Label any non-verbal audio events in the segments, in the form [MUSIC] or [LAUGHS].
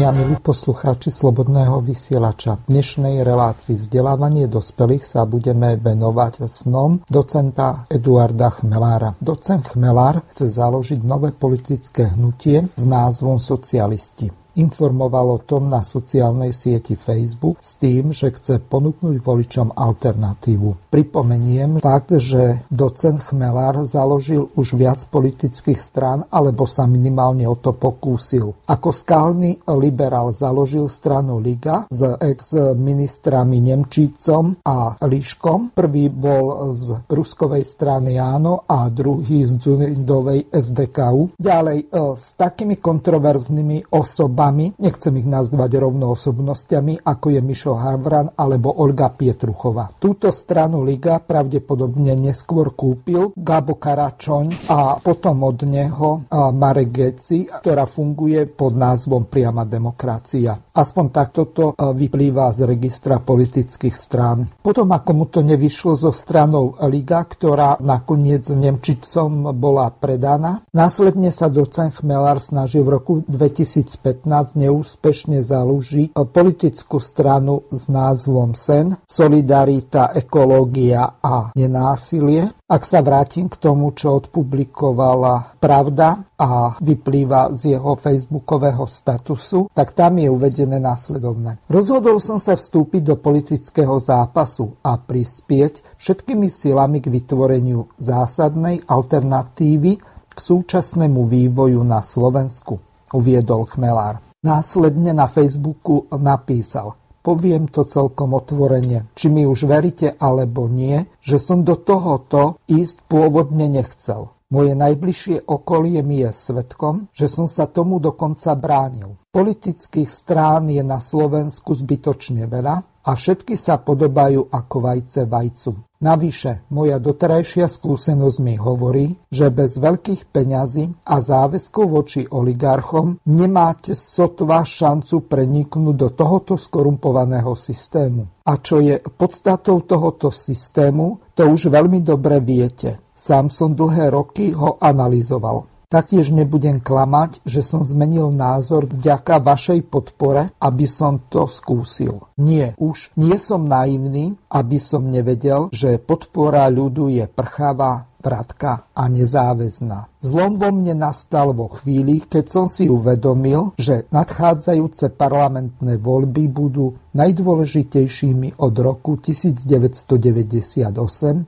Vážení a milí poslucháči Slobodného vysielača, v dnešnej relácii vzdelávanie dospelých sa budeme venovať snom docenta Eduarda Chmelára. Docent Chmelár chce založiť nové politické hnutie s názvom Socialisti informoval o tom na sociálnej sieti Facebook s tým, že chce ponúknuť voličom alternatívu. Pripomeniem fakt, že docent Chmelár založil už viac politických strán alebo sa minimálne o to pokúsil. Ako skalný liberál založil stranu Liga s ex-ministrami Nemčícom a Liškom. Prvý bol z ruskovej strany Áno a druhý z Dzunidovej SDKU. Ďalej e, s takými kontroverznými osobami osobami, nechcem ich nazvať rovno osobnostiami, ako je Mišo Havran alebo Olga Pietruchová. Túto stranu Liga pravdepodobne neskôr kúpil Gabo Karačoň a potom od neho Marek Geci, ktorá funguje pod názvom Priama demokracia. Aspoň takto to vyplýva z registra politických strán. Potom, ako mu to nevyšlo zo stranou Liga, ktorá nakoniec Nemčicom bola predaná, následne sa docent Chmelár snažil v roku 2015 neúspešne založí politickú stranu s názvom SEN, Solidarita, Ekológia a nenásilie. Ak sa vrátim k tomu, čo odpublikovala Pravda a vyplýva z jeho facebookového statusu, tak tam je uvedené následovné. Rozhodol som sa vstúpiť do politického zápasu a prispieť všetkými silami k vytvoreniu zásadnej alternatívy k súčasnému vývoju na Slovensku uviedol Chmelár. Následne na Facebooku napísal Poviem to celkom otvorene, či mi už veríte alebo nie, že som do tohoto ísť pôvodne nechcel. Moje najbližšie okolie mi je svetkom, že som sa tomu dokonca bránil. Politických strán je na Slovensku zbytočne veľa a všetky sa podobajú ako vajce vajcu. Navyše, moja doterajšia skúsenosť mi hovorí, že bez veľkých peňazí a záväzkov voči oligarchom nemáte sotva šancu preniknúť do tohoto skorumpovaného systému. A čo je podstatou tohoto systému, to už veľmi dobre viete. Sám som dlhé roky ho analyzoval. Taktiež nebudem klamať, že som zmenil názor vďaka vašej podpore, aby som to skúsil. Nie, už nie som naivný, aby som nevedel, že podpora ľudu je prchavá, vratka a nezáväzná. Zlom vo mne nastal vo chvíli, keď som si uvedomil, že nadchádzajúce parlamentné voľby budú najdôležitejšími od roku 1998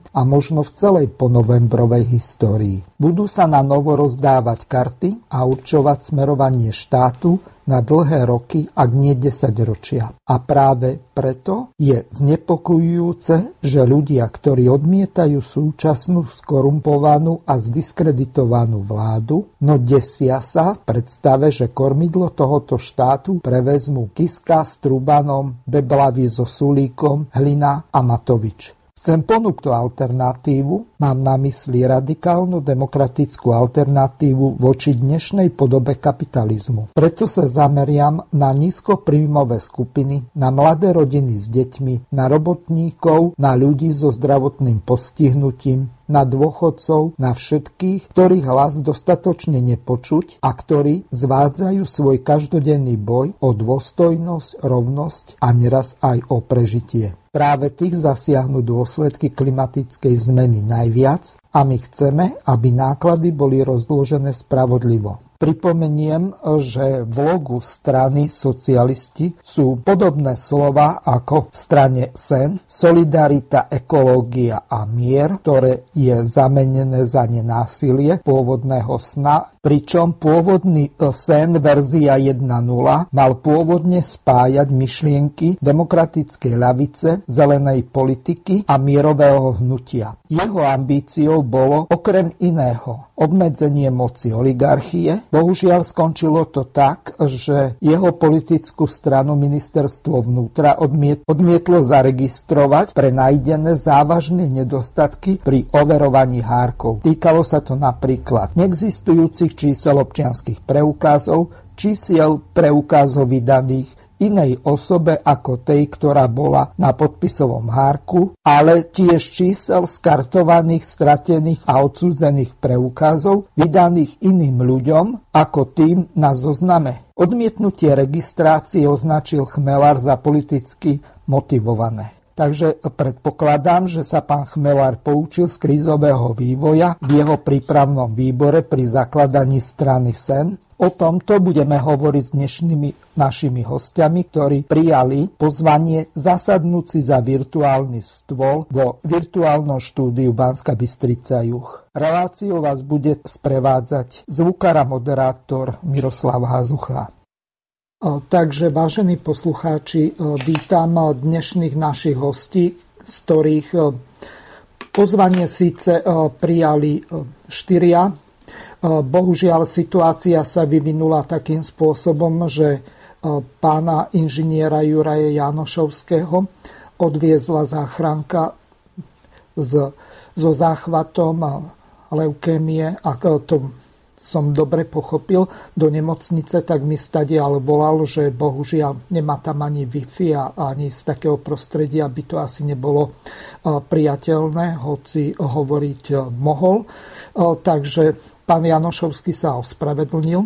a možno v celej ponovembrovej histórii. Budú sa na novo rozdávať karty a určovať smerovanie štátu na dlhé roky, ak nie 10 ročia. A práve preto je znepokojujúce, že ľudia, ktorí odmietajú súčasnú skorumpovanú a zdiskreditovanú vládu, no desia sa predstave, že kormidlo tohoto štátu prevezmú Kiska s Trubanom, Beblavy so Sulíkom, Hlina a Matovič. Chcem ponúknuť alternatívu, mám na mysli radikálnu demokratickú alternatívu voči dnešnej podobe kapitalizmu. Preto sa zameriam na nízkopríjmové skupiny, na mladé rodiny s deťmi, na robotníkov, na ľudí so zdravotným postihnutím, na dôchodcov, na všetkých, ktorých hlas dostatočne nepočuť a ktorí zvádzajú svoj každodenný boj o dôstojnosť, rovnosť a neraz aj o prežitie. Práve tých zasiahnu dôsledky klimatickej zmeny najviac a my chceme, aby náklady boli rozložené spravodlivo. Pripomeniem, že v logu strany socialisti sú podobné slova ako v strane SEN, Solidarita, ekológia a mier, ktoré je zamenené za nenásilie pôvodného sna pričom pôvodný sen verzia 1.0 mal pôvodne spájať myšlienky demokratickej ľavice, zelenej politiky a mierového hnutia. Jeho ambíciou bolo okrem iného obmedzenie moci oligarchie. Bohužiaľ skončilo to tak, že jeho politickú stranu ministerstvo vnútra odmietlo zaregistrovať pre nájdené závažné nedostatky pri overovaní hárkov. Týkalo sa to napríklad neexistujúcich čísel občianských preukázov, čísiel preukázov vydaných inej osobe ako tej, ktorá bola na podpisovom hárku, ale tiež čísel skartovaných, stratených a odsúdzených preukázov vydaných iným ľuďom ako tým na zozname. Odmietnutie registrácie označil Chmelar za politicky motivované. Takže predpokladám, že sa pán Chmelár poučil z krízového vývoja v jeho prípravnom výbore pri zakladaní strany SEN O tomto budeme hovoriť s dnešnými našimi hostiami, ktorí prijali pozvanie zasadnúť si za virtuálny stôl vo virtuálnom štúdiu Banska Bystrica Juch. Reláciu vás bude sprevádzať zvukara moderátor Miroslav Hazucha. Takže, vážení poslucháči, vítam dnešných našich hostí, z ktorých pozvanie síce prijali štyria Bohužiaľ situácia sa vyvinula takým spôsobom, že pána inžiniera Juraje Janošovského odviezla záchranka z, so záchvatom leukémie, ak to som dobre pochopil, do nemocnice, tak mi ale volal, že bohužiaľ nemá tam ani Wi-Fi a ani z takého prostredia by to asi nebolo priateľné, hoci hovoriť mohol. Takže Pán Janošovský sa ospravedlnil.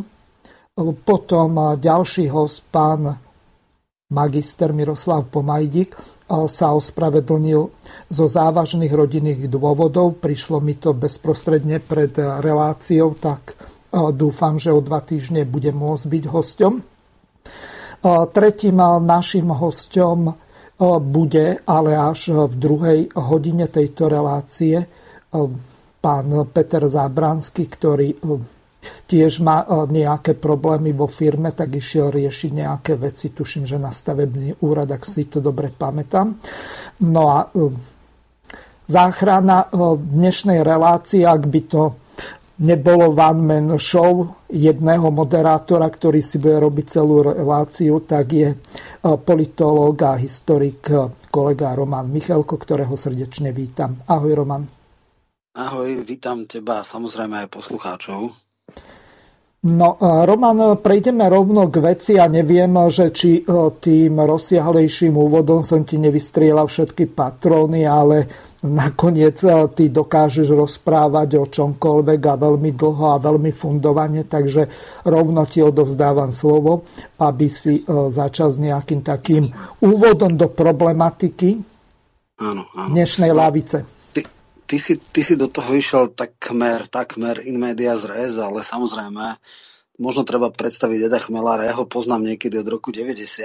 Potom ďalší host, pán magister Miroslav Pomajdik, sa ospravedlnil zo závažných rodinných dôvodov. Prišlo mi to bezprostredne pred reláciou, tak dúfam, že o dva týždne bude môcť byť hosťom. Tretím našim hosťom bude ale až v druhej hodine tejto relácie pán Peter Zábranský, ktorý eh, tiež má eh, nejaké problémy vo firme, tak išiel riešiť nejaké veci, tuším, že na stavebný úrad, ak si to dobre pamätám. No a eh, záchrana dnešnej relácie, ak by to nebolo one man show jedného moderátora, ktorý si bude robiť celú reláciu, tak je politológ a historik kolega Roman Michalko, ktorého srdečne vítam. Ahoj Roman. Ahoj, vítam teba a samozrejme aj poslucháčov. No, e, Roman, prejdeme rovno k veci a neviem, že či e, tým rozsiahlejším úvodom som ti nevystrielal všetky patróny, ale nakoniec e, ty dokážeš rozprávať o čomkoľvek a veľmi dlho a veľmi fundovane, takže rovno ti odovzdávam slovo, aby si začal s nejakým takým úvodom do problematiky áno, áno. dnešnej no. lavice ty si, ty si do toho išiel takmer, takmer in media res, ale samozrejme, možno treba predstaviť Eda Chmelára, ja ho poznám niekedy od roku 90,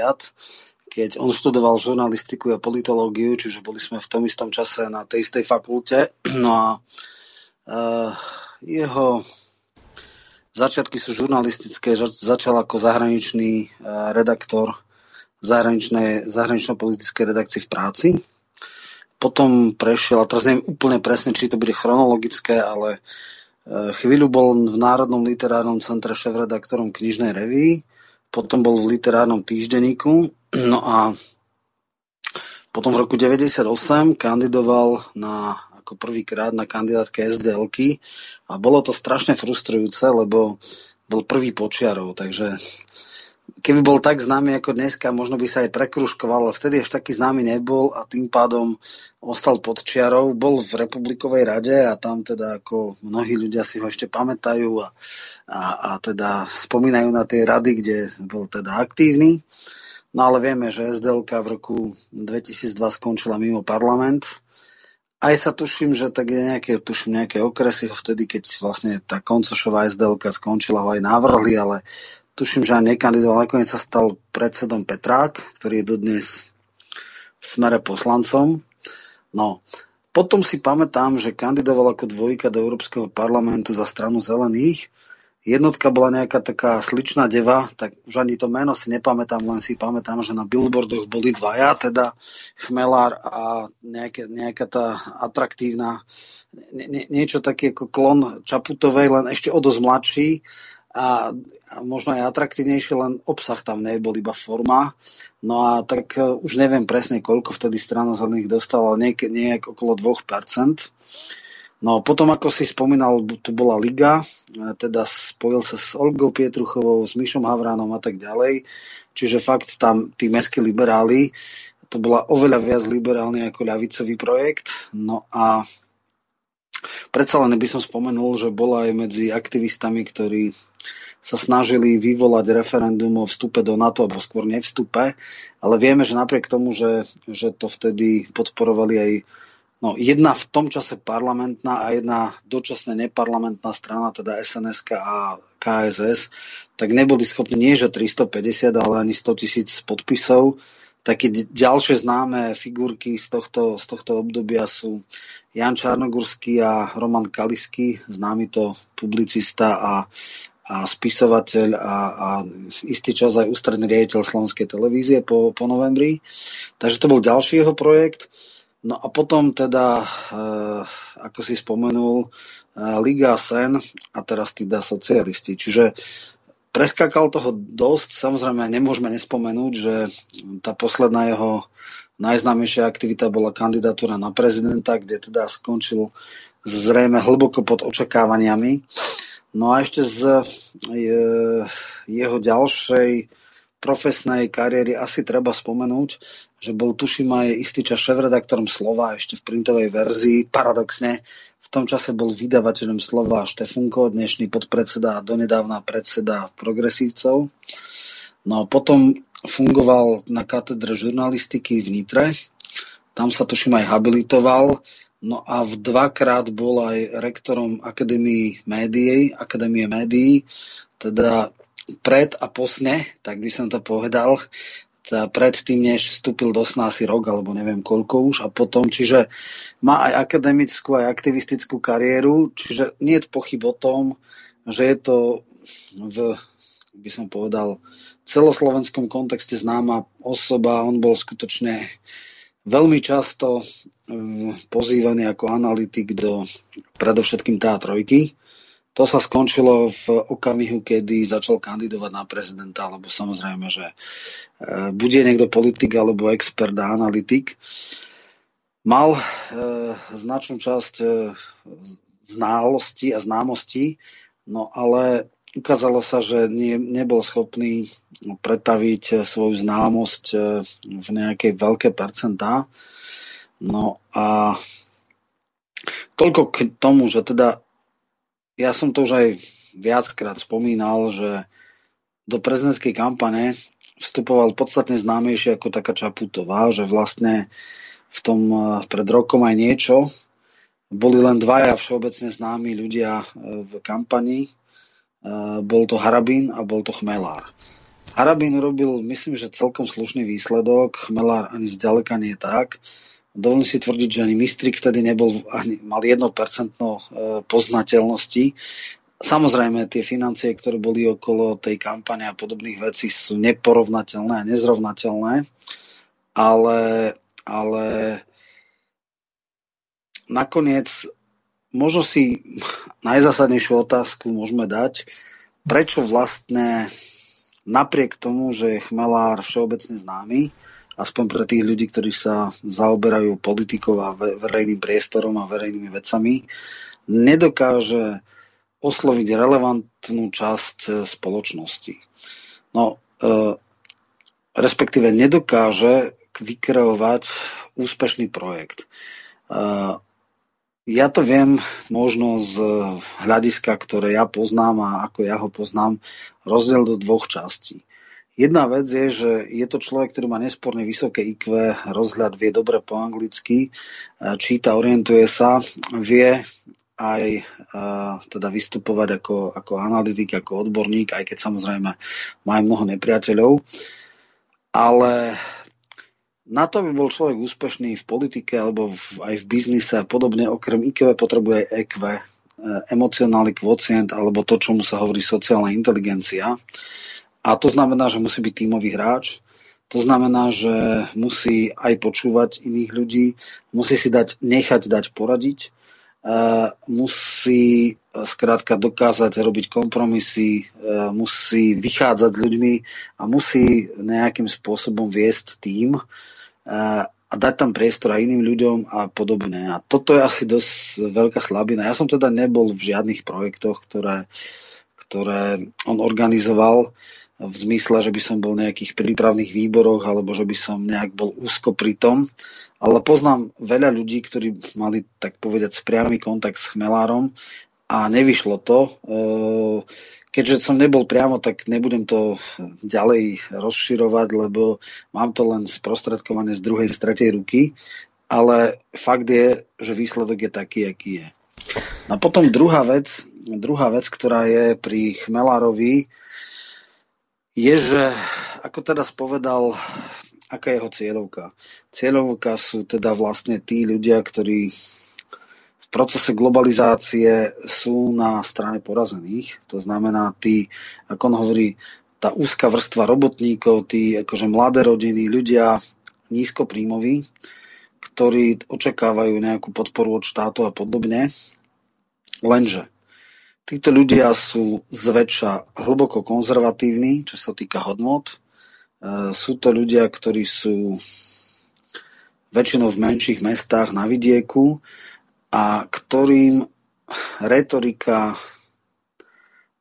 keď on študoval žurnalistiku a politológiu, čiže boli sme v tom istom čase na tej istej fakulte. No a uh, jeho začiatky sú žurnalistické, začal ako zahraničný uh, redaktor zahranično-politickej redakcie v práci potom prešiel, a teraz neviem úplne presne, či to bude chronologické, ale e, chvíľu bol v Národnom literárnom centre šéf-redaktorom knižnej revy, potom bol v literárnom týždenníku, no a potom v roku 98 kandidoval na, ako prvýkrát na kandidátke SDLky a bolo to strašne frustrujúce, lebo bol prvý počiarov, takže keby bol tak známy ako dneska, možno by sa aj prekruškoval, ale vtedy až taký známy nebol a tým pádom ostal pod čiarou. Bol v Republikovej rade a tam teda ako mnohí ľudia si ho ešte pamätajú a, a, a teda spomínajú na tie rady, kde bol teda aktívny. No ale vieme, že SDLK v roku 2002 skončila mimo parlament. Aj sa tuším, že tak je nejaké, tuším, nejaké okresy vtedy, keď vlastne tá koncošová SDLK skončila, ho aj navrhli, ale tuším, že aj nekandidoval, nakoniec sa stal predsedom Petrák, ktorý je dodnes v smere poslancom. No, potom si pamätám, že kandidoval ako dvojka do Európskeho parlamentu za stranu zelených, Jednotka bola nejaká taká sličná deva, tak už ani to meno si nepamätám, len si pamätám, že na billboardoch boli dvaja, teda Chmelár a nejaké, nejaká tá atraktívna, nie, niečo také ako klon Čaputovej, len ešte o dosť mladší a, a možno aj atraktívnejšie, len obsah tam nebol, iba forma. No a tak uh, už neviem presne, koľko vtedy strana zelených dostala, nejak, nejak okolo 2%. No potom, ako si spomínal, tu bola Liga, teda spojil sa s Olgou Pietruchovou, s Mišom Havránom a tak ďalej. Čiže fakt tam tí mestskí liberáli, to bola oveľa viac liberálny ako ľavicový projekt. No a predsa len by som spomenul, že bola aj medzi aktivistami, ktorí sa snažili vyvolať referendum o vstupe do NATO, alebo skôr nevstupe, ale vieme, že napriek tomu, že, že to vtedy podporovali aj No, jedna v tom čase parlamentná a jedna dočasne neparlamentná strana, teda SNSK a KSS, tak neboli schopní nie že 350, ale ani 100 tisíc podpisov. Také ďalšie známe figurky z tohto, z tohto obdobia sú Jan Čarnogurský a Roman Kalisky, známy to publicista a, a spisovateľ a, a istý čas aj ústredný riaditeľ Slovenskej televízie po, po novembri. Takže to bol ďalší jeho projekt. No a potom teda, eh, ako si spomenul, eh, Liga Sen a teraz teda socialisti. Čiže preskakal toho dosť. Samozrejme, nemôžeme nespomenúť, že tá posledná jeho najznámejšia aktivita bola kandidatúra na prezidenta, kde teda skončil zrejme hlboko pod očakávaniami. No a ešte z eh, jeho ďalšej profesnej kariéry asi treba spomenúť, že bol tuším aj istý čas šéf-redaktorom Slova ešte v printovej verzii. Paradoxne v tom čase bol vydavateľom Slova Štefunko, dnešný podpredseda a donedávna predseda progresívcov. No a potom fungoval na katedre žurnalistiky v Nitre. Tam sa tuším aj habilitoval. No a v dvakrát bol aj rektorom Akadémie médií, Akadémie médií, teda pred a posne, tak by som to povedal, teda pred tým, než vstúpil do sna asi rok, alebo neviem koľko už, a potom, čiže má aj akademickú, aj aktivistickú kariéru, čiže nie je pochyb o tom, že je to v, by som povedal, celoslovenskom kontexte známa osoba, on bol skutočne veľmi často eh, pozývaný ako analytik do predovšetkým trojky. To sa skončilo v okamihu, kedy začal kandidovať na prezidenta, lebo samozrejme, že e, bude niekto politik alebo expert a analytik. Mal e, značnú časť znalosti a známosti, no ale ukázalo sa, že nie, nebol schopný pretaviť svoju známosť e, v nejaké veľké percentá. No a toľko k tomu, že teda ja som to už aj viackrát spomínal, že do prezidentskej kampane vstupoval podstatne známejšie ako taká Čaputová, že vlastne v tom eh, pred rokom aj niečo. Boli len dvaja všeobecne známi ľudia eh, v kampani. Bol to Harabín a bol to Chmelár. Harabín robil, myslím, že celkom slušný výsledok, Chmelár ani zďaleka nie tak. Dovolím si tvrdiť, že ani Mistrik vtedy nebol, ani, mal 1% e, poznateľnosti. Samozrejme, tie financie, ktoré boli okolo tej kampane a podobných vecí sú neporovnateľné a nezrovnateľné, ale, ale nakoniec možno si najzásadnejšiu otázku môžeme dať, prečo vlastne napriek tomu, že je chmelár všeobecne známy, aspoň pre tých ľudí, ktorí sa zaoberajú politikou a verejným priestorom a verejnými vecami, nedokáže osloviť relevantnú časť e, spoločnosti. No, e, respektíve nedokáže vykreovať úspešný projekt. E, ja to viem možno z hľadiska, ktoré ja poznám a ako ja ho poznám, rozdiel do dvoch častí. Jedna vec je, že je to človek, ktorý má nesporne vysoké IQ, rozhľad vie dobre po anglicky, e, číta, orientuje sa, vie aj uh, teda vystupovať ako, ako analytik, ako odborník, aj keď samozrejme má mnoho nepriateľov. Ale na to, aby bol človek úspešný v politike alebo v, aj v biznise a podobne, okrem IQ potrebuje aj EQ. emocionálny kvocient alebo to, čomu sa hovorí sociálna inteligencia. A to znamená, že musí byť tímový hráč, to znamená, že musí aj počúvať iných ľudí, musí si dať, nechať dať poradiť, musí skrátka dokázať robiť kompromisy, musí vychádzať ľuďmi a musí nejakým spôsobom viesť tým a dať tam priestor aj iným ľuďom a podobne. A toto je asi dosť veľká slabina. Ja som teda nebol v žiadnych projektoch, ktoré, ktoré on organizoval v zmysle, že by som bol v nejakých prípravných výboroch alebo že by som nejak bol úzko pri tom. Ale poznám veľa ľudí, ktorí mali, tak povedať, priamy kontakt s chmelárom a nevyšlo to. E, keďže som nebol priamo, tak nebudem to ďalej rozširovať, lebo mám to len sprostredkované z druhej, z tretej ruky. Ale fakt je, že výsledok je taký, aký je. A potom druhá vec, druhá vec, ktorá je pri Chmelárovi, je, že ako teda spovedal, aká je jeho cieľovka. Cieľovka sú teda vlastne tí ľudia, ktorí v procese globalizácie sú na strane porazených. To znamená tí, ako on hovorí, tá úzka vrstva robotníkov, tí akože mladé rodiny, ľudia nízkopríjmoví, ktorí očakávajú nejakú podporu od štátu a podobne. Lenže Títo ľudia sú zväčša hlboko konzervatívni, čo sa týka hodnot. E, sú to ľudia, ktorí sú väčšinou v menších mestách na vidieku a ktorým retorika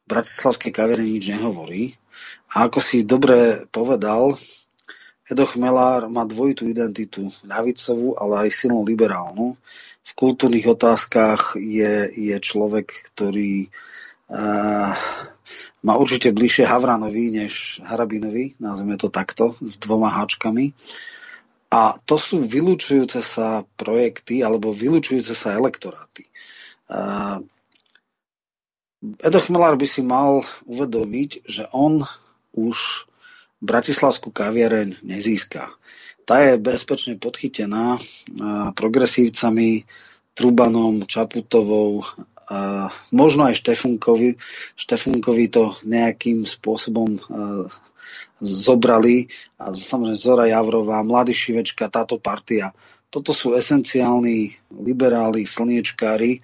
bratislavskej kaviarne nič nehovorí. A ako si dobre povedal, Edo Chmelár má dvojitú identitu, ľavicovú, ale aj silnú liberálnu v kultúrnych otázkach je, je človek, ktorý uh, má určite bližšie Havranovi než Harabinovi, nazvime to takto, s dvoma háčkami. A to sú vylúčujúce sa projekty alebo vylúčujúce sa elektoráty. Uh, Edo Chmelár by si mal uvedomiť, že on už bratislavskú kaviareň nezíska tá je bezpečne podchytená progresívcami Trubanom, Čaputovou, a možno aj Štefunkovi. Štefunkovi to nejakým spôsobom zobrali a samozrejme Zora Javrová, Mladý Šivečka, táto partia. Toto sú esenciálni liberáli, slniečkári,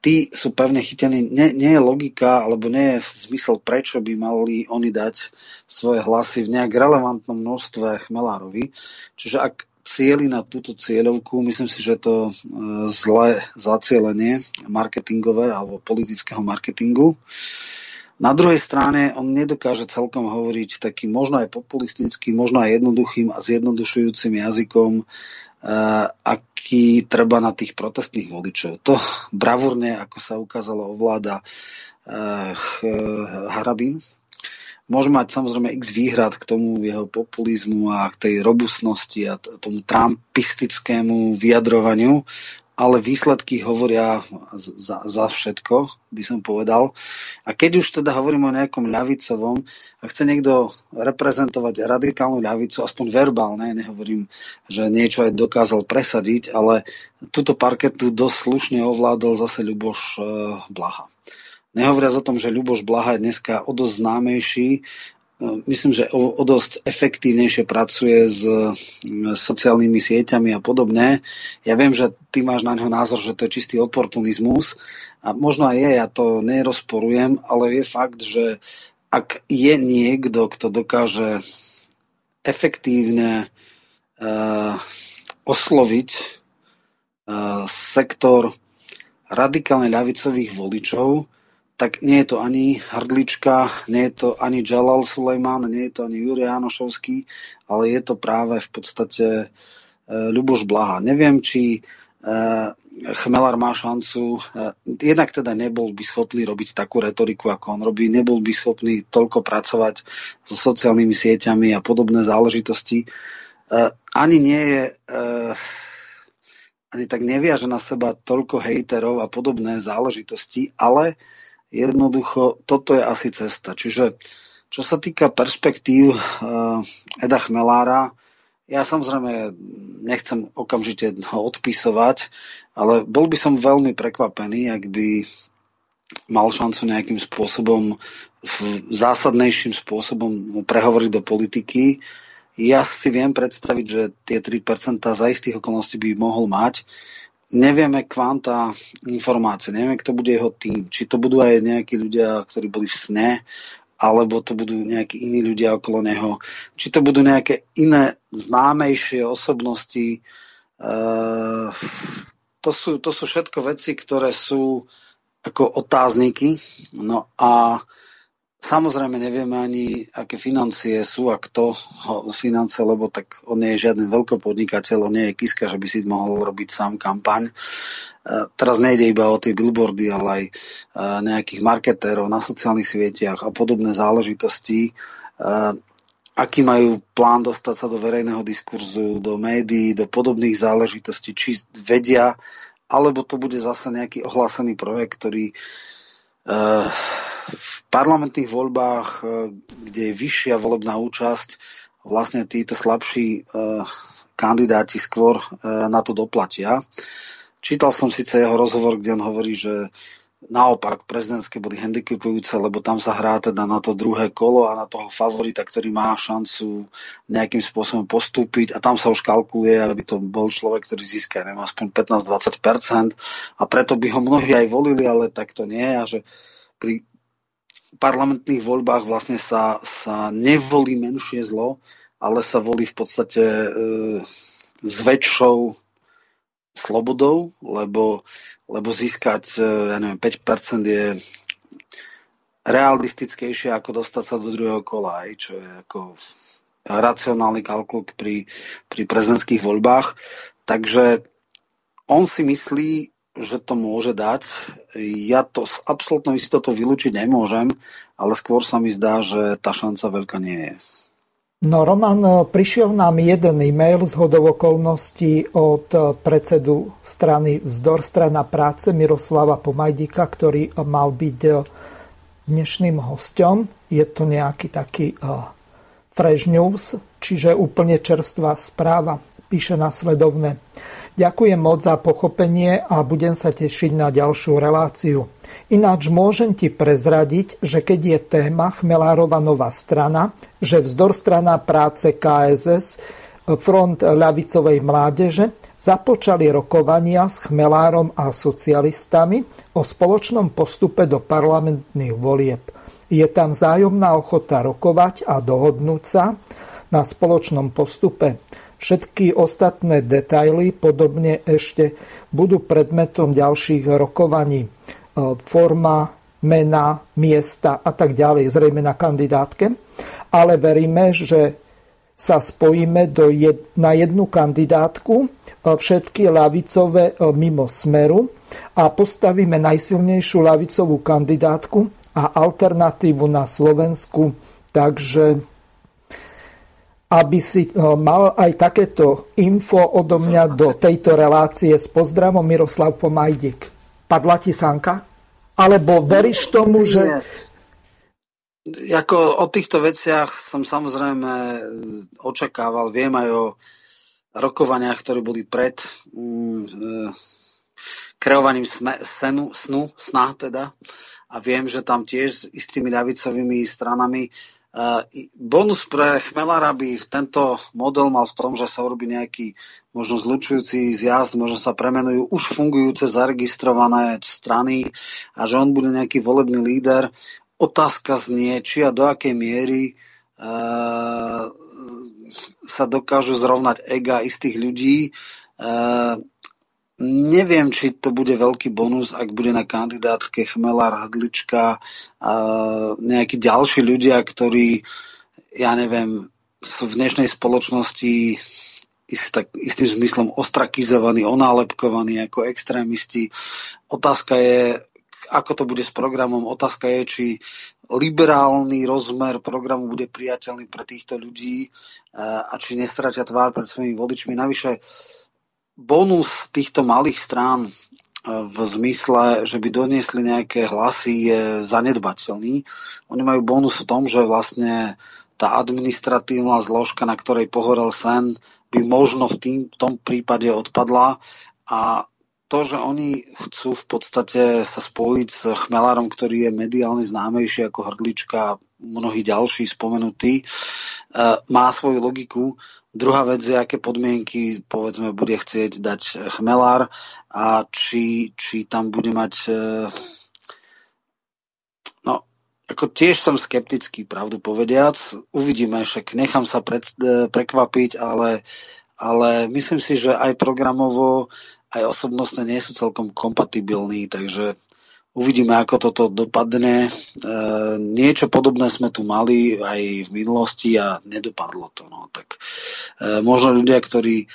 tí sú pevne chytení. Nie, nie je logika, alebo nie je zmysel, prečo by mali oni dať svoje hlasy v nejak relevantnom množstve Chmelárovi. Čiže ak cieli na túto cieľovku, myslím si, že to e, zlé zacielenie marketingové alebo politického marketingu. Na druhej strane on nedokáže celkom hovoriť takým možno aj populistickým, možno aj jednoduchým a zjednodušujúcim jazykom aký treba na tých protestných voličov. To bravúrne, ako sa ukázalo, ovláda uh, Harabin. Môže mať samozrejme x výhrad k tomu jeho populizmu a k tej robustnosti a tomu trumpistickému vyjadrovaniu, ale výsledky hovoria za, za všetko, by som povedal. A keď už teda hovorím o nejakom ľavicovom, a chce niekto reprezentovať radikálnu ľavicu, aspoň verbálne, nehovorím, že niečo aj dokázal presadiť, ale túto parketu dosť slušne ovládol zase Ľuboš e, Blaha. Nehovoriac o tom, že Ľuboš Blaha je dneska o dosť známejší myslím, že o, o dosť efektívnejšie pracuje s, sociálnymi sieťami a podobne. Ja viem, že ty máš na ňo názor, že to je čistý oportunizmus a možno aj je, ja to nerozporujem, ale je fakt, že ak je niekto, kto dokáže efektívne uh, osloviť uh, sektor radikálne ľavicových voličov, tak nie je to ani Hrdlička, nie je to ani Jalal Sulejman, nie je to ani Jurij Janošovský, ale je to práve v podstate e, Ľuboš Blaha. Neviem, či e, Chmelar má šancu, e, jednak teda nebol by schopný robiť takú retoriku, ako on robí, nebol by schopný toľko pracovať so sociálnymi sieťami a podobné záležitosti. E, ani nie je e, ani tak neviaže na seba toľko hejterov a podobné záležitosti, ale Jednoducho, toto je asi cesta. Čiže čo sa týka perspektív uh, Eda Chmelára, ja samozrejme nechcem okamžite odpisovať, ale bol by som veľmi prekvapený, ak by mal šancu nejakým spôsobom, zásadnejším spôsobom prehovoriť do politiky. Ja si viem predstaviť, že tie 3% za istých okolností by mohol mať. Nevieme kvanta informácie, nevieme, kto bude jeho tým. Či to budú aj nejakí ľudia, ktorí boli v sne, alebo to budú nejakí iní ľudia okolo neho. Či to budú nejaké iné známejšie osobnosti. Uh, to, sú, to sú všetko veci, ktoré sú ako otázniky. No a Samozrejme nevieme ani, aké financie sú a kto ho financie, lebo tak on nie je žiaden veľkopodnikateľ, on nie je Kiska, že by si mohol robiť sám kampaň. E, teraz nejde iba o tie billboardy, ale aj e, nejakých marketérov na sociálnych sieťach a podobné záležitosti. E, aký majú plán dostať sa do verejného diskurzu, do médií, do podobných záležitostí, či vedia, alebo to bude zase nejaký ohlásený projekt, ktorý v parlamentných voľbách, e, kde je vyššia volebná účasť, vlastne títo slabší e, kandidáti skôr na to doplatia. Čítal som síce jeho rozhovor, kde on hovorí, že naopak prezidentské boli handicapujúce, lebo tam sa hrá teda na to druhé kolo a na toho favorita, ktorý má šancu nejakým spôsobom postúpiť. A tam sa už kalkuluje, aby to bol človek, ktorý získa neviem, aspoň 15-20% a preto by ho mnohí aj volili, ale tak to nie a že pri parlamentných voľbách vlastne sa, sa nevolí menšie zlo, ale sa volí v podstate e, s väčšou slobodou, lebo, lebo získať e, ja neviem, 5% je realistickejšie ako dostať sa do druhého kola, aj, čo je ako racionálny kalkul pri, pri prezidentských voľbách. Takže on si myslí, že to môže dať. Ja to s absolútnou istotou vylúčiť nemôžem, ale skôr sa mi zdá, že tá šanca veľká nie je. No Roman, prišiel nám jeden e-mail z hodov okolností od predsedu strany Vzdor strana práce Miroslava Pomajdika, ktorý mal byť dnešným hostom. Je to nejaký taký fresh news, čiže úplne čerstvá správa. Píše nasledovne. Ďakujem moc za pochopenie a budem sa tešiť na ďalšiu reláciu. Ináč môžem ti prezradiť, že keď je téma Chmelárova nová strana, že vzdor strana práce KSS, front ľavicovej mládeže, započali rokovania s Chmelárom a socialistami o spoločnom postupe do parlamentných volieb. Je tam vzájomná ochota rokovať a dohodnúť sa na spoločnom postupe. Všetky ostatné detaily podobne ešte budú predmetom ďalších rokovaní. E, forma, mena, miesta a tak ďalej, zrejme na kandidátke. Ale veríme, že sa spojíme do jed, na jednu kandidátku, e, všetky lavicové e, mimo smeru a postavíme najsilnejšiu lavicovú kandidátku a alternatívu na Slovensku. Takže aby si mal aj takéto info odo mňa do tejto relácie s pozdravom Miroslav Pomajdik. Padla ti sanka? Alebo veríš tomu, že... Jako o týchto veciach som samozrejme eh, očakával, viem aj o rokovaniach, ktoré boli pred mm, eh, kreovaním sme, senu, snu, sna teda. A viem, že tam tiež s istými ľavicovými stranami Bonus pre Chmelára by tento model mal v tom, že sa urobí nejaký možno zlučujúci zjazd, možno sa premenujú už fungujúce zaregistrované strany a že on bude nejaký volebný líder. Otázka znie, či a do akej miery uh, sa dokážu zrovnať ega istých ľudí. Uh, Neviem, či to bude veľký bonus, ak bude na kandidátke Chmelár, Hadlička a nejakí ďalší ľudia, ktorí, ja neviem, sú v dnešnej spoločnosti ist, tak, istým zmyslom ostrakizovaní, onálepkovaní ako extrémisti. Otázka je, ako to bude s programom. Otázka je, či liberálny rozmer programu bude priateľný pre týchto ľudí a či nestratia tvár pred svojimi voličmi. Navyše, bonus týchto malých strán e, v zmysle, že by doniesli nejaké hlasy je zanedbateľný. Oni majú bonus v tom, že vlastne tá administratívna zložka, na ktorej pohorel sen, by možno v, tým, v tom prípade odpadla a to, že oni chcú v podstate sa spojiť s Chmelárom, ktorý je mediálne známejší ako Hrdlička a mnohí ďalší spomenutí, e, má svoju logiku. Druhá vec je, aké podmienky povedzme bude chcieť dať Chmelár a či, či tam bude mať e, ako tiež som skeptický, pravdu povediac. Uvidíme, však nechám sa pred, e, prekvapiť, ale, ale myslím si, že aj programovo aj osobnostne nie sú celkom kompatibilní, takže uvidíme, ako toto dopadne. E, niečo podobné sme tu mali aj v minulosti a nedopadlo to. No. Tak e, možno ľudia, ktorí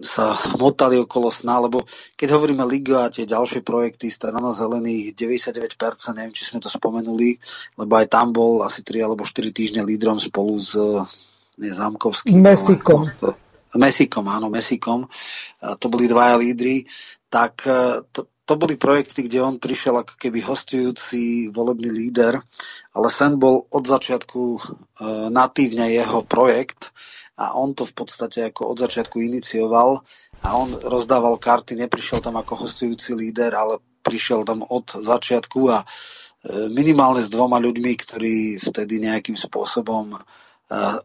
sa motali okolo sna, lebo keď hovoríme Liga a tie ďalšie projekty strana zelených, 99%, neviem, či sme to spomenuli, lebo aj tam bol asi 3 alebo 4 týždne lídrom spolu s Nezamkovským. Mesikom. Ale, Mesikom, áno, Mesikom, to boli dvaja lídry, tak e, to, to boli projekty, kde on prišiel ako keby hostujúci volebný líder, ale Sen bol od začiatku natívne jeho projekt a on to v podstate ako od začiatku inicioval a on rozdával karty, neprišiel tam ako hostujúci líder, ale prišiel tam od začiatku a e, minimálne s dvoma ľuďmi, ktorí vtedy nejakým spôsobom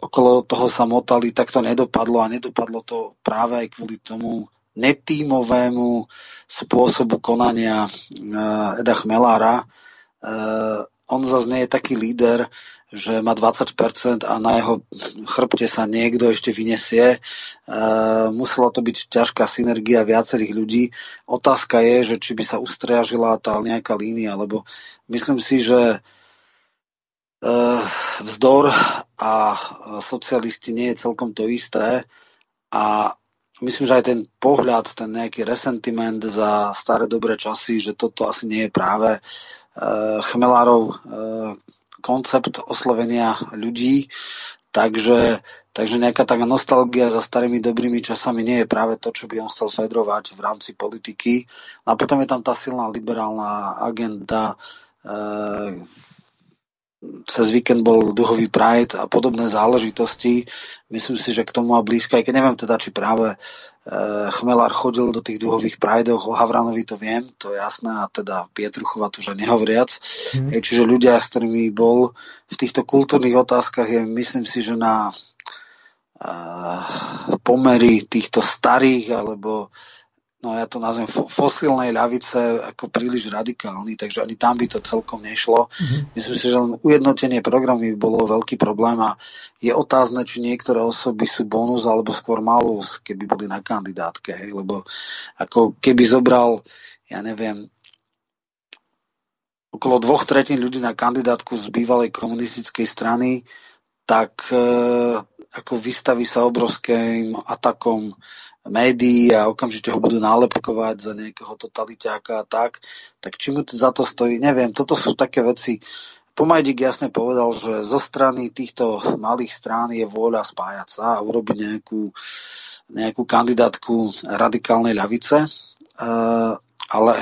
okolo toho sa motali, tak to nedopadlo a nedopadlo to práve aj kvôli tomu netímovému spôsobu konania Eda Chmelára. On zase nie je taký líder, že má 20% a na jeho chrbte sa niekto ešte vyniesie. Musela to byť ťažká synergia viacerých ľudí. Otázka je, že či by sa ustriažila tá nejaká línia, lebo myslím si, že Eh, vzdor a socialisti nie je celkom to isté a myslím, že aj ten pohľad, ten nejaký resentiment za staré dobré časy, že toto asi nie je práve eh, Chmelárov eh, koncept oslovenia ľudí, takže, takže nejaká taká nostalgia za starými dobrými časami nie je práve to, čo by on chcel fedrovať v rámci politiky. A potom je tam tá silná liberálna agenda, cez víkend bol duhový Pride a podobné záležitosti. Myslím si, že k tomu má blízko, aj keď neviem teda, či práve e, Chmelár chodil do tých duhových Prideoch, o Havranovi to viem, to je jasné, a teda Pietruchova to už nehovoriac. Mm. Čiže ľudia, s ktorými bol v týchto kultúrnych otázkach, je myslím si, že na e, pomery týchto starých alebo no ja to nazvem fosílnej ľavice ako príliš radikálny, takže ani tam by to celkom nešlo. Mm-hmm. Myslím si, že len ujednotenie programu by bolo veľký problém a je otázne, či niektoré osoby sú bonus alebo skôr malus, keby boli na kandidátke, hej? lebo ako keby zobral, ja neviem, okolo dvoch tretín ľudí na kandidátku z bývalej komunistickej strany, tak e, ako vystaví sa obrovským atakom médií a okamžite ho budú nálepkovať za nejakého totaliťáka a tak, tak či mu za to stojí, neviem. Toto sú také veci. Pomajdik jasne povedal, že zo strany týchto malých strán je vôľa spájať sa a urobiť nejakú, nejakú kandidátku radikálnej ľavice, uh, ale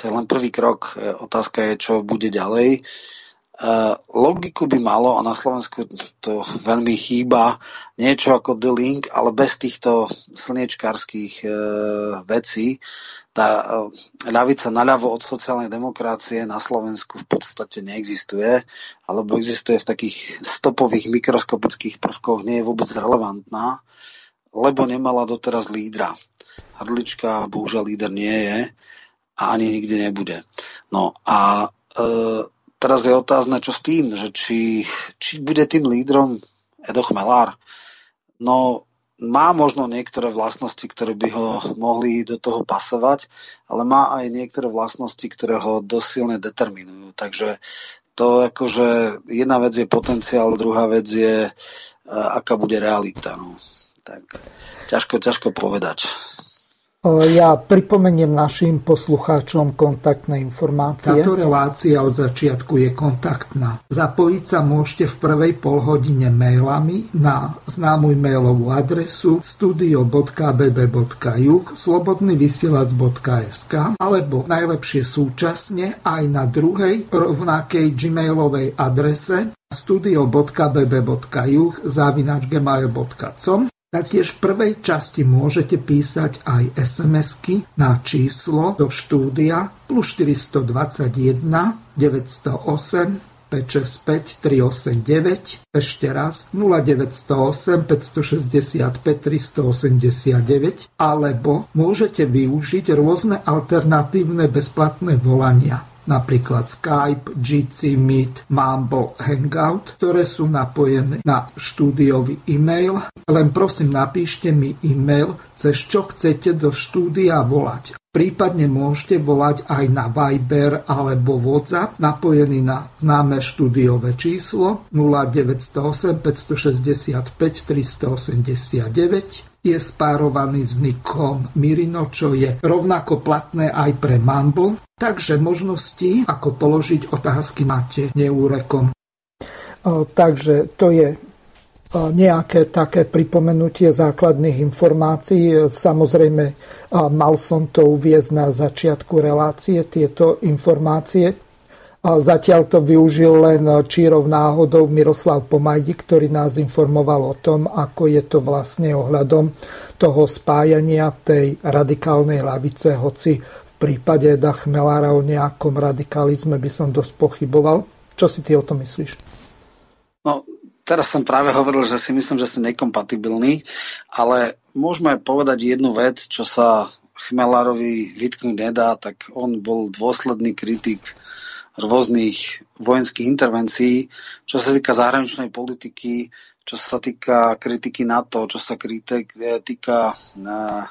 to je len prvý krok. Otázka je, čo bude ďalej. Uh, logiku by malo, a na Slovensku to veľmi chýba, niečo ako The Link, ale bez týchto slniečkárskych uh, vecí. Tá uh, ľavica naľavo od sociálnej demokracie na Slovensku v podstate neexistuje, alebo existuje v takých stopových mikroskopických prvkoch, nie je vôbec relevantná, lebo nemala doteraz lídra. Hrdlička bohužiaľ líder nie je a ani nikdy nebude. No a uh, teraz je otázne, čo s tým, že či, či bude tým lídrom Edo Chmelár. No, má možno niektoré vlastnosti, ktoré by ho mohli do toho pasovať, ale má aj niektoré vlastnosti, ktoré ho dosilne determinujú. Takže to akože jedna vec je potenciál, druhá vec je, aká bude realita. No. Tak ťažko, ťažko povedať. Ja pripomeniem našim poslucháčom kontaktné informácie. Táto relácia od začiatku je kontaktná. Zapojiť sa môžete v prvej polhodine mailami na známu mailovú adresu studio.bb.juh slobodnyvysielac.sk alebo najlepšie súčasne aj na druhej rovnakej gmailovej adrese studio.bb.juh zavinačgmail.com Taktiež v prvej časti môžete písať aj SMS-ky na číslo do štúdia plus 421 908 565 389 ešte raz 0908 565 389 alebo môžete využiť rôzne alternatívne bezplatné volania napríklad Skype, GC Meet, Mambo, Hangout, ktoré sú napojené na štúdiový e-mail. Len prosím napíšte mi e-mail, cez čo chcete do štúdia volať. Prípadne môžete volať aj na Viber alebo WhatsApp napojený na známe štúdiové číslo 0908 565 389 je spárovaný s nikom Mirino, čo je rovnako platné aj pre Mumble, takže možnosti, ako položiť otázky, máte neúrekom. Takže to je nejaké také pripomenutie základných informácií. Samozrejme, mal som to uviezť na začiatku relácie, tieto informácie. Zatiaľ to využil len čírov náhodou Miroslav Pomajdi, ktorý nás informoval o tom, ako je to vlastne ohľadom toho spájania tej radikálnej lavice, hoci v prípade Eda Chmelára o nejakom radikalizme by som dosť pochyboval. Čo si ty o tom myslíš? No, teraz som práve hovoril, že si myslím, že sú nekompatibilní, ale môžeme povedať jednu vec, čo sa Chmelárovi vytknúť nedá, tak on bol dôsledný kritik rôznych vojenských intervencií, čo sa týka zahraničnej politiky, čo sa týka kritiky NATO, čo sa kritik, týka uh,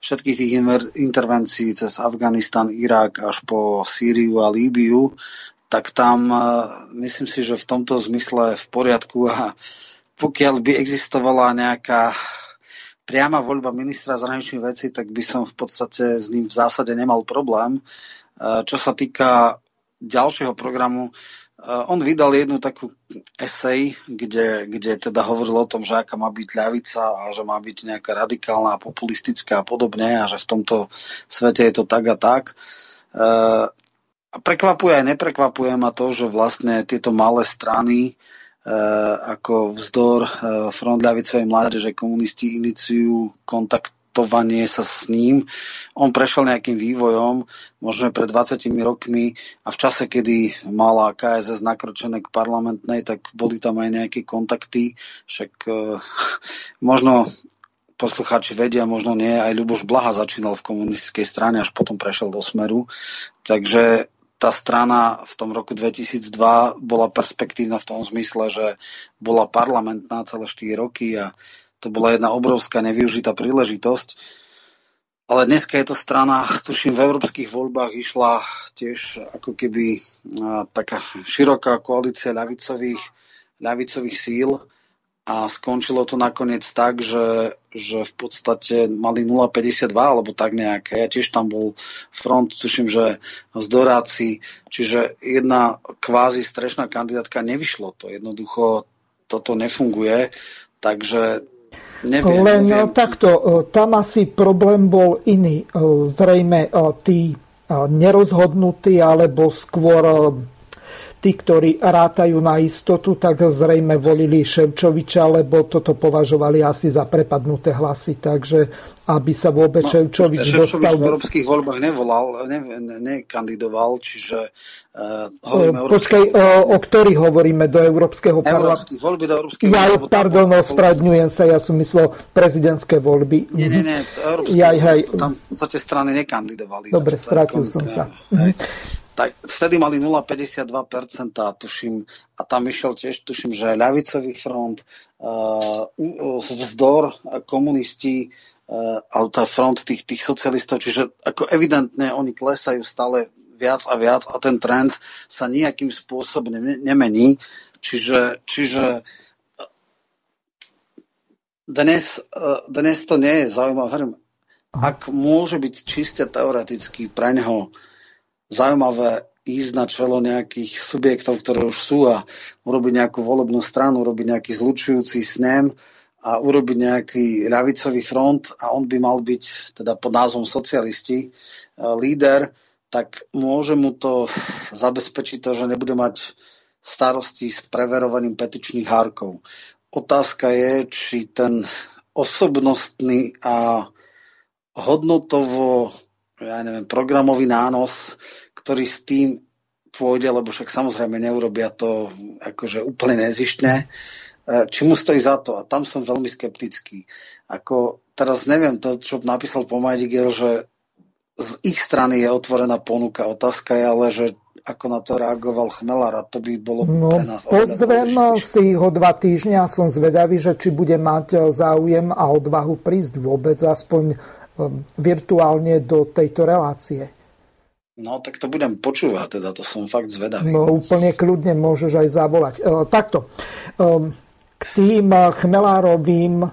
všetkých tých intervencií cez Afganistan, Irak až po Sýriu a Líbiu, tak tam uh, myslím si, že v tomto zmysle v poriadku a pokiaľ by existovala nejaká priama voľba ministra zahraničných vecí, tak by som v podstate s ním v zásade nemal problém. Čo sa týka ďalšieho programu uh, on vydal jednu takú esej, kde, kde teda hovoril o tom, že aká má byť ľavica a že má byť nejaká radikálna a populistická a podobne a že v tomto svete je to tak a tak. Uh, prekvapuje aj neprekvapuje ma to, že vlastne tieto malé strany uh, ako vzdor Front ľavicovej mládeže komunisti iniciujú kontakt adaptovanie sa s ním. On prešiel nejakým vývojom, možno pred 20 rokmi a v čase, kedy mala KSS nakročené k parlamentnej, tak boli tam aj nejaké kontakty, však uh, možno poslucháči vedia, možno nie, aj Ľuboš Blaha začínal v komunistickej strane, až potom prešiel do Smeru. Takže tá strana v tom roku 2002 bola perspektívna v tom zmysle, že bola parlamentná celé 4 roky a to bola jedna obrovská nevyužitá príležitosť. Ale dneska je to strana, tuším, v európskych voľbách išla tiež ako keby taká široká koalícia ľavicových, ľavicových síl a skončilo to nakoniec tak, že, že v podstate mali 0,52 alebo tak nejaké. Ja tiež tam bol front, tuším, že z Doráci, čiže jedna kvázi strešná kandidátka nevyšlo to. Jednoducho toto nefunguje, takže Neviem, Len neviem. takto, e, tam asi problém bol iný. E, zrejme tí nerozhodnutí, alebo skôr tí, ktorí rátajú na istotu, tak zrejme volili Ševčoviča, lebo toto považovali asi za prepadnuté hlasy. Takže aby sa vôbec no, Ševčovič dostal... v európskych voľbách nevolal, ne, ne, nekandidoval, čiže uh, hovoríme o Počkaj, o, o ktorých hovoríme do Európskeho parlamentu? voľby do Európskeho Ja, pardon, ospravedňujem sa, ja som myslel prezidentské voľby. Nie, nie, nie, európske, ja, hej. tam v podstate strany nekandidovali. Dobre, strátil som sa. Hej tak vtedy mali 0,52%, tuším, a tam išiel tiež, tuším, že ľavicový front, uh, vzdor, komunisti, uh, ale tá front tých, tých socialistov, čiže ako evidentne oni klesajú stále viac a viac a ten trend sa nejakým spôsobom nemení. Čiže, čiže dnes, dnes to nie je zaujímavé. Ak môže byť čiste teoreticky pre neho zaujímavé ísť na čelo nejakých subjektov, ktoré už sú a urobiť nejakú volebnú stranu, urobiť nejaký zlučujúci snem a urobiť nejaký ľavicový front a on by mal byť teda pod názvom socialisti e, líder, tak môže mu to zabezpečiť to, že nebude mať starosti s preverovaním petičných hárkov. Otázka je, či ten osobnostný a hodnotovo, ja neviem, programový nános, ktorý s tým pôjde, lebo však samozrejme neurobia to akože úplne nezištne, e, či mu stojí za to. A tam som veľmi skeptický. Ako, teraz neviem to, čo napísal Pomajdigel, že z ich strany je otvorená ponuka. Otázka je ale, že ako na to reagoval Chmelar a to by bolo no, pre nás Pozvem si ho dva týždňa a som zvedavý, že či bude mať záujem a odvahu prísť vôbec aspoň virtuálne do tejto relácie. No, tak to budem počúvať, teda to som fakt zvedavý. No, úplne kľudne môžeš aj zavolať. E, takto, e, k tým chmelárovým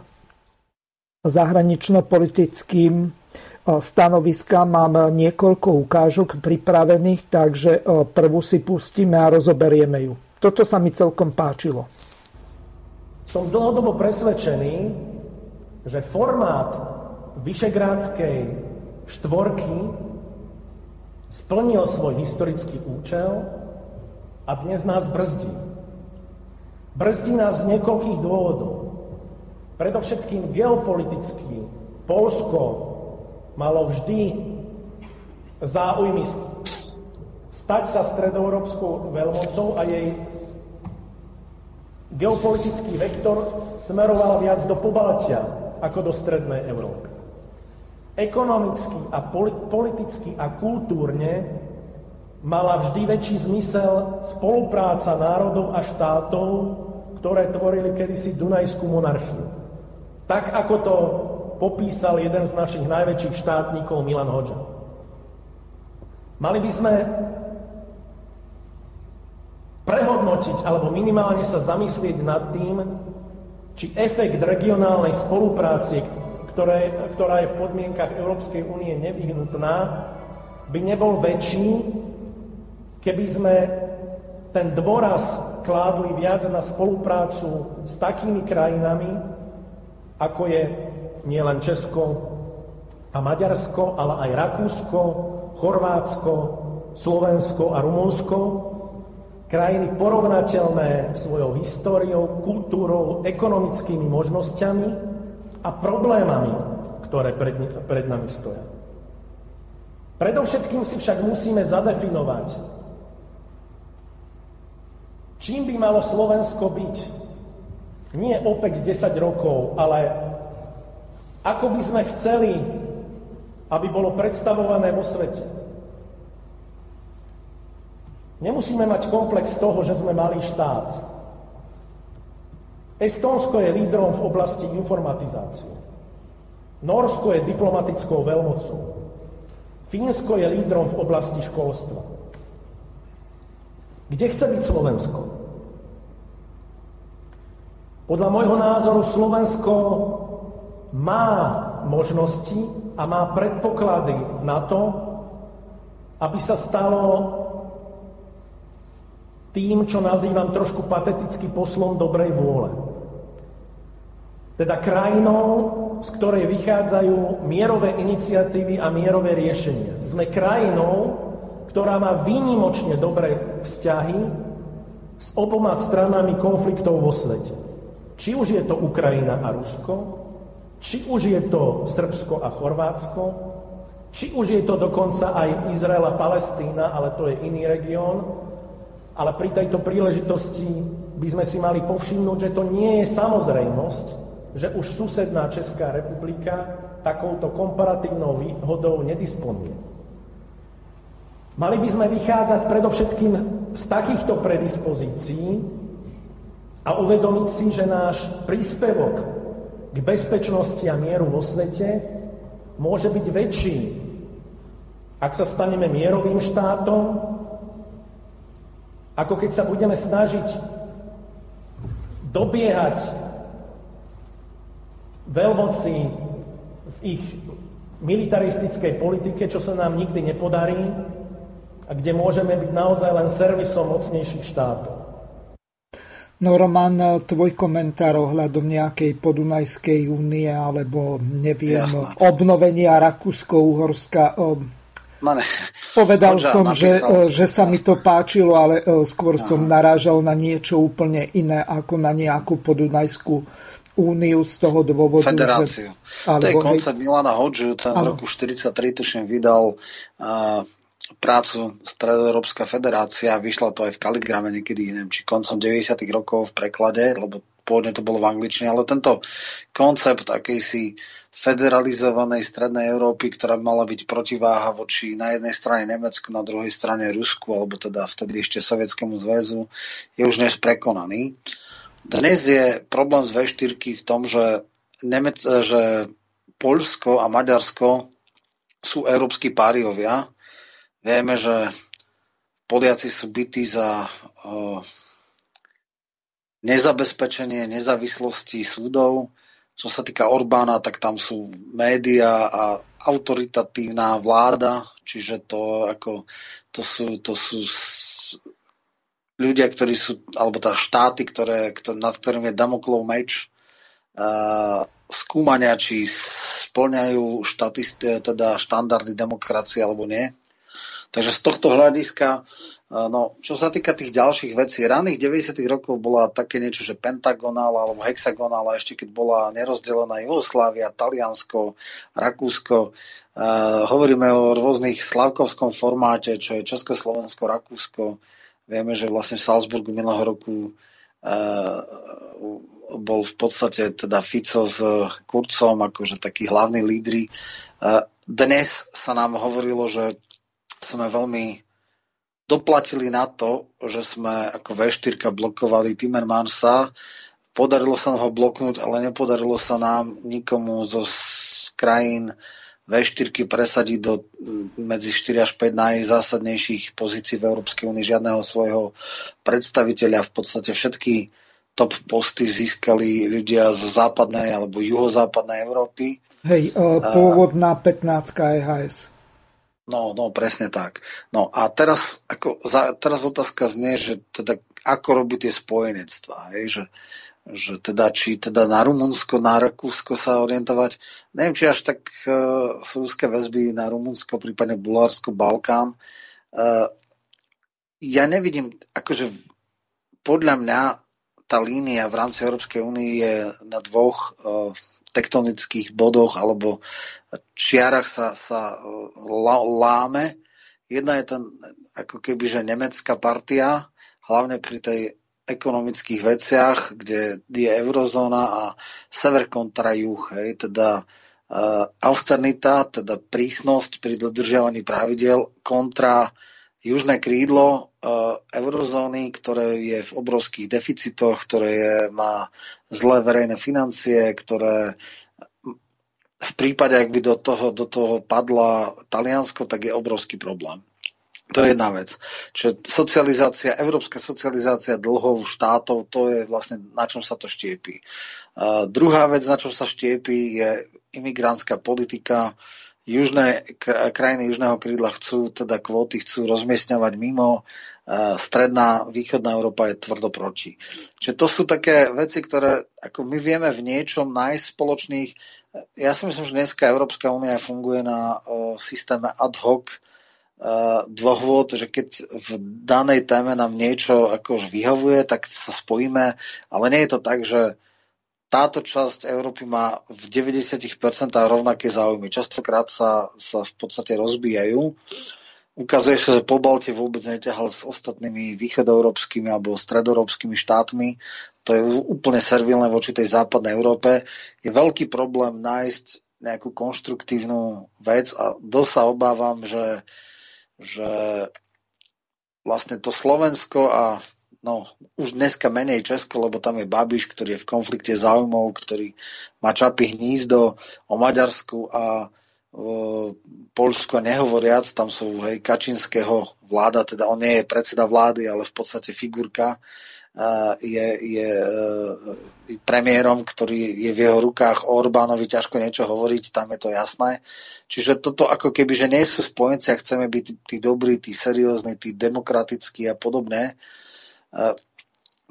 zahranično-politickým stanoviska. Mám niekoľko ukážok pripravených, takže prvú si pustíme a rozoberieme ju. Toto sa mi celkom páčilo. Som dlhodobo presvedčený, že formát Vyšegrádskej štvorky splnil svoj historický účel a dnes nás brzdí. Brzdí nás z niekoľkých dôvodov. Predovšetkým geopolitický. Polsko malo vždy záujmy stať sa stredoeurópskou veľmocou a jej geopolitický vektor smeroval viac do Pobaltia ako do Strednej Európy. Ekonomicky a politicky a kultúrne mala vždy väčší zmysel spolupráca národov a štátov, ktoré tvorili kedysi Dunajskú monarchiu. Tak ako to popísal jeden z našich najväčších štátnikov Milan Hoďa. Mali by sme prehodnotiť alebo minimálne sa zamyslieť nad tým, či efekt regionálnej spolupráce, ktoré, ktorá je v podmienkach Európskej únie nevyhnutná, by nebol väčší, keby sme ten dôraz kládli viac na spoluprácu s takými krajinami, ako je nielen Česko a Maďarsko, ale aj Rakúsko, Chorvátsko, Slovensko a Rumunsko, krajiny porovnateľné svojou históriou, kultúrou, ekonomickými možnosťami a problémami, ktoré pred, pred nami stoja. Predovšetkým si však musíme zadefinovať, čím by malo Slovensko byť. Nie opäť 10 rokov, ale ako by sme chceli, aby bolo predstavované vo svete. Nemusíme mať komplex toho, že sme malý štát. Estónsko je lídrom v oblasti informatizácie. Norsko je diplomatickou veľmocou. Fínsko je lídrom v oblasti školstva. Kde chce byť Slovensko? Podľa môjho názoru Slovensko má možnosti a má predpoklady na to, aby sa stalo tým, čo nazývam trošku pateticky poslom dobrej vôle. Teda krajinou, z ktorej vychádzajú mierové iniciatívy a mierové riešenia. Sme krajinou, ktorá má výnimočne dobré vzťahy s oboma stranami konfliktov vo svete. Či už je to Ukrajina a Rusko, či už je to Srbsko a Chorvátsko, či už je to dokonca aj Izrael a Palestína, ale to je iný región, ale pri tejto príležitosti by sme si mali povšimnúť, že to nie je samozrejmosť, že už susedná Česká republika takouto komparatívnou výhodou nedisponuje. Mali by sme vychádzať predovšetkým z takýchto predispozícií a uvedomiť si, že náš príspevok k bezpečnosti a mieru vo svete môže byť väčší, ak sa staneme mierovým štátom, ako keď sa budeme snažiť dobiehať veľmoci v ich militaristickej politike, čo sa nám nikdy nepodarí a kde môžeme byť naozaj len servisom mocnejších štátov. No Roman, tvoj komentár ohľadom nejakej podunajskej únie alebo neviem, Jasné. obnovenia Rakúsko-Uhorska. No ne. Povedal Poča, som, že, že sa mi to páčilo, ale skôr Aha. som narážal na niečo úplne iné ako na nejakú podunajskú úniu z toho dôvodu. Federáciu. Že, alebo, to je koncept hej, Milana Hodžu, ten v roku 1943 tuším vydal uh, prácu Stredoeurópska federácia, vyšla to aj v Kaligrame niekedy, neviem, či koncom 90. rokov v preklade, lebo pôvodne to bolo v angličtine, ale tento koncept akejsi federalizovanej strednej Európy, ktorá mala byť protiváha voči na jednej strane Nemecku, na druhej strane Rusku, alebo teda vtedy ešte Sovietskému zväzu, je už dnes prekonaný. Dnes je problém z V4 v tom, že, Nemec, že Polsko a Maďarsko sú európsky páriovia. Vieme, že Poliaci sú bytí za o, nezabezpečenie nezávislosti súdov. Čo sa týka Orbána, tak tam sú média a autoritatívna vláda, čiže to, ako, to sú, to sú ľudia, ktorí sú, alebo tá štáty, ktoré, ktoré, nad ktorým je Damoklov meč, uh, skúmania, či splňajú štatisty, teda štandardy demokracie alebo nie. Takže z tohto hľadiska, no, čo sa týka tých ďalších vecí, raných 90. rokov bola také niečo, že pentagonál alebo hexagonál, ešte keď bola nerozdelená Jugoslávia, Taliansko, Rakúsko. Uh, hovoríme o rôznych slavkovskom formáte, čo je Československo, Rakúsko, Vieme, že vlastne v Salzburgu minulého roku uh, bol v podstate teda Fico s Kurcom akože takí hlavní lídry. Dnes sa nám hovorilo, že sme veľmi doplatili na to, že sme ako V4 blokovali Timmermansa. Podarilo sa nám ho bloknúť, ale nepodarilo sa nám nikomu zo krajín v4 presadiť do medzi 4 až 5 najzásadnejších pozícií v Európskej únii žiadneho svojho predstaviteľa. V podstate všetky top posty získali ľudia zo západnej alebo juhozápadnej Európy. Hej, uh, pôvodná 15 EHS. No, no, presne tak. No a teraz, ako, za, teraz otázka znie, že teda ako robiť tie spojenectvá, hej, že že teda, či teda na Rumunsko, na Rakúsko sa orientovať. Neviem, či až tak uh, sú úzke väzby na Rumunsko, prípadne Bulharsko, Balkán. Uh, ja nevidím, akože podľa mňa tá línia v rámci Európskej únie je na dvoch uh, tektonických bodoch alebo čiarach sa, sa uh, láme. Jedna je ten ako keby, že nemecká partia, hlavne pri tej ekonomických veciach, kde je eurozóna a sever kontra juh, hej, teda uh, austernita, teda prísnosť pri dodržiavaní pravidel kontra južné krídlo uh, eurozóny, ktoré je v obrovských deficitoch, ktoré je, má zlé verejné financie, ktoré v prípade, ak by do toho, do toho padla Taliansko, tak je obrovský problém. To je jedna vec. Čiže socializácia, európska socializácia dlhov štátov, to je vlastne na čom sa to štiepi. Uh, druhá vec, na čom sa štiepi, je imigrantská politika. Južné, krajiny južného krídla chcú, teda kvóty chcú rozmiestňovať mimo. Uh, stredná, východná Európa je tvrdo proti. Čiže to sú také veci, ktoré ako my vieme v niečom nájsť spoločných. Ja si myslím, že dneska Európska únia funguje na uh, systéme ad hoc dôvod, že keď v danej téme nám niečo akože vyhovuje, tak sa spojíme, ale nie je to tak, že táto časť Európy má v 90% rovnaké záujmy. Častokrát sa, sa v podstate rozbijajú. Ukazuje sa, že po Balte vôbec neťahal s ostatnými východoeurópskymi alebo stredoeurópskymi štátmi. To je úplne servilné voči tej západnej Európe. Je veľký problém nájsť nejakú konštruktívnu vec a dosť sa obávam, že že vlastne to Slovensko a no, už dneska menej Česko, lebo tam je Babiš, ktorý je v konflikte záujmov, ktorý má čapy hnízdo o Maďarsku a o, Polsku a nehovoriac, tam sú hej, Kačinského vláda, teda on nie je predseda vlády, ale v podstate figurka je, je e, premiérom, ktorý je v jeho rukách o Orbánovi ťažko niečo hovoriť, tam je to jasné. Čiže toto ako keby, že nie sú spojenci a chceme byť tí dobrí, tí seriózni, tí demokratickí a podobné.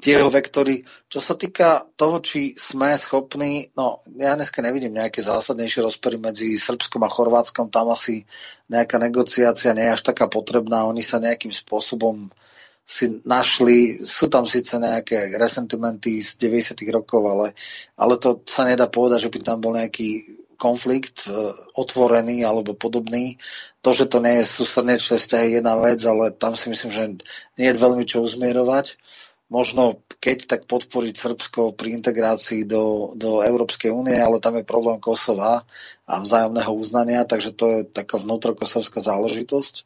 Tie jeho vektory. Čo sa týka toho, či sme schopní, no ja dneska nevidím nejaké zásadnejšie rozpory medzi Srbskom a Chorvátskom, tam asi nejaká negociácia nie je až taká potrebná, oni sa nejakým spôsobom si našli, sú tam síce nejaké resentimenty z 90. rokov, ale, ale to sa nedá povedať, že by tam bol nejaký konflikt e, otvorený alebo podobný. To, že to nie je súsrdnečné vzťahy, je jedna vec, ale tam si myslím, že nie je veľmi čo uzmierovať. Možno keď tak podporiť Srbsko pri integrácii do, do Európskej únie, ale tam je problém Kosova a vzájomného uznania, takže to je taká vnútrokosovská záležitosť.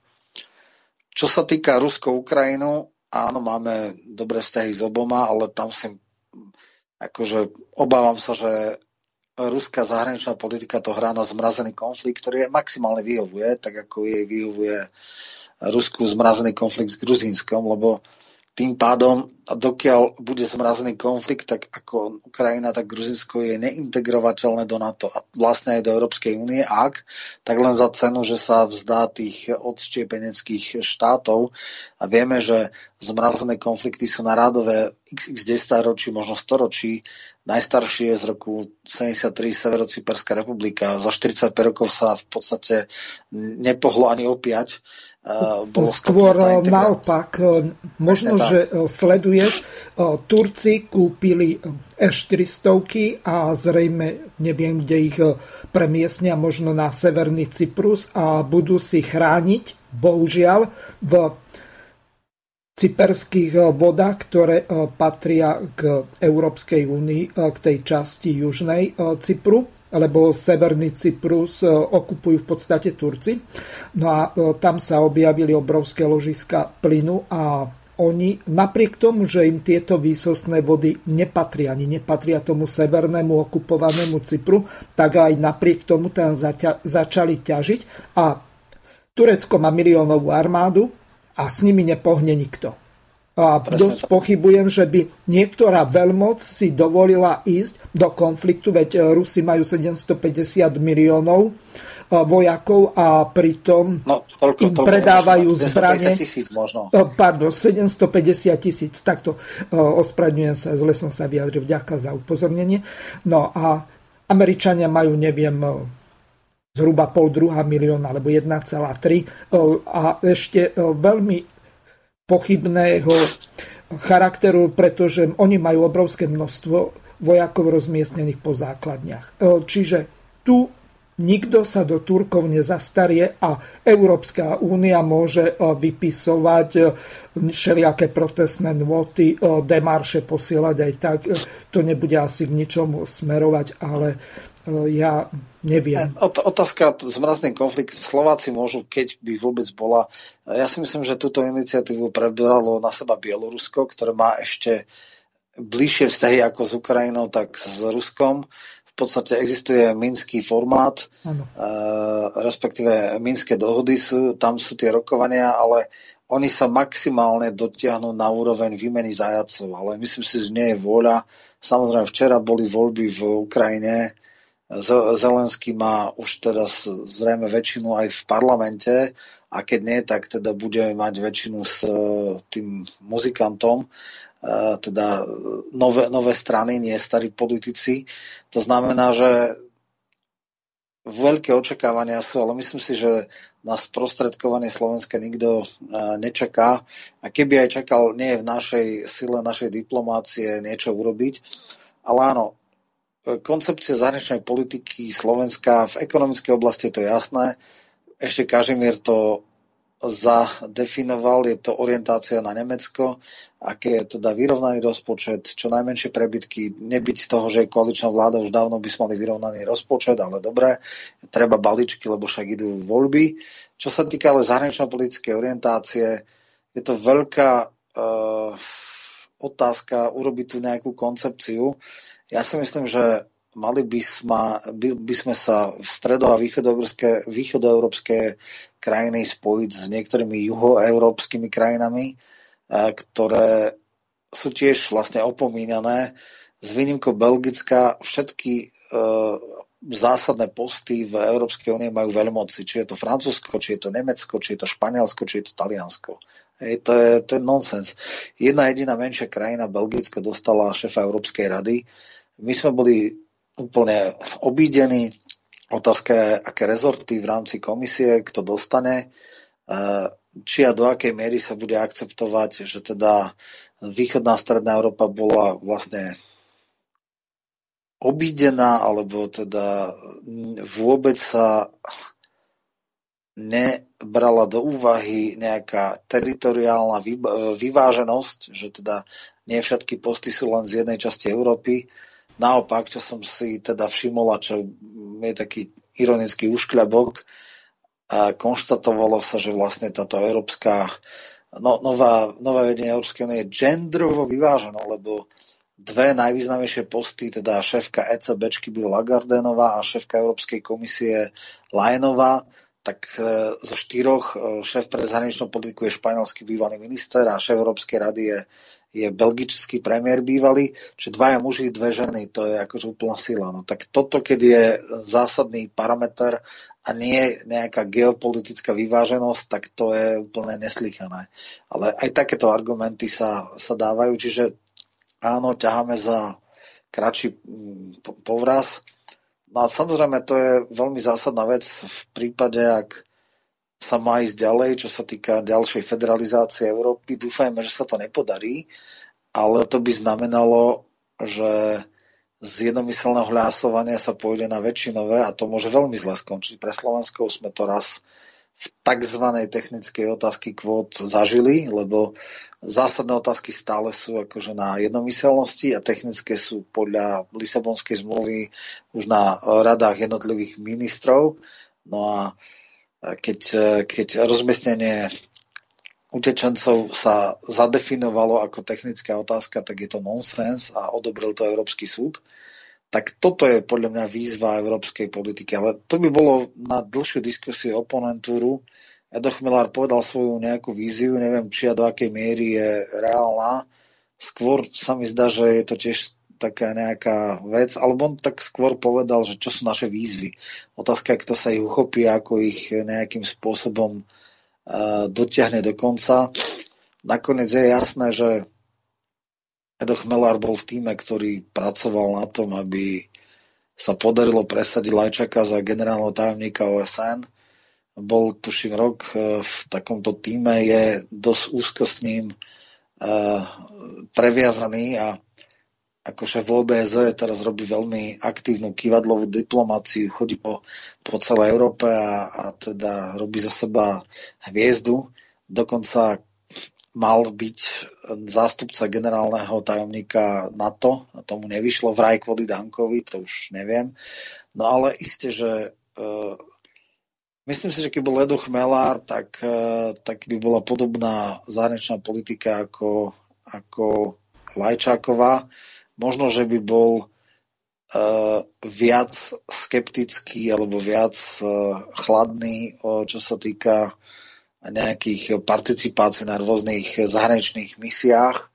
Čo sa týka Rusko-Ukrajinu, áno, máme dobré vzťahy s oboma, ale tam si akože obávam sa, že ruská zahraničná politika to hrá na zmrazený konflikt, ktorý je maximálne vyhovuje, tak ako jej vyhovuje Rusku zmrazený konflikt s Gruzínskom, lebo tým pádom, dokiaľ bude zmrazený konflikt, tak ako Ukrajina, tak Gruzinsko je neintegrovateľné do NATO a vlastne aj do Európskej únie, ak, tak len za cenu, že sa vzdá tých odštiepeneckých štátov. A vieme, že zmrazené konflikty sú na rádové xx 10 ročí, možno 100 ročí. Najstarší je z roku 73 Severocyperská republika. Za 45 rokov sa v podstate nepohlo ani opiať bolo Skôr naopak, možno, že e, sleduješ, e, Turci kúpili E400 a zrejme neviem, kde ich premiesnia, možno na Severný Cyprus a budú si chrániť, bohužiaľ, v cyperských vodách, ktoré patria k Európskej únii, k tej časti južnej Cypru lebo Severný Cyprus e, okupujú v podstate Turci. No a e, tam sa objavili obrovské ložiska plynu a oni, napriek tomu, že im tieto výsostné vody nepatria, ani nepatria tomu severnému okupovanému Cypru, tak aj napriek tomu tam zaťa- začali ťažiť a Turecko má miliónovú armádu a s nimi nepohne nikto. A dosť pochybujem, že by niektorá veľmoc si dovolila ísť do konfliktu, veď e, Rusi majú 750 miliónov vojakov a pritom no, toľko, im toľko predávajú možno, zbranie. tisíc možno. Pardon, 750 tisíc. Takto ospravedlňujem sa, zle som sa vyjadril. Vďaka za upozornenie. No a Američania majú, neviem, zhruba pol druhá milióna alebo 1,3 a ešte veľmi pochybného charakteru, pretože oni majú obrovské množstvo vojakov rozmiestnených po základniach. Čiže tu nikto sa do Turkov nezastarie a Európska únia môže e, vypisovať e, všelijaké protestné nôty, demarše posielať aj tak. To nebude asi k ničomu smerovať, ale ja neviem. Otázka, zmrazný konflikt, Slováci môžu, keď by vôbec bola. Ja si myslím, že túto iniciatívu prebralo na seba Bielorusko, ktoré má ešte bližšie vzťahy ako s Ukrajinou, tak s Ruskom. Podstate existuje minský formát, ano. respektíve minské dohody sú, tam sú tie rokovania, ale oni sa maximálne dotiahnu na úroveň výmeny zajacov, ale myslím si, že nie je vôľa. Samozrejme, včera boli voľby v Ukrajine, Zelenský má už teda zrejme väčšinu aj v parlamente a keď nie, tak teda budeme mať väčšinu s e, tým muzikantom, e, teda nové, nové strany, nie starí politici. To znamená, že veľké očakávania sú, ale myslím si, že na sprostredkovanie Slovenska nikto e, nečaká. A keby aj čakal, nie je v našej sile, našej diplomácie niečo urobiť. Ale áno, koncepcia zahraničnej politiky Slovenska v ekonomickej oblasti je to jasné. Ešte Kažimír to zadefinoval, je to orientácia na Nemecko, aké je teda vyrovnaný rozpočet, čo najmenšie prebytky, nebyť z toho, že koaličná vláda, už dávno by sme mali vyrovnaný rozpočet, ale dobre, treba balíčky, lebo však idú voľby. Čo sa týka ale zahranično-politickej orientácie, je to veľká uh, otázka urobiť tu nejakú koncepciu. Ja si myslím, že mali by sme, by, by sme sa v stredo- a východoeurópske, východoeurópske krajiny spojiť s niektorými juhoeurópskymi krajinami, eh, ktoré sú tiež vlastne opomínané. S výnimkou Belgická všetky uh, zásadné posty v Európskej únie majú veľmoci. Či je to Francúzsko, či je to Nemecko, či je to Španielsko, či je to Taliansko. Hej, to, je, to je nonsens. Jedna jediná menšia krajina, Belgicko, dostala šefa Európskej rady. My sme boli úplne obídený. Otázka je, aké rezorty v rámci komisie, kto dostane. E, či a do akej miery sa bude akceptovať, že teda východná stredná Európa bola vlastne obídená, alebo teda vôbec sa nebrala do úvahy nejaká teritoriálna vyváženosť, že teda nie všetky posty sú len z jednej časti Európy. Naopak, čo som si teda všimol čo je taký ironický uškľabok, a konštatovalo sa, že vlastne táto európska no, nová, nová vedenie Európskej únie je genderovo vyvážené, lebo dve najvýznamnejšie posty, teda šéfka ECBčky byl Lagardenová a šéfka Európskej komisie Lajenová, tak e, zo štyroch e, šéf pre zahraničnú politiku je španielský bývalý minister a šéf Európskej rady je je belgický premiér bývalý, že dvaja muži, dve ženy, to je akože úplná sila. No tak toto, keď je zásadný parameter a nie nejaká geopolitická vyváženosť, tak to je úplne neslychané. Ale aj takéto argumenty sa, sa dávajú, čiže áno, ťaháme za kratší mm, povraz. No a samozrejme, to je veľmi zásadná vec v prípade, ak sa má ísť ďalej, čo sa týka ďalšej federalizácie Európy. Dúfajme, že sa to nepodarí, ale to by znamenalo, že z jednomyselného hlasovania sa pôjde na väčšinové a to môže veľmi zle skončiť. Pre Slovensko sme to raz v tzv. technickej otázky kvót zažili, lebo zásadné otázky stále sú akože na jednomyselnosti a technické sú podľa Lisabonskej zmluvy už na radách jednotlivých ministrov. No a keď, keď rozmiestnenie utečencov sa zadefinovalo ako technická otázka, tak je to nonsens a odobril to Európsky súd. Tak toto je podľa mňa výzva európskej politiky. Ale to by bolo na dlhšiu diskusiu oponentúru. Edo Chmelár povedal svoju nejakú víziu, neviem, či a do akej miery je reálna. Skôr sa mi zdá, že je to tiež taká nejaká vec, alebo on tak skôr povedal, že čo sú naše výzvy. Otázka je, kto sa ich uchopí, ako ich nejakým spôsobom uh, dotiahne do konca. Nakoniec je jasné, že Edo Chmelár bol v týme, ktorý pracoval na tom, aby sa podarilo presadiť Lajčaka za generálneho tajomníka OSN. Bol, tuším, rok e, v takomto týme, je dosť úzko s ním uh, previazaný a ako šéf OBZ teraz robí veľmi aktívnu kývadlovú diplomáciu, chodí po, po celej Európe a, a teda robí za seba hviezdu. Dokonca mal byť zástupca generálneho tajomníka NATO, a tomu nevyšlo vraj kvôli Dankovi, to už neviem. No ale isté, že uh, myslím si, že keď bol Ledo Chmelár, tak, uh, tak by bola podobná zahraničná politika ako, ako Lajčáková možno, že by bol uh, viac skeptický alebo viac uh, chladný, uh, čo sa týka nejakých participácií na rôznych zahraničných misiách.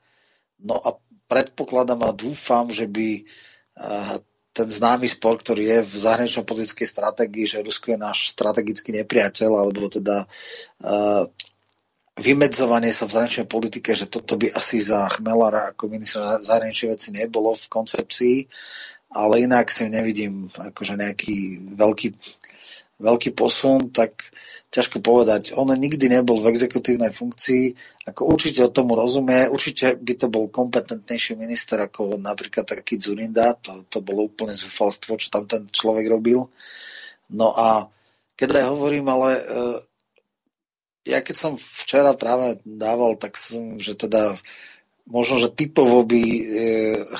No a predpokladám a dúfam, že by ten známy spor, ktorý je v zahranično-politickej stratégii, že Rusko je náš strategický nepriateľ, alebo teda vymedzovanie sa v zahraničnej politike, že toto by asi za Chmelara ako ministra zahraničnej veci nebolo v koncepcii, ale inak si nevidím akože nejaký veľký, veľký posun, tak ťažko povedať. On nikdy nebol v exekutívnej funkcii, ako určite o tomu rozumie, určite by to bol kompetentnejší minister ako napríklad taký Zurinda, to, to bolo úplne zúfalstvo, čo tam ten človek robil. No a keď aj hovorím, ale e, ja keď som včera práve dával, tak som, že teda možno, že typovo by e,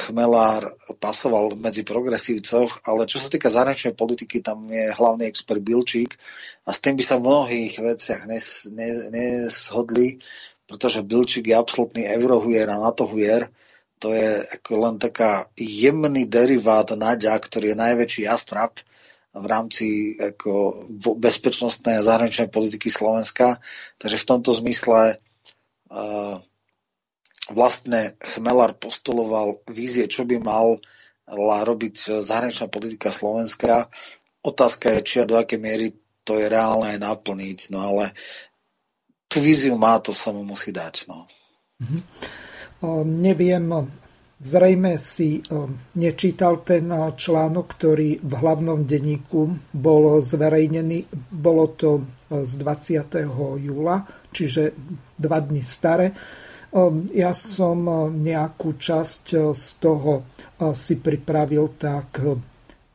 Chmelár pasoval medzi progresívcoch, ale čo sa týka zahraničnej politiky, tam je hlavný expert Bilčík a s tým by sa v mnohých veciach nes, nes, neshodli, pretože Bilčík je absolútny eurohujer a NATO hujer. To je ako len taká jemný derivát Naďa, ktorý je najväčší jastrap v rámci ako bezpečnostnej a zahraničnej politiky Slovenska. Takže v tomto zmysle uh, vlastne Chmelar postuloval vízie, čo by mal robiť zahraničná politika Slovenska. Otázka je, či a do akej miery to je reálne aj naplniť. No ale tú víziu má, to sa mu musí dať. No. Mm-hmm. Neviem, Zrejme si nečítal ten článok, ktorý v hlavnom denníku bol zverejnený. Bolo to z 20. júla, čiže dva dni staré. Ja som nejakú časť z toho si pripravil, tak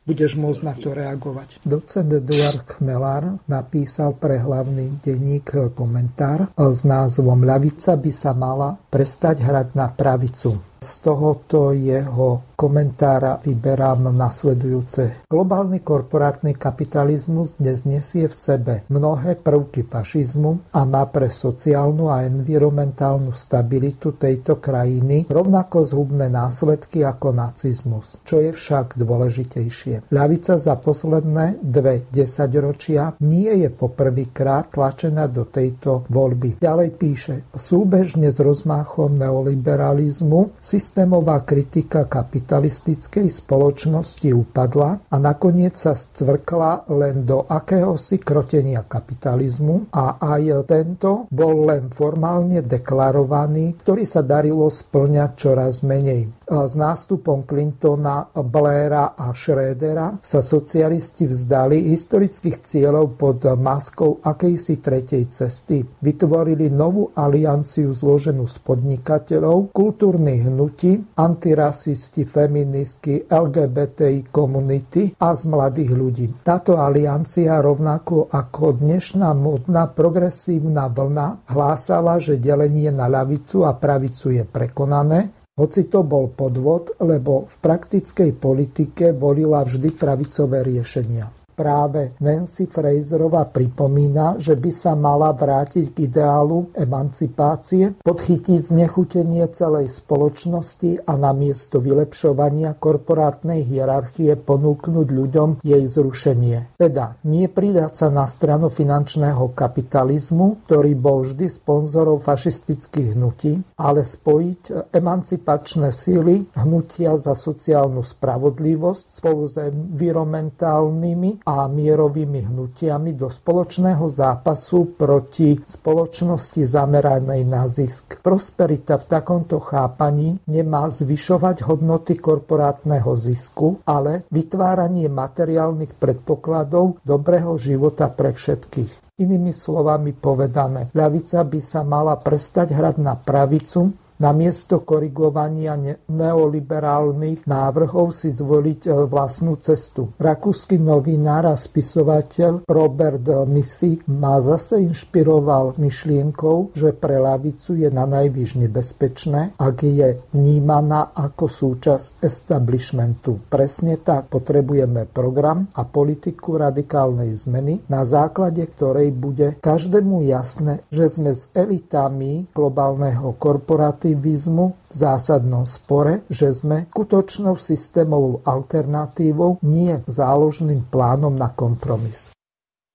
budeš môcť na to reagovať. Docent Eduard Chmelár napísal pre hlavný denník komentár s názvom Ľavica by sa mala prestať hrať na pravicu. Z tohoto jeho komentára vyberám nasledujúce. Globálny korporátny kapitalizmus dnes nesie v sebe mnohé prvky fašizmu a má pre sociálnu a environmentálnu stabilitu tejto krajiny rovnako zhubné následky ako nacizmus, čo je však dôležitejšie. Ľavica za posledné dve desaťročia nie je poprvýkrát tlačená do tejto voľby. Ďalej píše, súbežne s rozmáchom neoliberalizmu Systémová kritika kapitalistickej spoločnosti upadla a nakoniec sa scvrkla len do akéhosi krotenia kapitalizmu a aj tento bol len formálne deklarovaný, ktorý sa darilo splňať čoraz menej. S nástupom Clintona, Blaira a Schrödera sa socialisti vzdali historických cieľov pod maskou akejsi tretej cesty. Vytvorili novú alianciu zloženú z podnikateľov, kultúrnych hnutí, antirasisti, feministky, LGBTI komunity a z mladých ľudí. Táto aliancia rovnako ako dnešná modná progresívna vlna hlásala, že delenie na ľavicu a pravicu je prekonané hoci to bol podvod, lebo v praktickej politike volila vždy pravicové riešenia práve Nancy Fraserová pripomína, že by sa mala vrátiť k ideálu emancipácie, podchytiť znechutenie celej spoločnosti a namiesto vylepšovania korporátnej hierarchie ponúknuť ľuďom jej zrušenie. Teda nie pridať sa na stranu finančného kapitalizmu, ktorý bol vždy sponzorov fašistických hnutí, ale spojiť emancipačné síly hnutia za sociálnu spravodlivosť spolu s environmentálnymi a mierovými hnutiami do spoločného zápasu proti spoločnosti zameranej na zisk. Prosperita v takomto chápaní nemá zvyšovať hodnoty korporátneho zisku, ale vytváranie materiálnych predpokladov dobrého života pre všetkých. Inými slovami povedané, ľavica by sa mala prestať hrať na pravicu namiesto korigovania neoliberálnych návrhov si zvoliť e, vlastnú cestu. Rakúsky novinár a spisovateľ Robert Misi ma zase inšpiroval myšlienkou, že pre lavicu je na najvyš nebezpečné, ak je vnímaná ako súčasť establishmentu. Presne tak potrebujeme program a politiku radikálnej zmeny, na základe ktorej bude každému jasné, že sme s elitami globálneho korporaty aktivizmu v zásadnom spore, že sme skutočnou systémovou alternatívou, nie záložným plánom na kompromis.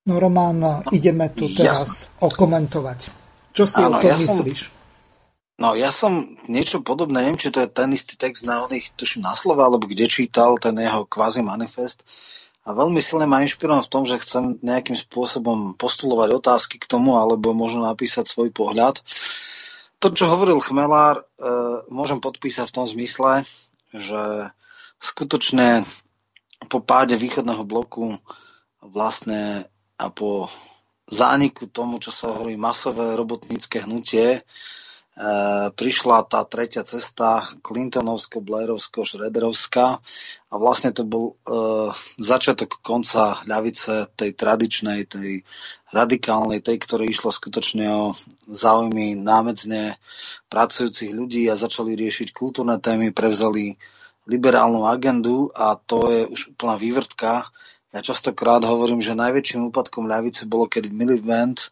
No Román, ideme tu teraz ja okomentovať. Čo si Áno, o tom ja myslíš? Som... No ja som niečo podobné, neviem, či to je ten istý text na oných, tuším na slova, alebo kde čítal ten jeho kvázi manifest. A veľmi silne ma inšpiroval v tom, že chcem nejakým spôsobom postulovať otázky k tomu, alebo možno napísať svoj pohľad to, čo hovoril Chmelár, e, môžem podpísať v tom zmysle, že skutočne po páde východného bloku vlastne a po zániku tomu, čo sa hovorí masové robotnícke hnutie, prišla tá tretia cesta Clintonovsko, Blairovsko, Šrederovská a vlastne to bol e, začiatok konca ľavice tej tradičnej, tej radikálnej, tej, ktorej išlo skutočne o záujmy námedzne pracujúcich ľudí a začali riešiť kultúrne témy, prevzali liberálnu agendu a to je už úplná vývrtka. Ja častokrát hovorím, že najväčším úpadkom ľavice bolo, keď Miliband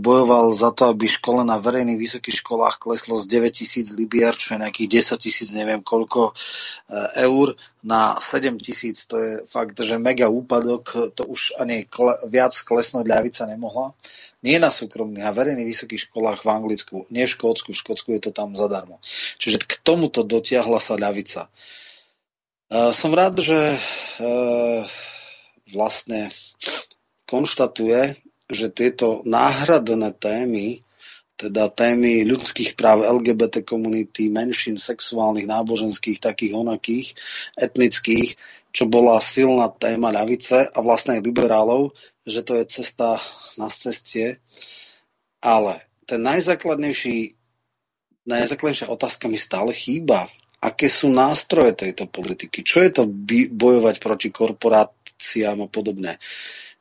bojoval za to, aby škole na verejných vysokých školách kleslo z 9 tisíc libier, čo je nejakých 10 tisíc, neviem koľko eh, eur, na 7 tisíc. To je fakt, že mega úpadok, to už ani viac klesnúť ľavica nemohla. Nie na súkromných a verejných vysokých školách v Anglicku, nie v Škótsku, v Škótsku je to tam zadarmo. Čiže k tomuto dotiahla sa ľavica. Uh, som rád, že uh, vlastne konštatuje, že tieto náhradné témy teda témy ľudských práv LGBT komunity, menšín, sexuálnych, náboženských, takých onakých, etnických, čo bola silná téma ľavice a vlastne aj liberálov, že to je cesta na cestie. Ale ten najzákladnejší, najzákladnejšia otázka mi stále chýba. Aké sú nástroje tejto politiky? Čo je to bojovať proti korporáciám a podobne?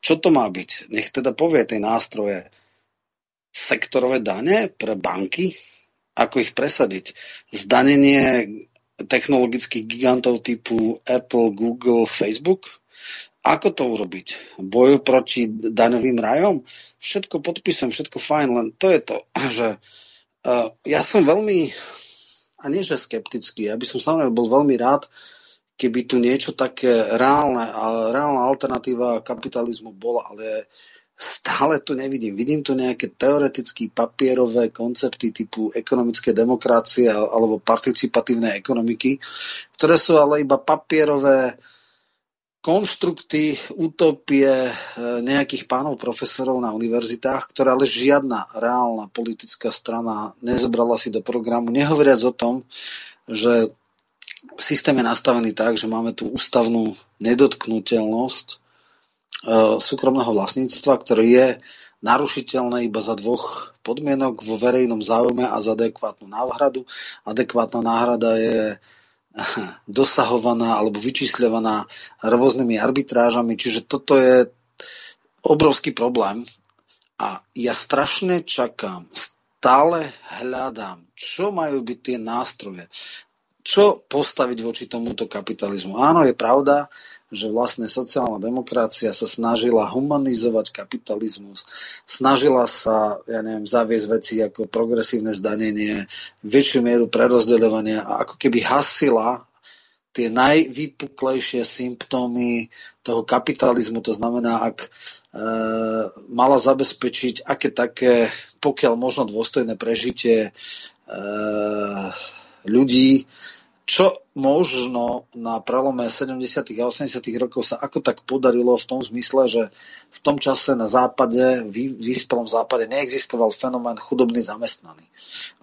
Čo to má byť? Nech teda povie tie nástroje sektorové dane pre banky, ako ich presadiť. Zdanenie technologických gigantov typu Apple, Google, Facebook. Ako to urobiť? Boju proti daňovým rajom? Všetko podpisujem, všetko fajn, len to je to, [CLEARS THROAT] že uh, ja som veľmi, a nie že skeptický, ja by som samozrejme bol veľmi rád, keby tu niečo také reálne, reálna alternatíva kapitalizmu bola, ale stále tu nevidím. Vidím tu nejaké teoretické papierové koncepty typu ekonomické demokracie alebo participatívnej ekonomiky, ktoré sú ale iba papierové konštrukty, utopie e, nejakých pánov profesorov na univerzitách, ktorá ale žiadna reálna politická strana nezobrala si do programu, nehovoriac o tom, že systém je nastavený tak, že máme tu ústavnú nedotknutelnosť E, súkromného vlastníctva, ktoré je narušiteľné iba za dvoch podmienok vo verejnom záujme a za adekvátnu náhradu. Adekvátna náhrada je dosahovaná alebo vyčísľovaná rôznymi arbitrážami, čiže toto je obrovský problém. A ja strašne čakám, stále hľadám, čo majú byť tie nástroje, čo postaviť voči tomuto kapitalizmu. Áno, je pravda, že vlastne sociálna demokracia sa snažila humanizovať kapitalizmus, snažila sa, ja neviem, zaviesť veci ako progresívne zdanenie, väčšiu mieru prerozdeľovania a ako keby hasila tie najvypuklejšie symptómy toho kapitalizmu, to znamená, ak e, mala zabezpečiť aké také, pokiaľ možno dôstojné prežitie e, ľudí, čo možno na prelome 70. a 80. rokov sa ako tak podarilo v tom zmysle, že v tom čase na západe, v vyspelom západe neexistoval fenomén chudobný zamestnaný.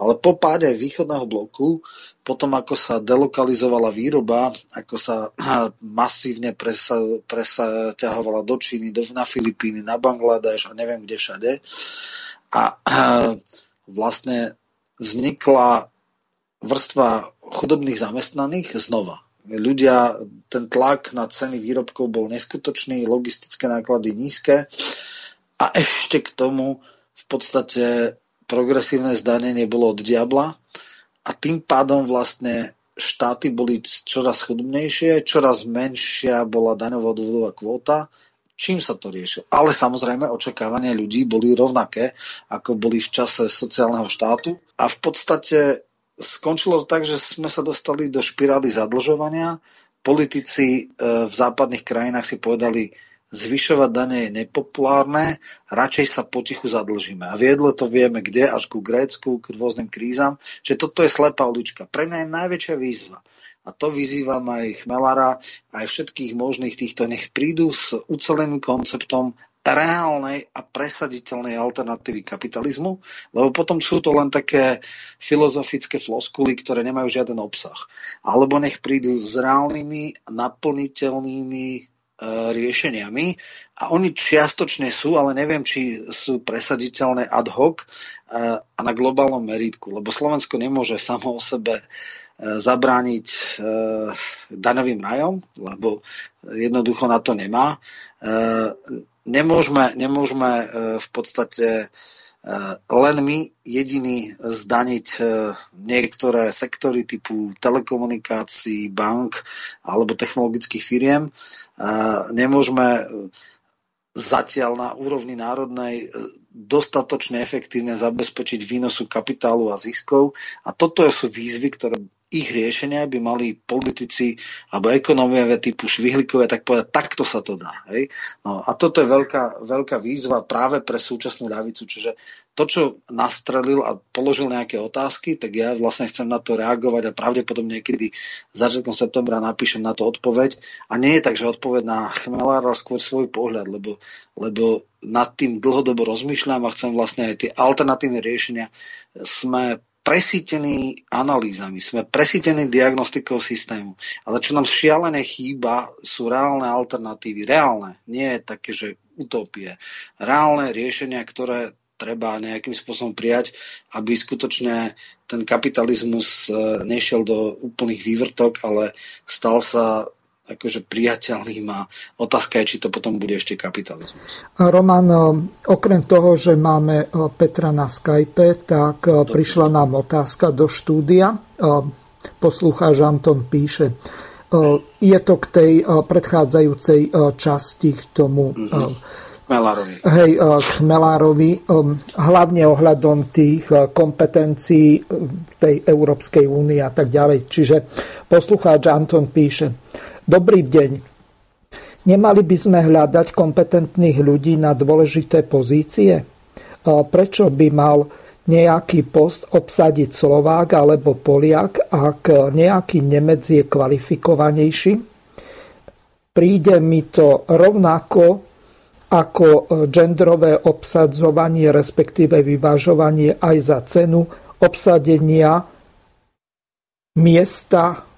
Ale po páde východného bloku, potom ako sa delokalizovala výroba, ako sa [CLEARS THROAT] masívne presa, do Číny, do, na Filipíny, na Bangladeš a neviem kde všade, a vlastne vznikla vrstva chudobných zamestnaných znova. Ľudia, ten tlak na ceny výrobkov bol neskutočný, logistické náklady nízke a ešte k tomu v podstate progresívne zdanenie bolo od diabla a tým pádom vlastne štáty boli čoraz chudobnejšie, čoraz menšia bola daňová dôvodová kvóta, čím sa to riešilo. Ale samozrejme očakávania ľudí boli rovnaké, ako boli v čase sociálneho štátu a v podstate skončilo to tak, že sme sa dostali do špirály zadlžovania. Politici e, v západných krajinách si povedali, zvyšovať dane je nepopulárne, radšej sa potichu zadlžíme. A viedlo to vieme kde, až ku Grécku, k rôznym krízam, že toto je slepá ulička. Pre mňa je najväčšia výzva. A to vyzývam aj Chmelara, aj všetkých možných týchto, nech prídu s uceleným konceptom reálnej a presaditeľnej alternatívy kapitalizmu, lebo potom sú to len také filozofické floskuly, ktoré nemajú žiaden obsah. Alebo nech prídu s reálnymi, naplniteľnými e, riešeniami a oni čiastočne sú, ale neviem, či sú presaditeľné ad hoc e, a na globálnom meritku, lebo Slovensko nemôže samo o sebe zabrániť e, daňovým rajom, lebo jednoducho na to nemá. E, nemôžeme, nemôžeme e, v podstate e, len my jediní zdaniť e, niektoré sektory typu telekomunikácií, bank alebo technologických firiem. Nemôžeme zatiaľ na úrovni národnej dostatočne efektívne zabezpečiť výnosu kapitálu a ziskov. A toto sú výzvy, ktoré ich riešenia by mali politici alebo ekonómiové typu švihlikové tak povedať, takto sa to dá. Hej? No, a toto je veľká, veľká výzva práve pre súčasnú ľavicu, čiže to, čo nastrelil a položil nejaké otázky, tak ja vlastne chcem na to reagovať a pravdepodobne niekedy začiatkom septembra napíšem na to odpoveď. A nie je tak, že odpoveď na Chmelára, skôr svoj pohľad, lebo, lebo nad tým dlhodobo rozmýšľam a chcem vlastne aj tie alternatívne riešenia. Sme presítení analýzami, sme presítení diagnostikou systému. Ale čo nám šialené chýba, sú reálne alternatívy. Reálne, nie také, že utopie. Reálne riešenia, ktoré treba nejakým spôsobom prijať, aby skutočne ten kapitalizmus e, nešiel do úplných vývrtok, ale stal sa akože priateľným a otázka je, či to potom bude ešte kapitalizmus. Roman, e, okrem toho, že máme e, Petra na Skype, tak Dobre. prišla nám otázka do štúdia. Poslucháč Anton píše, je to k tej predchádzajúcej časti k tomu mm-hmm Chmelárovi. Hej, e, k Chmelárovi, e, hlavne ohľadom tých e, kompetencií tej Európskej únie a tak ďalej. Čiže poslucháč Anton píše, dobrý deň. Nemali by sme hľadať kompetentných ľudí na dôležité pozície? Prečo by mal nejaký post obsadiť Slovák alebo Poliak, ak nejaký Nemec je kvalifikovanejší? Príde mi to rovnako ako genderové obsadzovanie, respektíve vyvážovanie aj za cenu obsadenia miesta.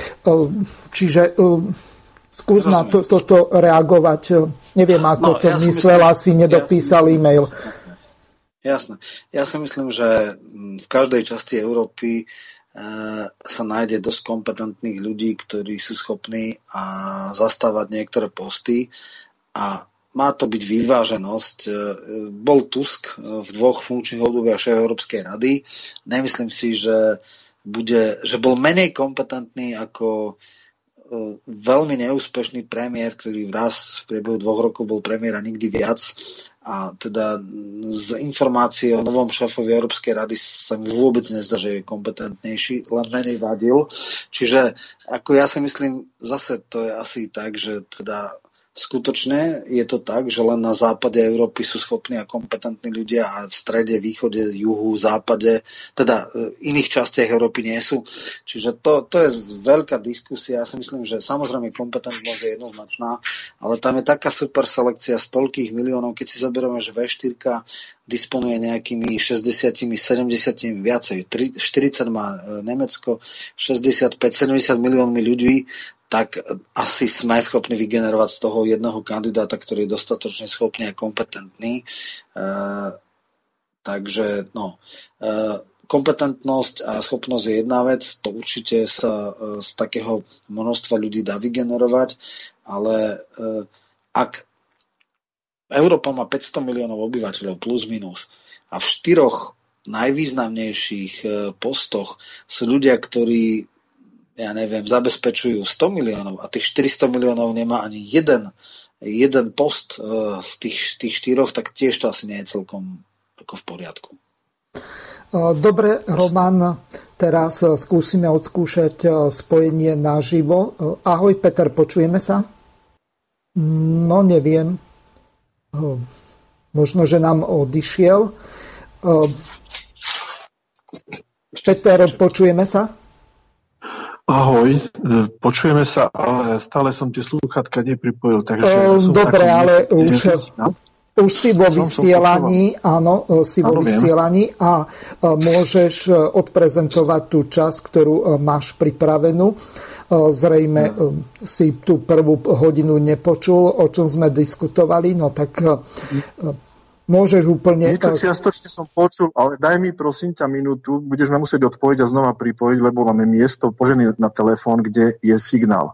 E, čiže e, skús na to, toto reagovať. Neviem, ako no, to ja myslel, myslím, asi nedopísal ja e-mail. Jasné. Ja si myslím, že v každej časti Európy sa nájde dosť kompetentných ľudí, ktorí sú schopní a zastávať niektoré posty a má to byť vyváženosť. E, bol Tusk e, v dvoch funkčných obdobiach Európskej rady. Nemyslím si, že, bude, že bol menej kompetentný ako e, veľmi neúspešný premiér, ktorý raz v priebehu dvoch rokov bol premiér a nikdy viac. A teda z informácie o novom šéfovi Európskej rady sa mi vôbec nezdá, že je kompetentnejší, len menej vadil. Čiže ako ja si myslím, zase to je asi tak, že teda Skutočne je to tak, že len na západe Európy sú schopní a kompetentní ľudia a v strede, východe, juhu, západe, teda e, iných častiach Európy nie sú. Čiže to, to je veľká diskusia. Ja si myslím, že samozrejme kompetentnosť je jednoznačná, ale tam je taká super selekcia z toľkých miliónov, keď si zoberieme, že V4 disponuje nejakými 60, 70, viacej, 40 má e, Nemecko, 65, 70 miliónmi ľudí, tak asi sme schopní vygenerovať z toho jedného kandidáta, ktorý je dostatočne schopný a kompetentný. E, takže no, e, kompetentnosť a schopnosť je jedna vec, to určite sa e, z takého množstva ľudí dá vygenerovať, ale e, ak Európa má 500 miliónov obyvateľov plus minus a v štyroch najvýznamnejších e, postoch sú ľudia, ktorí ja neviem, zabezpečujú 100 miliónov a tých 400 miliónov nemá ani jeden, jeden post uh, z tých, tých štyroch, tak tiež to asi nie je celkom ako v poriadku. Dobre, Roman, teraz e, skúsime odskúšať e, spojenie naživo. Ahoj, Peter, počujeme sa? No, neviem. Možno, že nám odišiel. Peter, počujeme sa? Ahoj, počujeme sa, ale stále som tie slúchatka nepripojil, takže... Ja som Dobre, taký, ale už, už si vo vysielaní, áno, e, si vo vysielaní a e, môžeš odprezentovať tú časť, ktorú máš pripravenú. Zrejme hmm. si tú prvú hodinu nepočul, o čom sme diskutovali, no tak Môžeš úplne... Niečo čiastočne som počul, ale daj mi prosím ťa minútu, budeš ma musieť odpojiť a znova pripojiť, lebo máme miesto požený na telefón, kde je signál.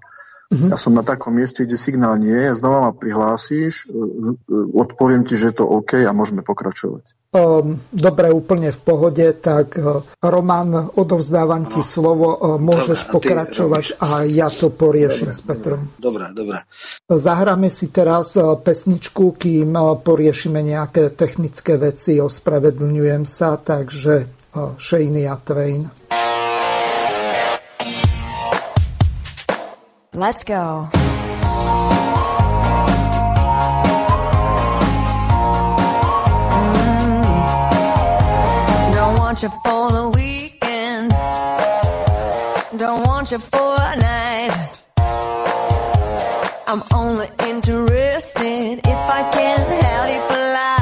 Mm-hmm. Ja som na takom mieste, kde signál nie je, znova ma prihlásíš, e, e, odpoviem ti, že je to OK a môžeme pokračovať. Ehm, dobre, úplne v pohode, tak e, Roman, odovzdávam ti slovo, môžeš dobre, pokračovať a, a ja to poriešim dobre, s Petrom. Dobre, dobre. Zahráme si teraz pesničku, kým poriešime nejaké technické veci, ospravedlňujem sa, takže Shania Twain. Let's go. Mm. Don't want you for the weekend. Don't want you for a night. I'm only interested if I can help you fly.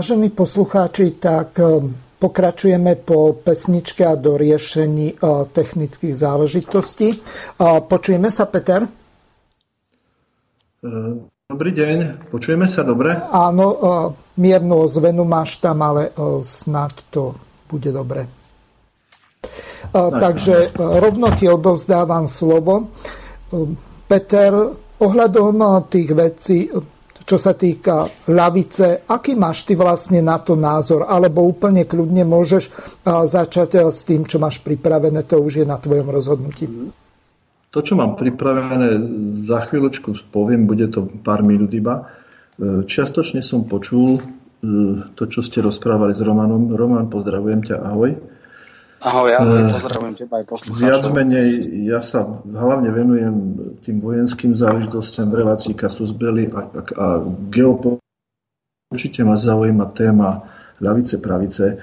Vážení poslucháči, tak ehm, pokračujeme po pesničke a do riešení technických záležitostí. Počujeme sa, Peter? Ehm, dobrý deň, počujeme sa dobre? Áno, miernu ozvenu máš tam, ale e, snad to bude dobre. Takže e, rovno ti odovzdávam slovo. Ehm, Peter, ohľadom e, tých vecí, čo sa týka lavice, aký máš ty vlastne na to názor? Alebo úplne kľudne môžeš začať e, s tým, čo máš pripravené, to už je na tvojom rozhodnutí. To, čo mám pripravené, za chvíľočku poviem, bude to pár minút iba. E, čiastočne som počul e, to, čo ste rozprávali s Romanom. Roman, pozdravujem ťa, ahoj. Ahoj, ja eh, pozdravujem teba aj poslucháčov. Viac menej, ja sa hlavne venujem tým vojenským záležitostiam v relácii Kasusbeli a, a, a geopo... Určite ma zaujíma téma ľavice, pravice.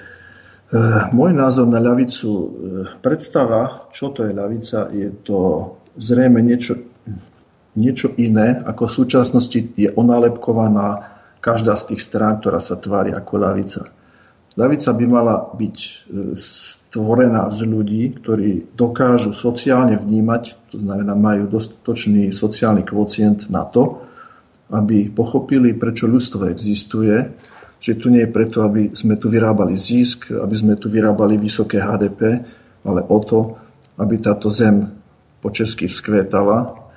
Eh, môj názor na ľavicu, eh, predstava, čo to je ľavica, je to zrejme niečo, niečo iné, ako v súčasnosti je onálepkovaná každá z tých strán, ktorá sa tvári ako ľavica. Ľavica by mala byť v stvorená z ľudí, ktorí dokážu sociálne vnímať, to znamená majú dostatočný sociálny kvocient na to, aby pochopili, prečo ľudstvo existuje, že tu nie je preto, aby sme tu vyrábali zisk, aby sme tu vyrábali vysoké HDP, ale o to, aby táto zem po česky vzkvétala.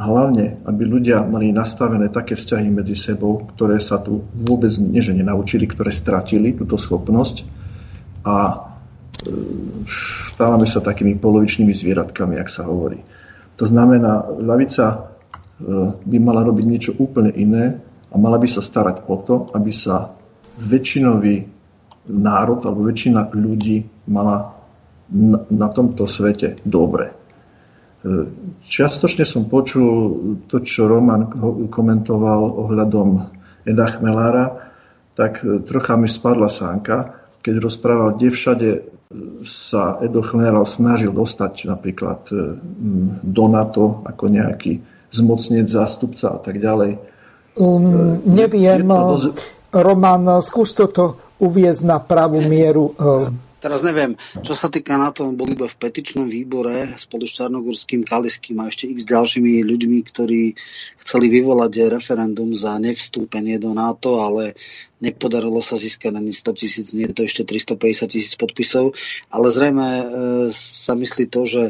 A hlavne, aby ľudia mali nastavené také vzťahy medzi sebou, ktoré sa tu vôbec nie, že nenaučili, ktoré stratili túto schopnosť. A stávame sa takými polovičnými zvieratkami, ak sa hovorí. To znamená, ľavica by mala robiť niečo úplne iné a mala by sa starať o to, aby sa väčšinový národ alebo väčšina ľudí mala na, tomto svete dobre. Čiastočne som počul to, čo Roman komentoval ohľadom Eda Chmelára, tak trocha mi spadla sánka, keď rozprával, kde všade sa Edo Chmelár snažil dostať napríklad do NATO ako nejaký zmocniť zástupca a tak ďalej. Um, neviem, dosť... Roman, skús toto uviezť na pravú mieru. Teraz neviem, čo sa týka na tom, bol iba v petičnom výbore spolu s Čarnogórským, Kaliským a ešte x ďalšími ľuďmi, ktorí chceli vyvolať referendum za nevstúpenie do NATO, ale Nepodarilo sa získať ani 100 tisíc, nie je to ešte 350 tisíc podpisov, ale zrejme e, sa myslí to, že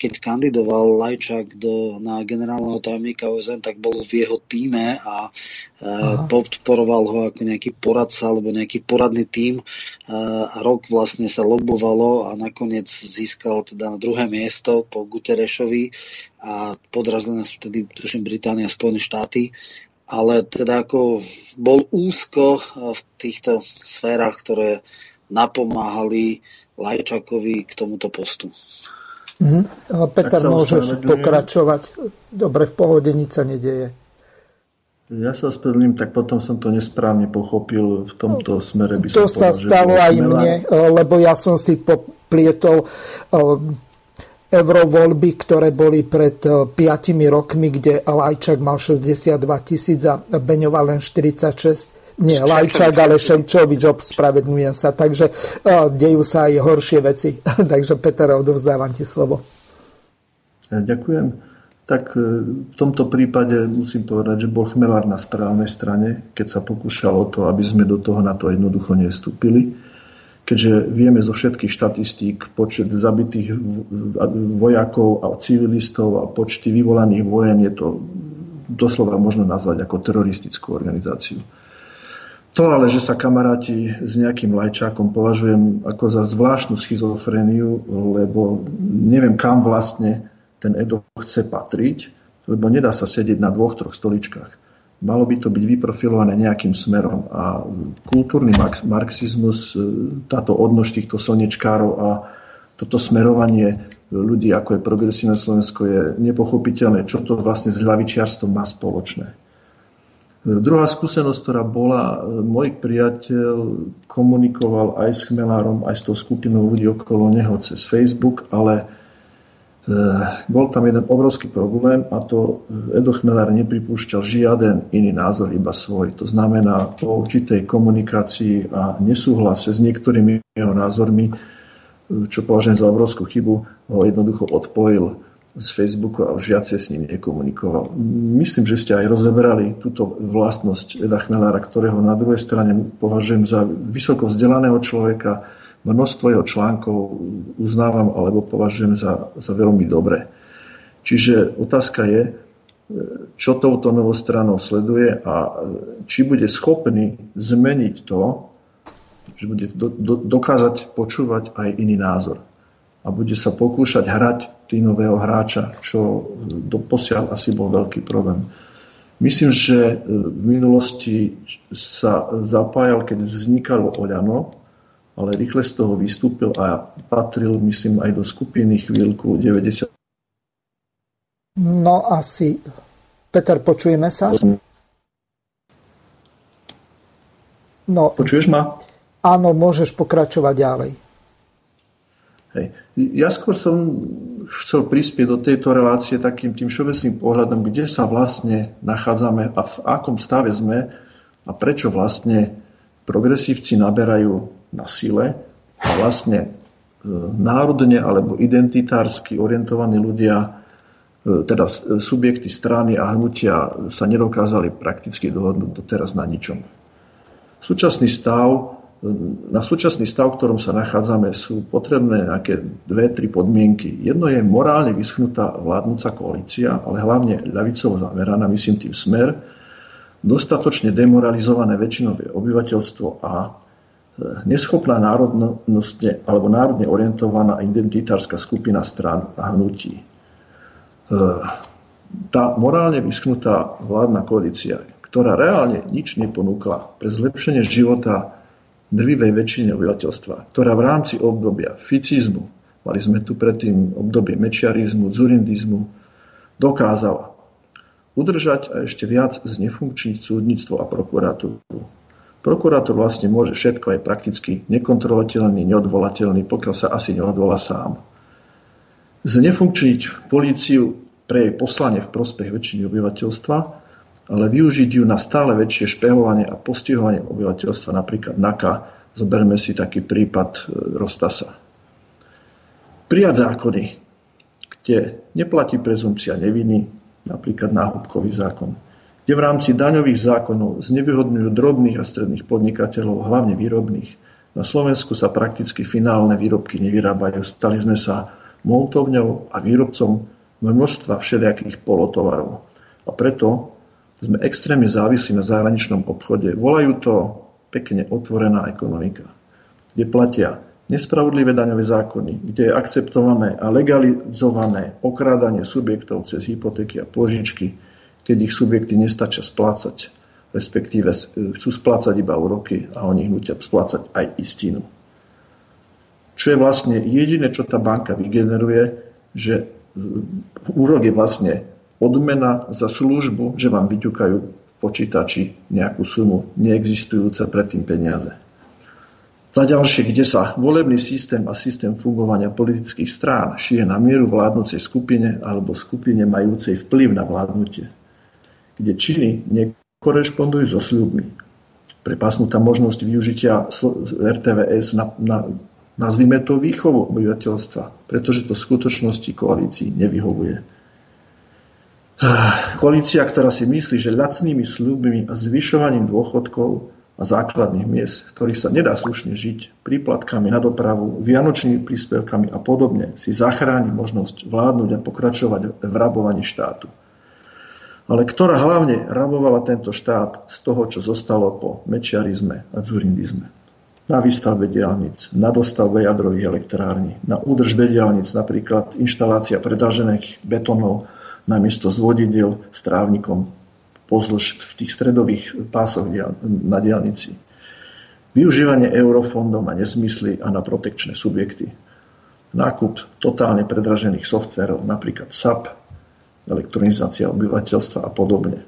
keď kandidoval Lajčák do, na generálneho tajomníka OSN, tak bol v jeho týme a e, podporoval ho ako nejaký poradca alebo nejaký poradný tím. E, a rok vlastne sa lobovalo a nakoniec získal teda na druhé miesto po Guterešovi a podrazili nás vtedy, tuším, Británia a Spojené štáty ale teda ako bol úzko v týchto sférach, ktoré napomáhali Lajčakovi k tomuto postu. Mm-hmm. Peter, môžeš pokračovať. Dobre, v pohode nič sa nedieje. Ja sa ospravedlním, tak potom som to nesprávne pochopil. V tomto smere by som To sa stalo aj mne, lebo ja som si poplietol eurovoľby, ktoré boli pred 5 e, rokmi, kde Lajčák mal 62 tisíc a Beňová len 46. Nie, Lajčák, ale Ševčovič, ospravedlňujem sa. Takže uh, dejú sa aj horšie veci. [LAUGHS] Takže Peter, odovzdávam ti slovo. Ja ďakujem. Tak e, v tomto prípade musím povedať, že bol Chmelár na správnej strane, keď sa pokúšal o to, aby sme do toho na to jednoducho nestúpili keďže vieme zo všetkých štatistík počet zabitých vojakov a civilistov a počty vyvolaných vojen, je to doslova možno nazvať ako teroristickú organizáciu. To ale, že sa kamaráti s nejakým lajčákom považujem ako za zvláštnu schizofréniu, lebo neviem, kam vlastne ten Edo chce patriť, lebo nedá sa sedieť na dvoch, troch stoličkách malo by to byť vyprofilované nejakým smerom. A kultúrny marxizmus, e, táto odnož týchto slnečkárov a toto smerovanie ľudí, ako je progresívne Slovensko, je nepochopiteľné, čo to vlastne s ľavičiarstvom má spoločné. E, druhá skúsenosť, ktorá bola, e, môj priateľ komunikoval aj s Chmelárom, aj s tou skupinou ľudí okolo neho cez Facebook, ale bol tam jeden obrovský problém a to eh, Edo Chmelár nepripúšťal žiaden iný názor, iba svoj. To znamená, po určitej komunikácii a nesúhlase s niektorými jeho názormi, eh, čo považujem za obrovskú chybu, ho jednoducho odpojil z Facebooku a už viacej s ním nekomunikoval. Myslím, že ste aj rozeberali túto vlastnosť Eda Chmelára, ktorého na druhej strane považujem za vysoko vzdelaného človeka, množstvo jeho článkov uznávam alebo považujem za, za veľmi dobré. Čiže otázka je, čo touto novou stranou sleduje a či bude schopný zmeniť to, že bude do, do, dokázať počúvať aj iný názor. A bude sa pokúšať hrať tínového hráča, čo doposiaľ asi bol veľký problém. Myslím, že v minulosti sa zapájal, keď vznikalo Oľano, ale rýchle z toho vystúpil a patril, myslím, aj do skupiny chvíľku 90. No asi. Peter, počujeme sa? No, Počuješ ma? Áno, môžeš pokračovať ďalej. Hej. Ja skôr som chcel prispieť do tejto relácie takým tým všeobecným pohľadom, kde sa vlastne nachádzame a v akom stave sme a prečo vlastne progresívci naberajú na sile a vlastne e, národne alebo identitársky orientovaní ľudia, e, teda subjekty strany a hnutia sa nedokázali prakticky dohodnúť doteraz na ničom. Súčasný stav na súčasný stav, v ktorom sa nachádzame, sú potrebné nejaké dve, tri podmienky. Jedno je morálne vyschnutá vládnúca koalícia, ale hlavne ľavicovo zameraná, myslím tým smer, dostatočne demoralizované väčšinové obyvateľstvo a e, neschopná národnostne alebo národne orientovaná identitárska skupina strán a hnutí. E, tá morálne vyschnutá vládna koalícia, ktorá reálne nič neponúkla pre zlepšenie života drvivej väčšine obyvateľstva, ktorá v rámci obdobia ficizmu, mali sme tu predtým obdobie mečiarizmu, zurindizmu, dokázala udržať a ešte viac znefunkčniť súdnictvo a prokuratúru. Prokurátor vlastne môže všetko, aj prakticky nekontrolovateľný, neodvolateľný, pokiaľ sa asi neodvolá sám. Znefunkčniť políciu pre jej poslanie v prospech väčšiny obyvateľstva ale využiť ju na stále väčšie špehovanie a postihovanie obyvateľstva, napríklad NAKA, zoberme si taký prípad e, Rostasa. Prijať zákony, kde neplatí prezumcia neviny, napríklad náhubkový zákon, kde v rámci daňových zákonov znevyhodňujú drobných a stredných podnikateľov, hlavne výrobných. Na Slovensku sa prakticky finálne výrobky nevyrábajú. Stali sme sa montovňou a výrobcom množstva všelijakých polotovarov. A preto sme extrémne závislí na zahraničnom obchode. Volajú to pekne otvorená ekonomika, kde platia nespravodlivé daňové zákony, kde je akceptované a legalizované okrádanie subjektov cez hypotéky a požičky, keď ich subjekty nestačia splácať, respektíve chcú splácať iba úroky a oni nutia splácať aj istinu. Čo je vlastne jediné, čo tá banka vygeneruje, že úrok je vlastne odmena za službu, že vám vyťukajú počítači nejakú sumu neexistujúce predtým peniaze. Za ďalšie, kde sa volebný systém a systém fungovania politických strán šije na mieru vládnucej skupine alebo skupine majúcej vplyv na vládnutie, kde činy nekorešpondujú so sľubmi. Prepasnutá možnosť využitia RTVS na, na nazvime to výchovu obyvateľstva, pretože to v skutočnosti koalícii nevyhovuje Koalícia, ktorá si myslí, že lacnými slúbmi a zvyšovaním dôchodkov a základných miest, ktorých sa nedá slušne žiť, príplatkami na dopravu, vianočnými príspevkami a podobne, si zachráni možnosť vládnuť a pokračovať v rabovaní štátu. Ale ktorá hlavne rabovala tento štát z toho, čo zostalo po mečiarizme a zurindizme. Na výstavbe diálnic, na dostavbe jadrových elektrární, na údržbe diálnic, napríklad inštalácia predražených betonov, namiesto zvodidiel s trávnikom pozdĺž v tých stredových pásoch na diálnici. Využívanie eurofondov na nezmysly a na protekčné subjekty. Nákup totálne predražených softverov, napríklad SAP, elektronizácia obyvateľstva a podobne.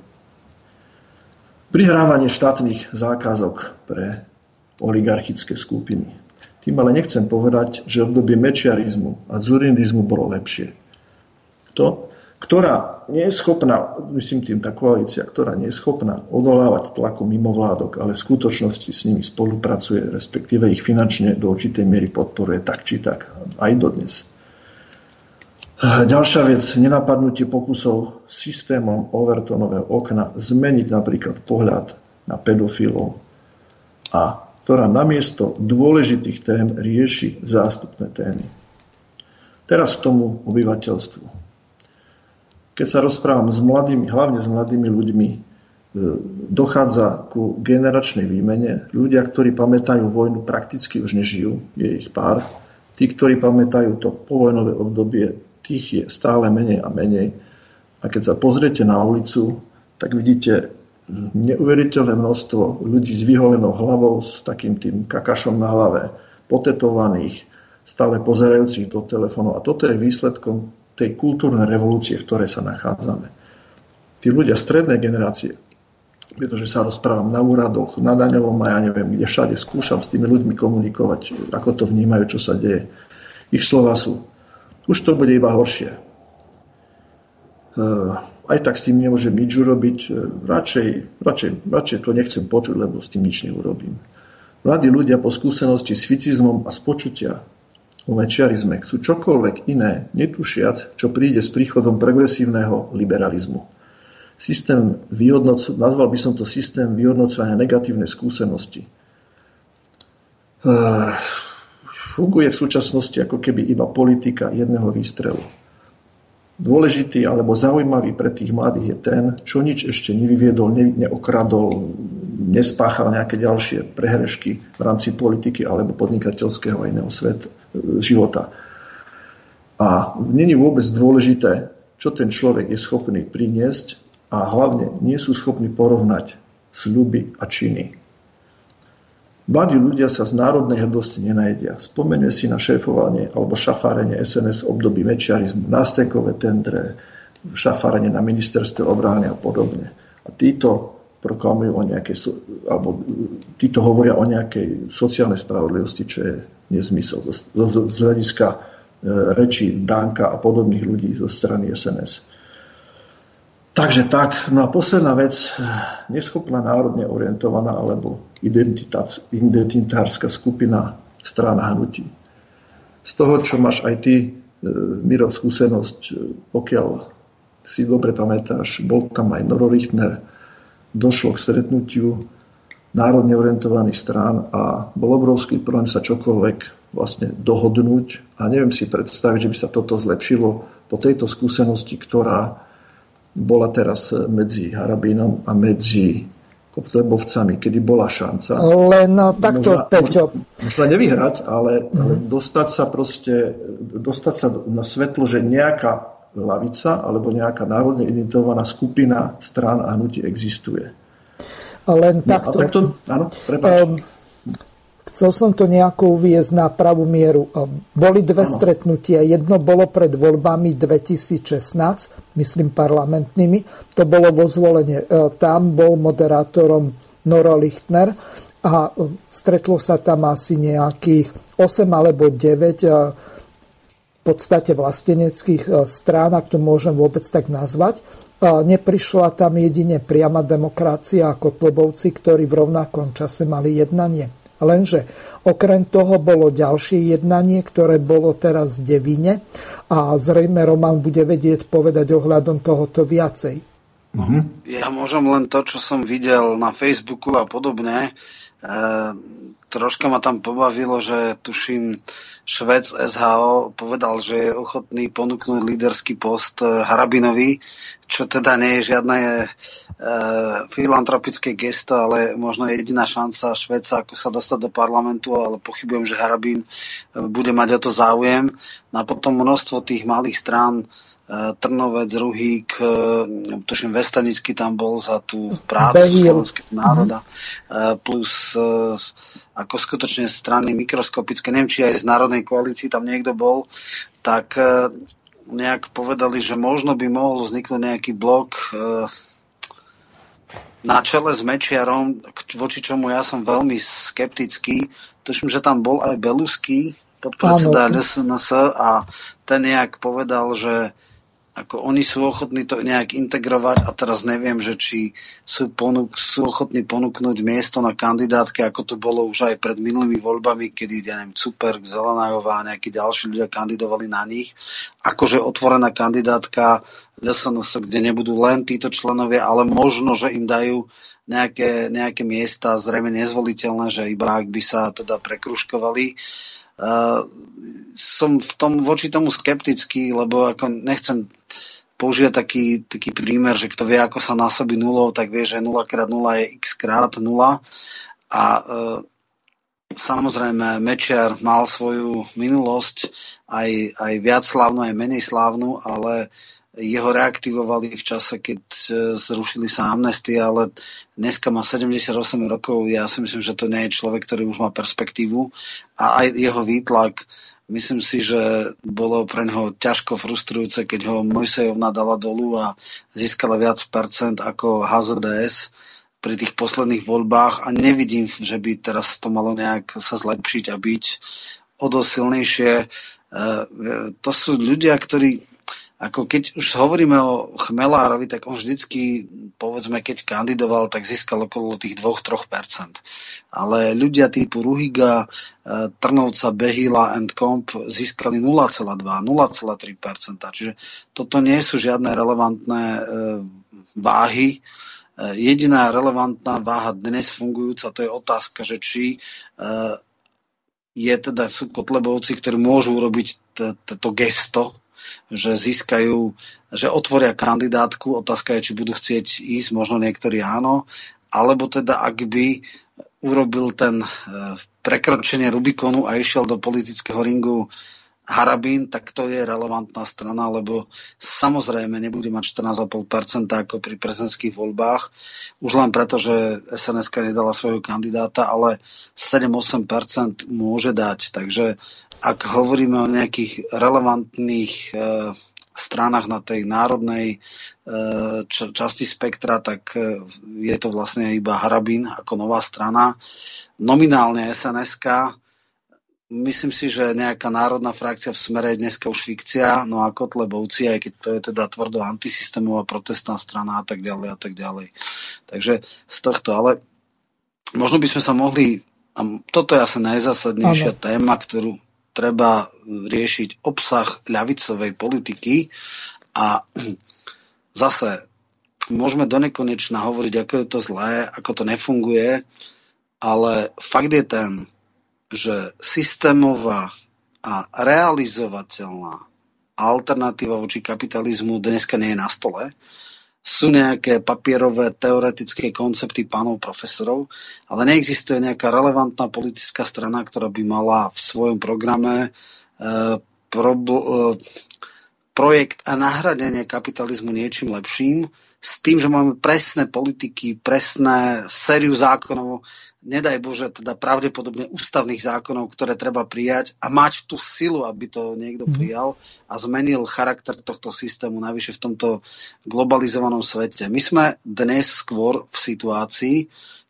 Prihrávanie štátnych zákazok pre oligarchické skupiny. Tým ale nechcem povedať, že obdobie mečiarizmu a zurindizmu bolo lepšie. To, ktorá nie je schopná, myslím tým tá koalícia, ktorá nie je schopná odolávať tlaku mimovládok, ale v skutočnosti s nimi spolupracuje, respektíve ich finančne do určitej miery podporuje tak či tak, aj dodnes. Ďalšia vec, nenapadnutie pokusov systémom Overtonového okna zmeniť napríklad pohľad na pedofilov a ktorá namiesto dôležitých tém rieši zástupné témy. Teraz k tomu obyvateľstvu. Keď sa rozprávam s mladými, hlavne s mladými ľuďmi, e, dochádza ku generačnej výmene. Ľudia, ktorí pamätajú vojnu, prakticky už nežijú, je ich pár. Tí, ktorí pamätajú to povojnové obdobie, tých je stále menej a menej. A keď sa pozriete na ulicu, tak vidíte neuveriteľné množstvo ľudí s vyholenou hlavou, s takým tým kakašom na hlave, potetovaných, stále pozerajúcich do telefónu. A toto je výsledkom tej kultúrnej revolúcie, v ktorej sa nachádzame. Tí ľudia strednej generácie pretože sa rozprávam na úradoch, na daňovom a ja neviem, kde všade skúšam s tými ľuďmi komunikovať, ako to vnímajú, čo sa deje. Ich slova sú, už to bude iba horšie. E, aj tak s tým nemôžem nič urobiť, e, radšej, radšej, radšej to nechcem počuť, lebo s tým nič neurobím. Mladí ľudia po skúsenosti s ficizmom a z počutia o mečiarizme chcú čokoľvek iné, netušiac, čo príde s príchodom progresívneho liberalizmu systém vyhodnoc- nazval by som to systém vyhodnocovania negatívnej skúsenosti. Funguje v súčasnosti ako keby iba politika jedného výstrelu. Dôležitý alebo zaujímavý pre tých mladých je ten, čo nič ešte nevyviedol, ne, neokradol, nespáchal nejaké ďalšie prehrešky v rámci politiky alebo podnikateľského iného svet, života. A není vôbec dôležité, čo ten človek je schopný priniesť, a hlavne nie sú schopní porovnať sľuby a činy. Mladí ľudia sa z národnej hrdosti nenajedia. Spomeňme si na šéfovanie alebo šafárenie SNS období mečiarizmu, nástenkové tendre, šafárenie na ministerstve obrany a podobne. A títo proklamujú o nejakej, alebo títo hovoria o nejakej sociálnej spravodlivosti, čo je nezmysel z, z, z hľadiska e, rečí Danka a podobných ľudí zo strany SNS. Takže tak, no a posledná vec, neschopná národne orientovaná alebo identitárska skupina strana hnutí. Z toho, čo máš aj ty, e, Miro, skúsenosť, e, pokiaľ si dobre pamätáš, bol tam aj Noro Lichtner, došlo k stretnutiu národne orientovaných strán a bol obrovský problém sa čokoľvek vlastne dohodnúť a neviem si predstaviť, že by sa toto zlepšilo po tejto skúsenosti, ktorá bola teraz medzi Harabínom a medzi Kotlebovcami, kedy bola šanca. Len no, takto, možno, Peťo. Možno nevyhrať, ale, mm. ale dostať sa proste, dostať sa na svetlo, že nejaká lavica alebo nejaká národne identitovaná skupina strán a hnutí existuje. Len takto. No, a takto áno, Um, Chcel som to nejako uviezť na pravú mieru. Boli dve ano. stretnutia. Jedno bolo pred voľbami 2016, myslím parlamentnými. To bolo vo zvolenie. E, tam bol moderátorom Noro Lichtner a e, stretlo sa tam asi nejakých 8 alebo 9 e, v podstate vlasteneckých strán, ak to môžem vôbec tak nazvať. Neprišla tam jedine priama demokracia ako Kotlobovci, ktorí v rovnakom čase mali jednanie. Lenže okrem toho bolo ďalšie jednanie, ktoré bolo teraz v Devine a zrejme Roman bude vedieť povedať ohľadom tohoto viacej. Mhm. Ja môžem len to, čo som videl na Facebooku a podobne. E, troška ma tam pobavilo, že tuším Švec SHO povedal, že je ochotný ponúknuť líderský post Harabinovi, čo teda nie je žiadne e, filantropické gesto, ale možno jediná šanca Šveca, ako sa dostať do parlamentu, ale pochybujem, že Harabín e, bude mať o to záujem. No a potom množstvo tých malých strán, e, Trnovec, Ruhík, tuším Vestanický tam bol za tú prácu slovenského národa, mm-hmm. plus ako skutočne strany mikroskopické, neviem, či aj z Národnej koalícii tam niekto bol, tak nejak povedali, že možno by mohol vzniknúť nejaký blok na čele s Mečiarom, voči čomu ja som veľmi skeptický. Tuším, že tam bol aj Belusky, podpredseda LSNS a ten nejak povedal, že ako oni sú ochotní to nejak integrovať a teraz neviem, že či sú, ponúk, sú ochotní ponúknuť miesto na kandidátke, ako to bolo už aj pred minulými voľbami, kedy, ja neviem, Super, Zelenajová a nejakí ďalší ľudia kandidovali na nich. Akože otvorená kandidátka SNS, kde nebudú len títo členovia, ale možno, že im dajú nejaké, nejaké miesta zrejme nezvoliteľné, že iba ak by sa teda prekruškovali. Uh, som v tom, voči tomu skeptický, lebo ako nechcem používať taký, taký prímer, že kto vie, ako sa násobí nulou, tak vie, že 0 krát 0 je x krát 0. A uh, samozrejme Mečiar mal svoju minulosť, aj, aj viac slávnu, aj menej slávnu, ale jeho reaktivovali v čase, keď e, zrušili sa amnestie, ale dneska má 78 rokov. Ja si myslím, že to nie je človek, ktorý už má perspektívu a aj jeho výtlak myslím si, že bolo pre neho ťažko frustrujúce, keď ho Mojsejovna dala dolu a získala viac percent ako HZDS pri tých posledných voľbách a nevidím, že by teraz to malo nejak sa zlepšiť a byť o dosť silnejšie. E, to sú ľudia, ktorí ako keď už hovoríme o Chmelárovi, tak on vždycky, povedzme, keď kandidoval, tak získal okolo tých 2-3%. Ale ľudia typu Ruhiga, e, Trnovca, Behila and Comp získali 0,2, 0,3%. Čiže toto nie sú žiadne relevantné e, váhy. E, jediná relevantná váha dnes fungujúca, to je otázka, že či je teda, sú Kotlebovci, ktorí môžu urobiť toto gesto, že získajú, že otvoria kandidátku, otázka je, či budú chcieť ísť, možno niektorí áno, alebo teda ak by urobil ten e, prekročenie Rubikonu a išiel do politického ringu Harabín, tak to je relevantná strana, lebo samozrejme nebude mať 14,5% ako pri prezidentských voľbách, už len preto, že sns nedala svojho kandidáta, ale 7-8% môže dať. Takže ak hovoríme o nejakých relevantných e, stranách na tej národnej e, časti spektra, tak e, je to vlastne iba Harabín ako nová strana. Nominálne SNSK, myslím si, že nejaká národná frakcia v smere je dneska už fikcia, no a Kotlebovci, aj keď to je teda tvrdo antisystémová protestná strana a tak ďalej a tak ďalej. Takže z tohto, ale možno by sme sa mohli, a toto je asi najzásadnejšia ano. téma, ktorú treba riešiť obsah ľavicovej politiky a zase môžeme donekonečna hovoriť, ako je to zlé, ako to nefunguje, ale fakt je ten, že systémová a realizovateľná alternatíva voči kapitalizmu dneska nie je na stole sú nejaké papierové teoretické koncepty pánov profesorov, ale neexistuje nejaká relevantná politická strana, ktorá by mala v svojom programe e, pro, e, projekt a nahradenie kapitalizmu niečím lepším, s tým, že máme presné politiky, presné sériu zákonov, nedaj Bože, teda pravdepodobne ústavných zákonov, ktoré treba prijať a mať tú silu, aby to niekto mhm. prijal a zmenil charakter tohto systému, najvyššie v tomto globalizovanom svete. My sme dnes skôr v situácii,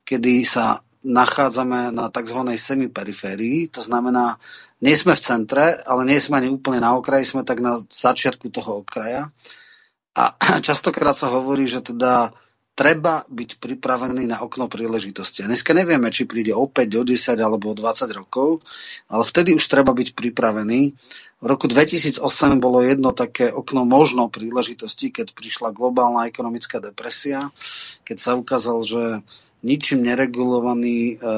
kedy sa nachádzame na tzv. semiperiférii, to znamená, nie sme v centre, ale nie sme ani úplne na okraji, sme tak na začiatku toho okraja. A [CLEARS THROAT] častokrát sa hovorí, že teda treba byť pripravený na okno príležitosti. A dneska nevieme, či príde o 5, o 10 alebo o 20 rokov, ale vtedy už treba byť pripravený. V roku 2008 bolo jedno také okno možno príležitosti, keď prišla globálna ekonomická depresia, keď sa ukázal, že ničím neregulovaný e, e,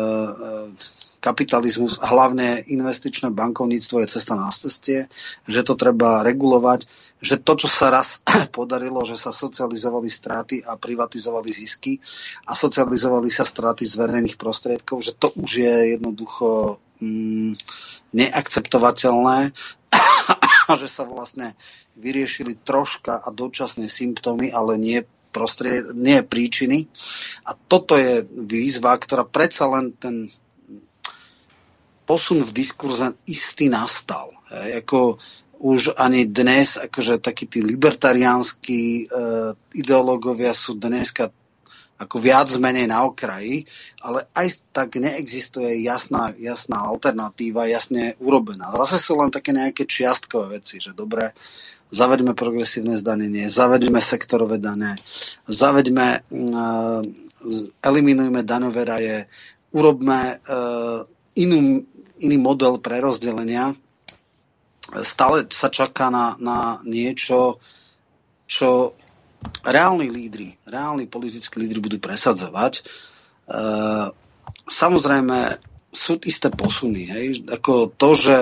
kapitalizmus hlavne investičné bankovníctvo je cesta na ceste, že to treba regulovať, že to, čo sa raz [CLEARS THROAT] podarilo, že sa socializovali straty a privatizovali zisky a socializovali sa straty z verejných prostriedkov, že to už je jednoducho mm, neakceptovateľné a [CLEARS THROAT] že sa vlastne vyriešili troška a dočasné symptómy, ale nie prostried, nie príčiny. A toto je výzva, ktorá predsa len ten posun v diskurze istý nastal. Hej, ako už ani dnes, akože takí tí libertariánsky e, ideológovia sú dneska ako viac menej na okraji, ale aj tak neexistuje jasná, jasná alternatíva, jasne urobená. Zase sú len také nejaké čiastkové veci, že dobre, zavedme progresívne zdanenie, zavedme sektorové dane, zavedme, e, eliminujme daňové raje, urobme e, inú, iný model prerozdelenia stále sa čaká na, na niečo, čo reálni lídry, reálni politickí lídry budú presadzovať. E, samozrejme, sú isté posuny. Hej? Ako to, že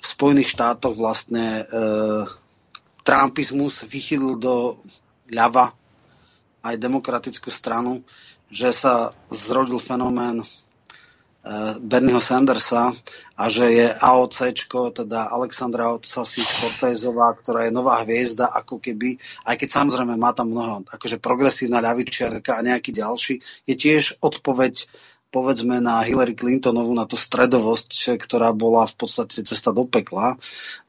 v Spojených štátoch vlastne e, Trumpizmus vychylil do ľava aj demokratickú stranu, že sa zrodil fenomén Eh, Bernieho Sandersa a že je AOC, teda Alexandra Otsasis Cortézová, ktorá je nová hviezda, ako keby, aj keď samozrejme má tam mnoho, akože progresívna ľavičiarka a nejaký ďalší, je tiež odpoveď povedzme na Hillary Clintonovú, na tú stredovosť, ktorá bola v podstate cesta do pekla.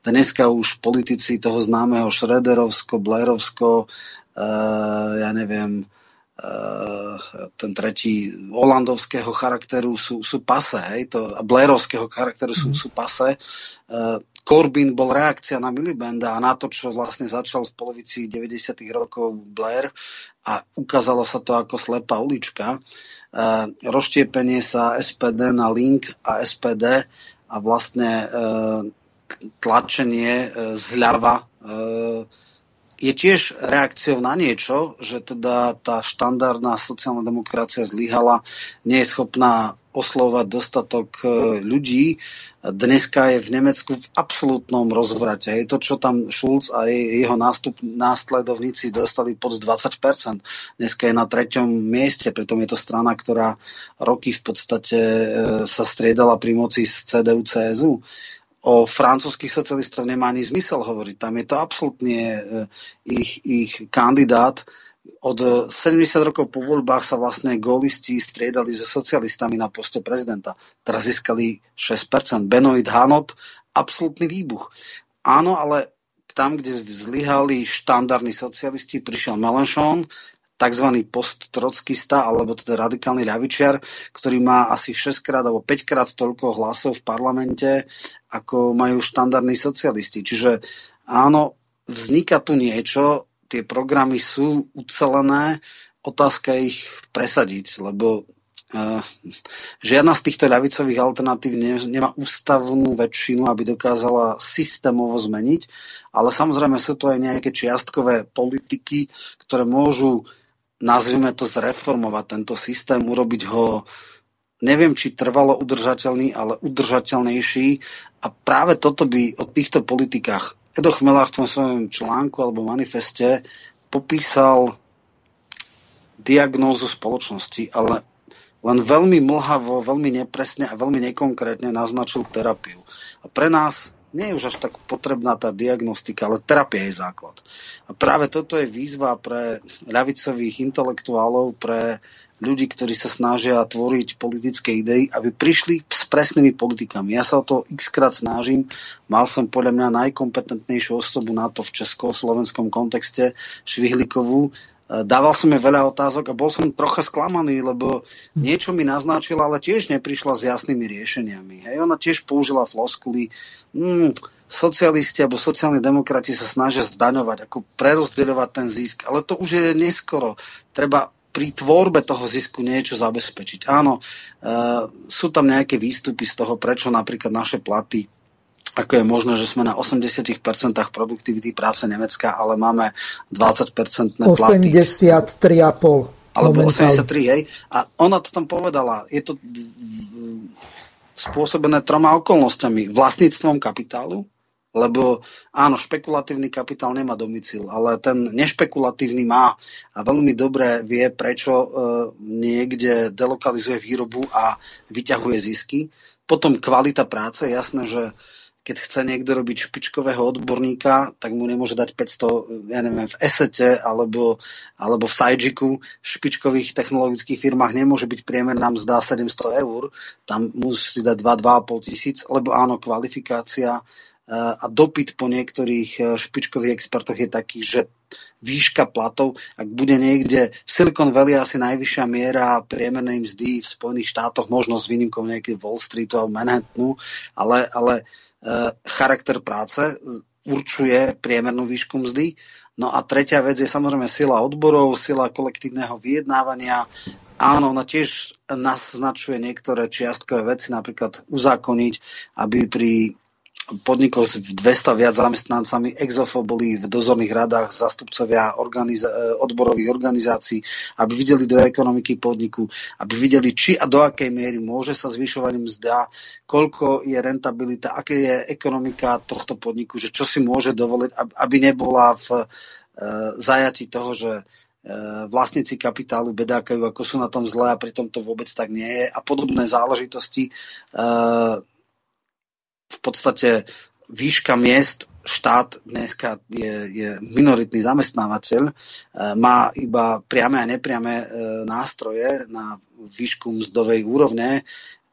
Dneska už politici toho známeho Šrederovsko, Blairovsko, uh, ja neviem, ten tretí holandovského charakteru sú, sú pase, hej, to, blairovského charakteru sú, sú pase. Uh, Corbyn bol reakcia na Milibanda a na to, čo vlastne začal v polovici 90. rokov Blair a ukázalo sa to ako slepá ulička. Rozštiepenie sa SPD na Link a SPD a vlastne uh, tlačenie uh, zľava je tiež reakciou na niečo, že teda tá štandardná sociálna demokracia zlyhala, nie je schopná oslovať dostatok ľudí. Dneska je v Nemecku v absolútnom rozvrate. Je to, čo tam Schulz a jeho nástup, následovníci dostali pod 20%. Dneska je na treťom mieste, pritom je to strana, ktorá roky v podstate e, sa striedala pri moci z CDU-CSU o francúzských socialistov nemá ani zmysel hovoriť. Tam je to absolútne e, ich, ich kandidát. Od 70 rokov po voľbách sa vlastne golisti striedali so socialistami na poste prezidenta. Teraz získali 6%. Benoit Hanot, absolútny výbuch. Áno, ale tam, kde zlyhali štandardní socialisti, prišiel Melenchon, tzv. post-trockista, alebo teda radikálny ľavičiar, ktorý má asi 6 krát alebo 5 krát toľko hlasov v parlamente, ako majú štandardní socialisti. Čiže áno, vzniká tu niečo, tie programy sú ucelené, otázka je ich presadiť, lebo uh, žiadna z týchto ľavicových alternatív ne, nemá ústavnú väčšinu, aby dokázala systémovo zmeniť, ale samozrejme sú to aj nejaké čiastkové politiky, ktoré môžu nazvime to zreformovať tento systém, urobiť ho neviem, či trvalo udržateľný, ale udržateľnejší. A práve toto by o týchto politikách Edo Chmelár v tom svojom článku alebo manifeste popísal diagnózu spoločnosti, ale len veľmi mlhavo, veľmi nepresne a veľmi nekonkrétne naznačil terapiu. A pre nás nie je už až tak potrebná tá diagnostika, ale terapia je základ. A práve toto je výzva pre ľavicových intelektuálov, pre ľudí, ktorí sa snažia tvoriť politické idei, aby prišli s presnými politikami. Ja sa o to x krát snažím. Mal som podľa mňa najkompetentnejšiu osobu na to v česko-slovenskom kontexte, Švihlikovú, E, dával som jej veľa otázok a bol som trocha sklamaný, lebo niečo mi naznačila, ale tiež neprišla s jasnými riešeniami. Hej, ona tiež použila floskuly. Mm, socialisti alebo sociálni demokrati sa snažia zdaňovať, ako prerozdeľovať ten zisk, ale to už je neskoro. Treba pri tvorbe toho zisku niečo zabezpečiť. Áno, e, sú tam nejaké výstupy z toho, prečo napríklad naše platy ako je možné, že sme na 80% produktivity práce Nemecka, ale máme 20% platy. 83,5. Alebo 83, hej. A ona to tam povedala. Je to spôsobené troma okolnostiami. Vlastníctvom kapitálu, lebo áno, špekulatívny kapitál nemá domicil, ale ten nešpekulatívny má a veľmi dobre vie, prečo e, niekde delokalizuje výrobu a vyťahuje zisky. Potom kvalita práce, jasné, že keď chce niekto robiť špičkového odborníka, tak mu nemôže dať 500, ja neviem, v Esete alebo, alebo v Sajžiku, v špičkových technologických firmách nemôže byť priemerná mzda 700 eur, tam musí dať 2-2,5 tisíc, lebo áno, kvalifikácia a dopyt po niektorých eh, špičkových expertoch je taký, že výška platov, ak bude niekde v Silicon Valley asi najvyššia miera priemernej mzdy v Spojených štátoch, možno s výnimkou nejakej Wall Streetu alebo Manhattanu, ale, ale Eh, charakter práce určuje priemernú výšku mzdy. No a tretia vec je samozrejme sila odborov, sila kolektívneho vyjednávania. Áno, ona tiež naznačuje niektoré čiastkové veci, napríklad uzákoniť, aby pri podnikov s 200 viac zamestnancami. Exofo boli v dozorných radách zastupcovia organiza- odborových organizácií, aby videli do ekonomiky podniku, aby videli, či a do akej miery môže sa zvyšovať mzda, koľko je rentabilita, aké je ekonomika tohto podniku, že čo si môže dovoliť, aby nebola v e, zajati toho, že e, vlastníci kapitálu bedákajú, ako sú na tom zle a pritom to vôbec tak nie je a podobné záležitosti. V podstate výška miest štát dneska je, je minoritný zamestnávateľ, e, má iba priame a nepriame e, nástroje na výšku mzdovej úrovne.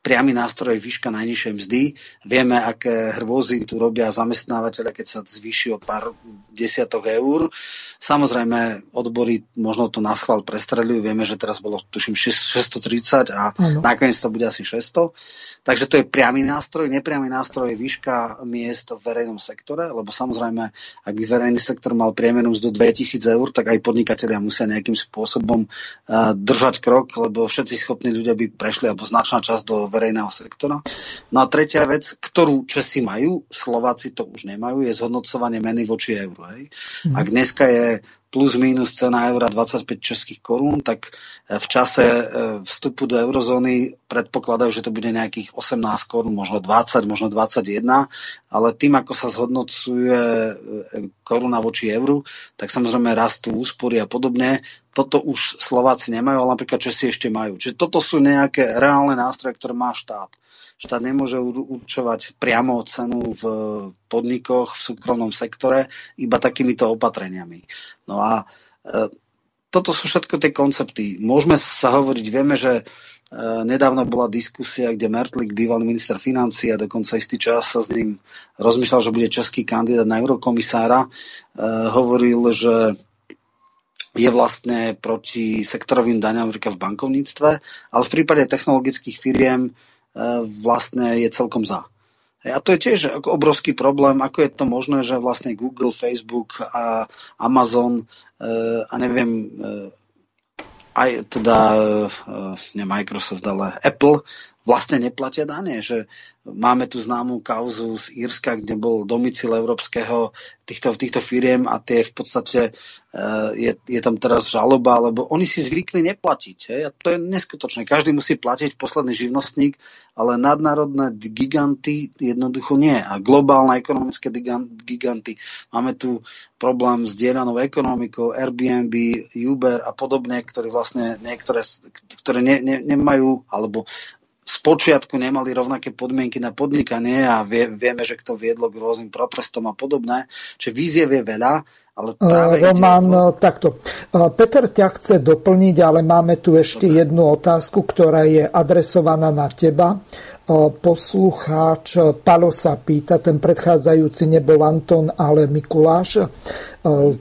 Priamy nástroj výška najnižšej mzdy. Vieme, aké hrôzy tu robia zamestnávateľe, keď sa zvýši o pár desiatok eur. Samozrejme, odbory možno to na schvál prestreľujú. Vieme, že teraz bolo, tuším, 630 a ano. nakoniec to bude asi 600. Takže to je priamy nástroj. Nepriamy nástroj je výška miest v verejnom sektore, lebo samozrejme, ak by verejný sektor mal priemernú mzdu 2000 eur, tak aj podnikatelia musia nejakým spôsobom uh, držať krok, lebo všetci schopní ľudia by prešli, alebo značná časť do verejného sektora. No a tretia vec, ktorú Česi majú, Slováci to už nemajú, je zhodnocovanie meny voči euru. Hej. Mm. Ak dneska je plus minus cena eura 25 českých korún, tak e, v čase e, vstupu do eurozóny predpokladajú, že to bude nejakých 18 korún, možno 20, možno 21, ale tým, ako sa zhodnocuje e, koruna voči euru, tak samozrejme rastú úspory a podobne. Toto už Slováci nemajú, ale napríklad Česi ešte majú. Čiže toto sú nejaké reálne nástroje, ktoré má štát. Štát nemôže určovať priamo cenu v podnikoch, v súkromnom sektore, iba takýmito opatreniami. No a e, toto sú všetko tie koncepty. Môžeme sa hovoriť, vieme, že e, nedávno bola diskusia, kde Mertlik, bývalý minister financí a dokonca istý čas sa s ním rozmýšľal, že bude český kandidát na eurokomisára, e, hovoril, že je vlastne proti sektorovým daňam v bankovníctve, ale v prípade technologických firiem vlastne je celkom za. A to je tiež obrovský problém, ako je to možné, že vlastne Google, Facebook a Amazon e, a neviem, e, aj teda ne Microsoft, ale Apple vlastne neplatia dane, že máme tu známú kauzu z Írska, kde bol domicil európskeho týchto, týchto firiem a tie v podstate uh, je, je tam teraz žaloba, lebo oni si zvykli neplatiť. Hej? A to je neskutočné. Každý musí platiť, posledný živnostník, ale nadnárodné giganty jednoducho nie. A globálne ekonomické giganty. Máme tu problém s dielanou ekonomikou, Airbnb, Uber a podobne, ktoré vlastne niektoré, ktoré ne, ne, nemajú, alebo spočiatku nemali rovnaké podmienky na podnikanie a vie, vieme, že to viedlo k rôznym protestom a podobné. Čiže víziev je veľa, ale práve Roman, ide o... takto. Peter ťa chce doplniť, ale máme tu ešte Dobre. jednu otázku, ktorá je adresovaná na teba. Poslucháč Palo sa pýta, ten predchádzajúci nebol Anton, ale Mikuláš,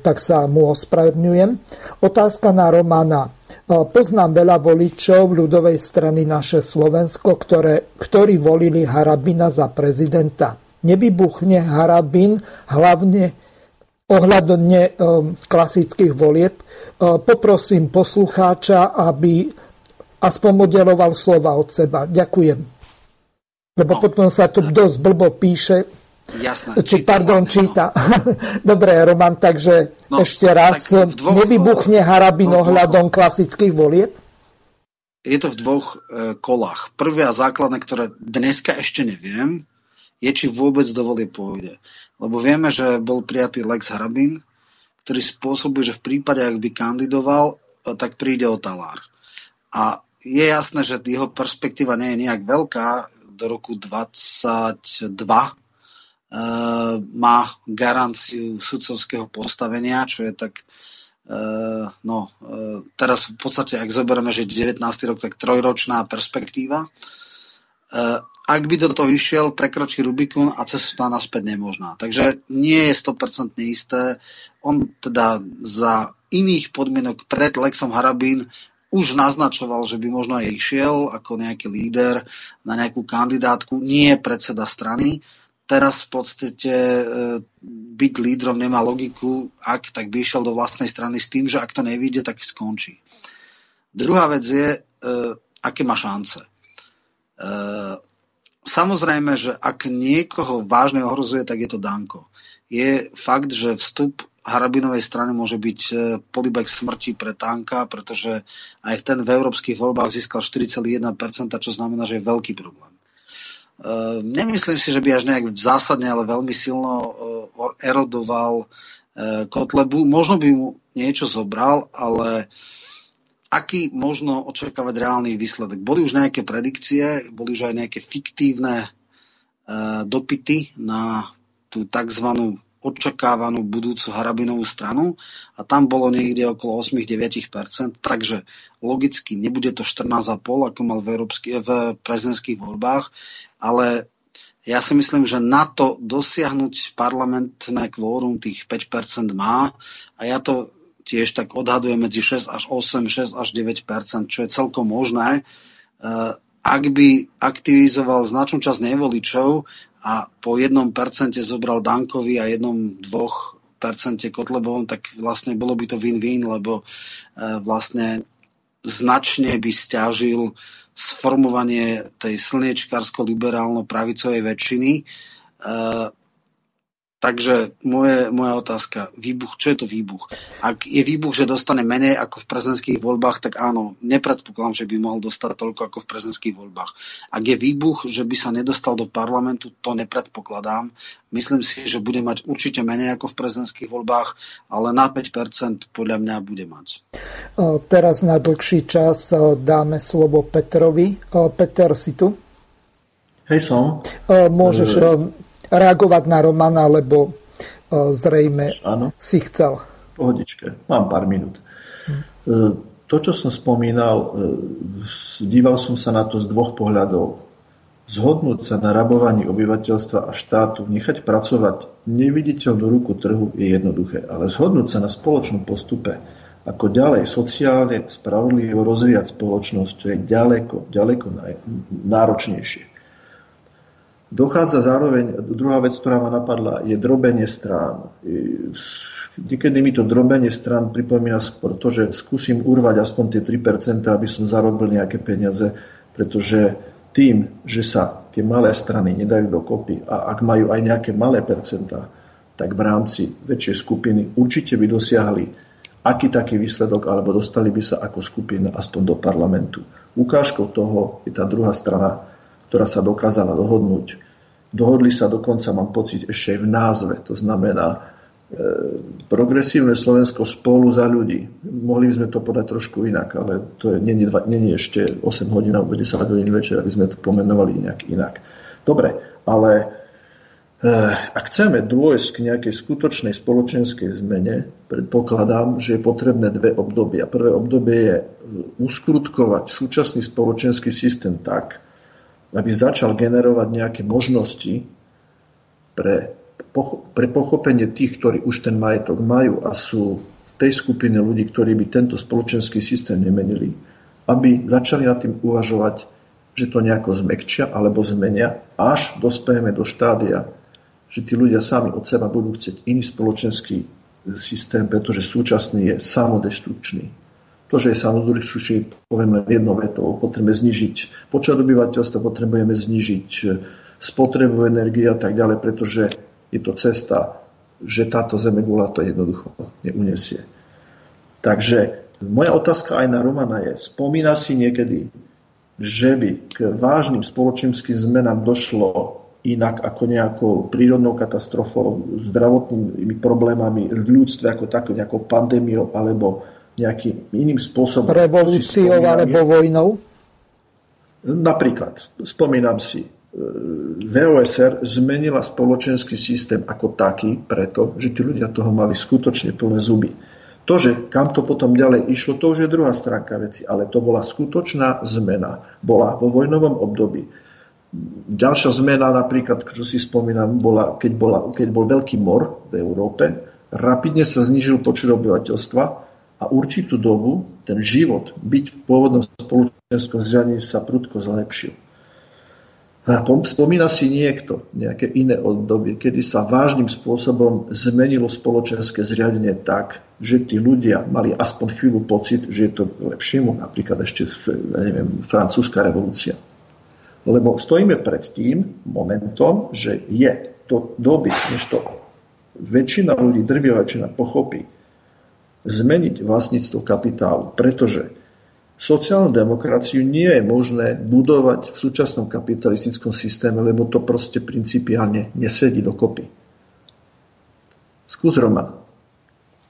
tak sa mu ospravedňujem. Otázka na Romana. Poznám veľa voličov ľudovej strany naše Slovensko, ktoré, ktorí volili Harabina za prezidenta. Nevybuchne Harabin hlavne ohľadne um, klasických volieb. Uh, poprosím poslucháča, aby aspoň modeloval slova od seba. Ďakujem. Lebo no. potom sa tu dosť blbo píše, Jasné. Či, číta, pardon, číta. [LAUGHS] Dobre, Roman, takže no, ešte raz. Dvoch, nevybuchne Harabin ohľadom klasických volieb? Je to v dvoch e, kolách. Prvé a základné, ktoré dneska ešte neviem, je, či vôbec do volie pôjde. Lebo vieme, že bol prijatý Lex Harabin, ktorý spôsobuje, že v prípade, ak by kandidoval, e, tak príde o talár. A je jasné, že jeho perspektíva nie je nejak veľká do roku 22, Eh, má garanciu sudcovského postavenia, čo je tak uh, no, uh, teraz v podstate, ak zoberieme, že 19. rok, tak trojročná perspektíva. Uh, ak by do toho išiel, prekročí Rubikun a cesta naspäť nemožná. Takže nie je 100% isté. On teda za iných podmienok pred Lexom Harabín už naznačoval, že by možno aj išiel ako nejaký líder na nejakú kandidátku, nie predseda strany, teraz v podstate e, byť lídrom nemá logiku, ak tak by išiel do vlastnej strany s tým, že ak to nevíde, tak skončí. Druhá vec je, e, aké má šance. E, samozrejme, že ak niekoho vážne ohrozuje, tak je to Danko. Je fakt, že vstup Harabinovej strany môže byť polibek smrti pre Tanka, pretože aj ten v európskych voľbách získal 4,1%, čo znamená, že je veľký problém. Ehm, nemyslím si, že by až nejak zásadne, ale veľmi silno eh, erodoval eh, Kotlebu. Možno by mu niečo zobral, ale aký možno očakávať reálny výsledek? Boli už nejaké predikcie, boli už aj nejaké fiktívne eh, dopity na tú tzv. Očakávanú budúcu Harabinovú stranu a tam bolo niekde okolo 8-9%, takže logicky nebude to 14,5, ako mal v, európsky, v prezidentských voľbách, ale ja si myslím, že na to dosiahnuť parlamentné kvórum tých 5% má a ja to tiež tak odhadujem medzi 6 až 8, 6 až 9%, čo je celkom možné. Eh, ak by aktivizoval značnú časť nevoličov a po jednom percente zobral Dankovi a jednom dvoch percente Kotlebovom, tak vlastne bolo by to win-win, lebo eh, vlastne značne by stiažil sformovanie tej slniečkársko-liberálno-pravicovej väčšiny. Takže moje, moja otázka, výbuch, čo je to výbuch? Ak je výbuch, že dostane menej ako v prezidentských voľbách, tak áno, nepredpokladám, že by mohol dostať toľko ako v prezidentských voľbách. Ak je výbuch, že by sa nedostal do parlamentu, to nepredpokladám. Myslím si, že bude mať určite menej ako v prezidentských voľbách, ale na 5% podľa mňa bude mať. Teraz na dlhší čas dáme slovo Petrovi. Peter, si tu? Hej, som. Môžeš reagovať na Romana, lebo e, zrejme Áno. si chcel. Pohodičke, mám pár minút. Hm. To, čo som spomínal, e, díval som sa na to z dvoch pohľadov. Zhodnúť sa na rabovaní obyvateľstva a štátu, nechať pracovať neviditeľnú ruku trhu je jednoduché, ale zhodnúť sa na spoločnom postupe, ako ďalej sociálne spravodlivo rozvíjať spoločnosť, to je ďaleko, ďaleko náročnejšie. Dochádza zároveň, druhá vec, ktorá ma napadla, je drobenie strán. Niekedy mi to drobenie strán pripomína skôr to, že skúsim urvať aspoň tie 3%, aby som zarobil nejaké peniaze, pretože tým, že sa tie malé strany nedajú dokopy a ak majú aj nejaké malé percentá, tak v rámci väčšej skupiny určite by dosiahli aký taký výsledok, alebo dostali by sa ako skupina aspoň do parlamentu. Ukážkou toho je tá druhá strana, ktorá sa dokázala dohodnúť. Dohodli sa dokonca, mám pocit, ešte aj v názve. To znamená e, progresívne Slovensko spolu za ľudí. Mohli by sme to podať trošku inak, ale to je, není, není ešte 8 hodín alebo 10 hodín večer, aby sme to pomenovali nejak inak. Dobre, ale e, ak chceme dôjsť k nejakej skutočnej spoločenskej zmene, predpokladám, že je potrebné dve obdobia. Prvé obdobie je e, uskrutkovať súčasný spoločenský systém tak, aby začal generovať nejaké možnosti pre, pre pochopenie tých, ktorí už ten majetok majú a sú v tej skupine ľudí, ktorí by tento spoločenský systém nemenili, aby začali nad tým uvažovať, že to nejako zmekčia alebo zmenia, až dospejeme do štádia, že tí ľudia sami od seba budú chcieť iný spoločenský systém, pretože súčasný je samodestrukčný. To, že je samozrejme, poviem len jednou vetou, potrebujeme znižiť počet obyvateľstva, potrebujeme znižiť e, spotrebu energie a tak ďalej, pretože je to cesta, že táto zemegula to jednoducho neunesie. Takže moja otázka aj na Romana je, spomína si niekedy, že by k vážnym spoločenským zmenám došlo inak ako nejakou prírodnou katastrofou, zdravotnými problémami v ľudstve ako takou nejakou pandémiou alebo nejakým iným spôsobom. Revolúciou alebo vojnou? Napríklad, spomínam si, e, VOSR zmenila spoločenský systém ako taký preto, že tí ľudia toho mali skutočne plné zuby. To, že kam to potom ďalej išlo, to už je druhá stránka veci, ale to bola skutočná zmena. Bola vo vojnovom období. Ďalšia zmena, napríklad, čo si spomínam, bola, keď, bola, keď bol veľký mor v Európe, rapidne sa znižil počet obyvateľstva a určitú dobu ten život byť v pôvodnom spoločenskom zriadení sa prudko zlepšil. A spomína si niekto nejaké iné obdobie, kedy sa vážnym spôsobom zmenilo spoločenské zriadenie tak, že tí ľudia mali aspoň chvíľu pocit, že je to lepšiemu, napríklad ešte neviem, francúzska revolúcia. Lebo stojíme pred tým momentom, že je to doby, než to väčšina ľudí, drvia väčšina pochopí, zmeniť vlastníctvo kapitálu, pretože sociálnu demokraciu nie je možné budovať v súčasnom kapitalistickom systéme, lebo to proste principiálne nesedí dokopy. Skús, Roman.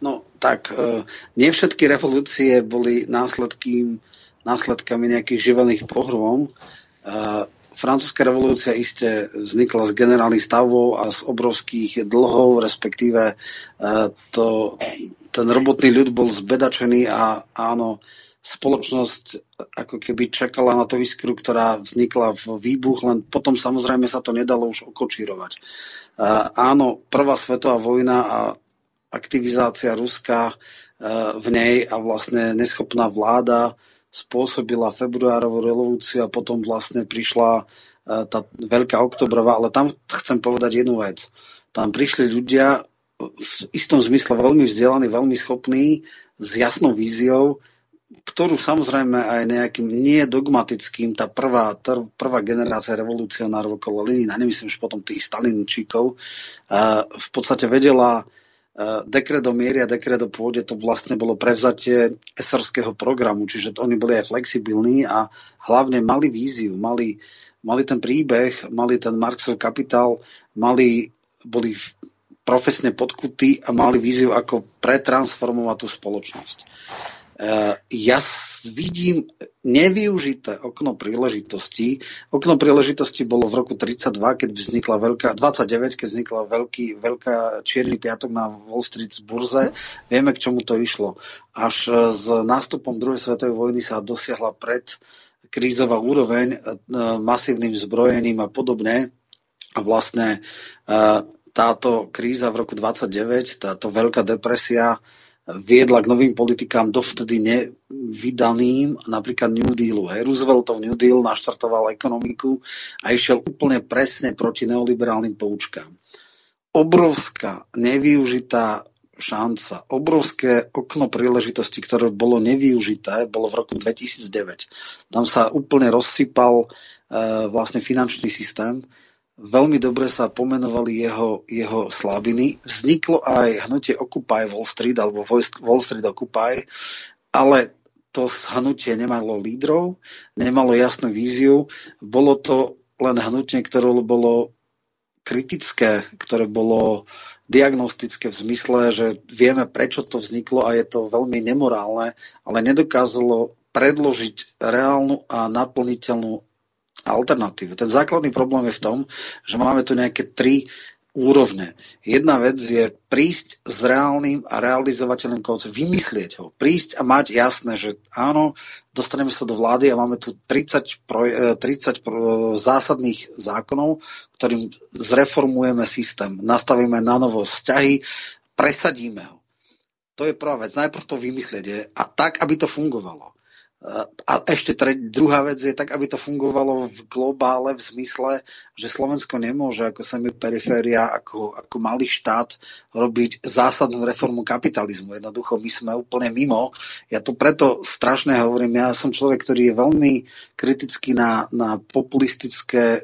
No, tak e, nie všetky revolúcie boli následkým, následkami nejakých živelných pohrom. E, francúzska revolúcia iste vznikla z generálnych stavov a z obrovských dlhov, respektíve uh, to, ten robotný ľud bol zbedačený a áno, spoločnosť ako keby čakala na to iskru, ktorá vznikla v výbuch, len potom samozrejme sa to nedalo už okočírovať. Áno, prvá svetová vojna a aktivizácia Ruska uh, v nej a vlastne neschopná vláda spôsobila februárovú revolúciu a potom vlastne prišla e, tá veľká oktobrová, ale tam chcem povedať jednu vec. Tam prišli ľudia v istom zmysle veľmi vzdelaní, veľmi schopní, s jasnou víziou, ktorú samozrejme aj nejakým nie dogmatickým, tá prvá, tá prvá generácia revolucionárov okolo Lenina, nemyslím už potom tých Stalinčíkov, v podstate vedela Eh, dekret o miery a dekret o pôde to vlastne bolo prevzatie esarského programu, čiže oni boli aj flexibilní a hlavne mali víziu, mali, mali ten príbeh, mali ten Marxov kapitál, mali, boli profesne podkutí a mali víziu, ako pretransformovať tú spoločnosť. Eh, ja vidím nevyužité okno príležitosti. Okno príležitosti bolo v roku 32, keď vznikla veľká, 29, keď vznikla veľký, veľká čierny piatok na Wall Street z burze. Vieme, k čomu to išlo. Až eh, s nástupom druhej svetovej vojny sa dosiahla pred krízová úroveň eh, masívnym zbrojením a podobne. A vlastne táto kríza v roku 29, táto veľká depresia, viedla k novým politikám dovtedy nevydaným, napríklad New Dealu. Hej. Rooseveltov New Deal naštartoval ekonomiku a išiel úplne presne proti neoliberálnym poučkám. Obrovská nevyužitá šanca, obrovské okno príležitosti, ktoré bolo nevyužité, bolo v roku 2009. Tam sa úplne rozsypal e, vlastne finančný systém veľmi dobre sa pomenovali jeho, jeho slabiny. Vzniklo aj hnutie Occupy Wall Street alebo Wall Street Occupy, ale to hnutie nemalo lídrov, nemalo jasnú víziu. Bolo to len hnutie, ktoré bolo kritické, ktoré bolo diagnostické v zmysle, že vieme, prečo to vzniklo a je to veľmi nemorálne, ale nedokázalo predložiť reálnu a naplniteľnú alternatívu. Ten základný problém je v tom, že máme tu nejaké tri úrovne. Jedna vec je prísť s reálnym a realizovateľným konceptom, vymyslieť ho, prísť a mať jasné, že áno, dostaneme sa do vlády a máme tu 30, pro, 30 e, pro, zásadných zákonov, ktorým zreformujeme systém, nastavíme na novo vzťahy, presadíme ho. To je prvá vec. Najprv to vymyslieť je, a tak, aby to fungovalo. A ešte tre, druhá vec je tak, aby to fungovalo v globále v zmysle, že Slovensko nemôže ako semi-periféria, ako, ako malý štát robiť zásadnú reformu kapitalizmu. Jednoducho my sme úplne mimo. Ja to preto strašne hovorím. Ja som človek, ktorý je veľmi kritický na, na populistické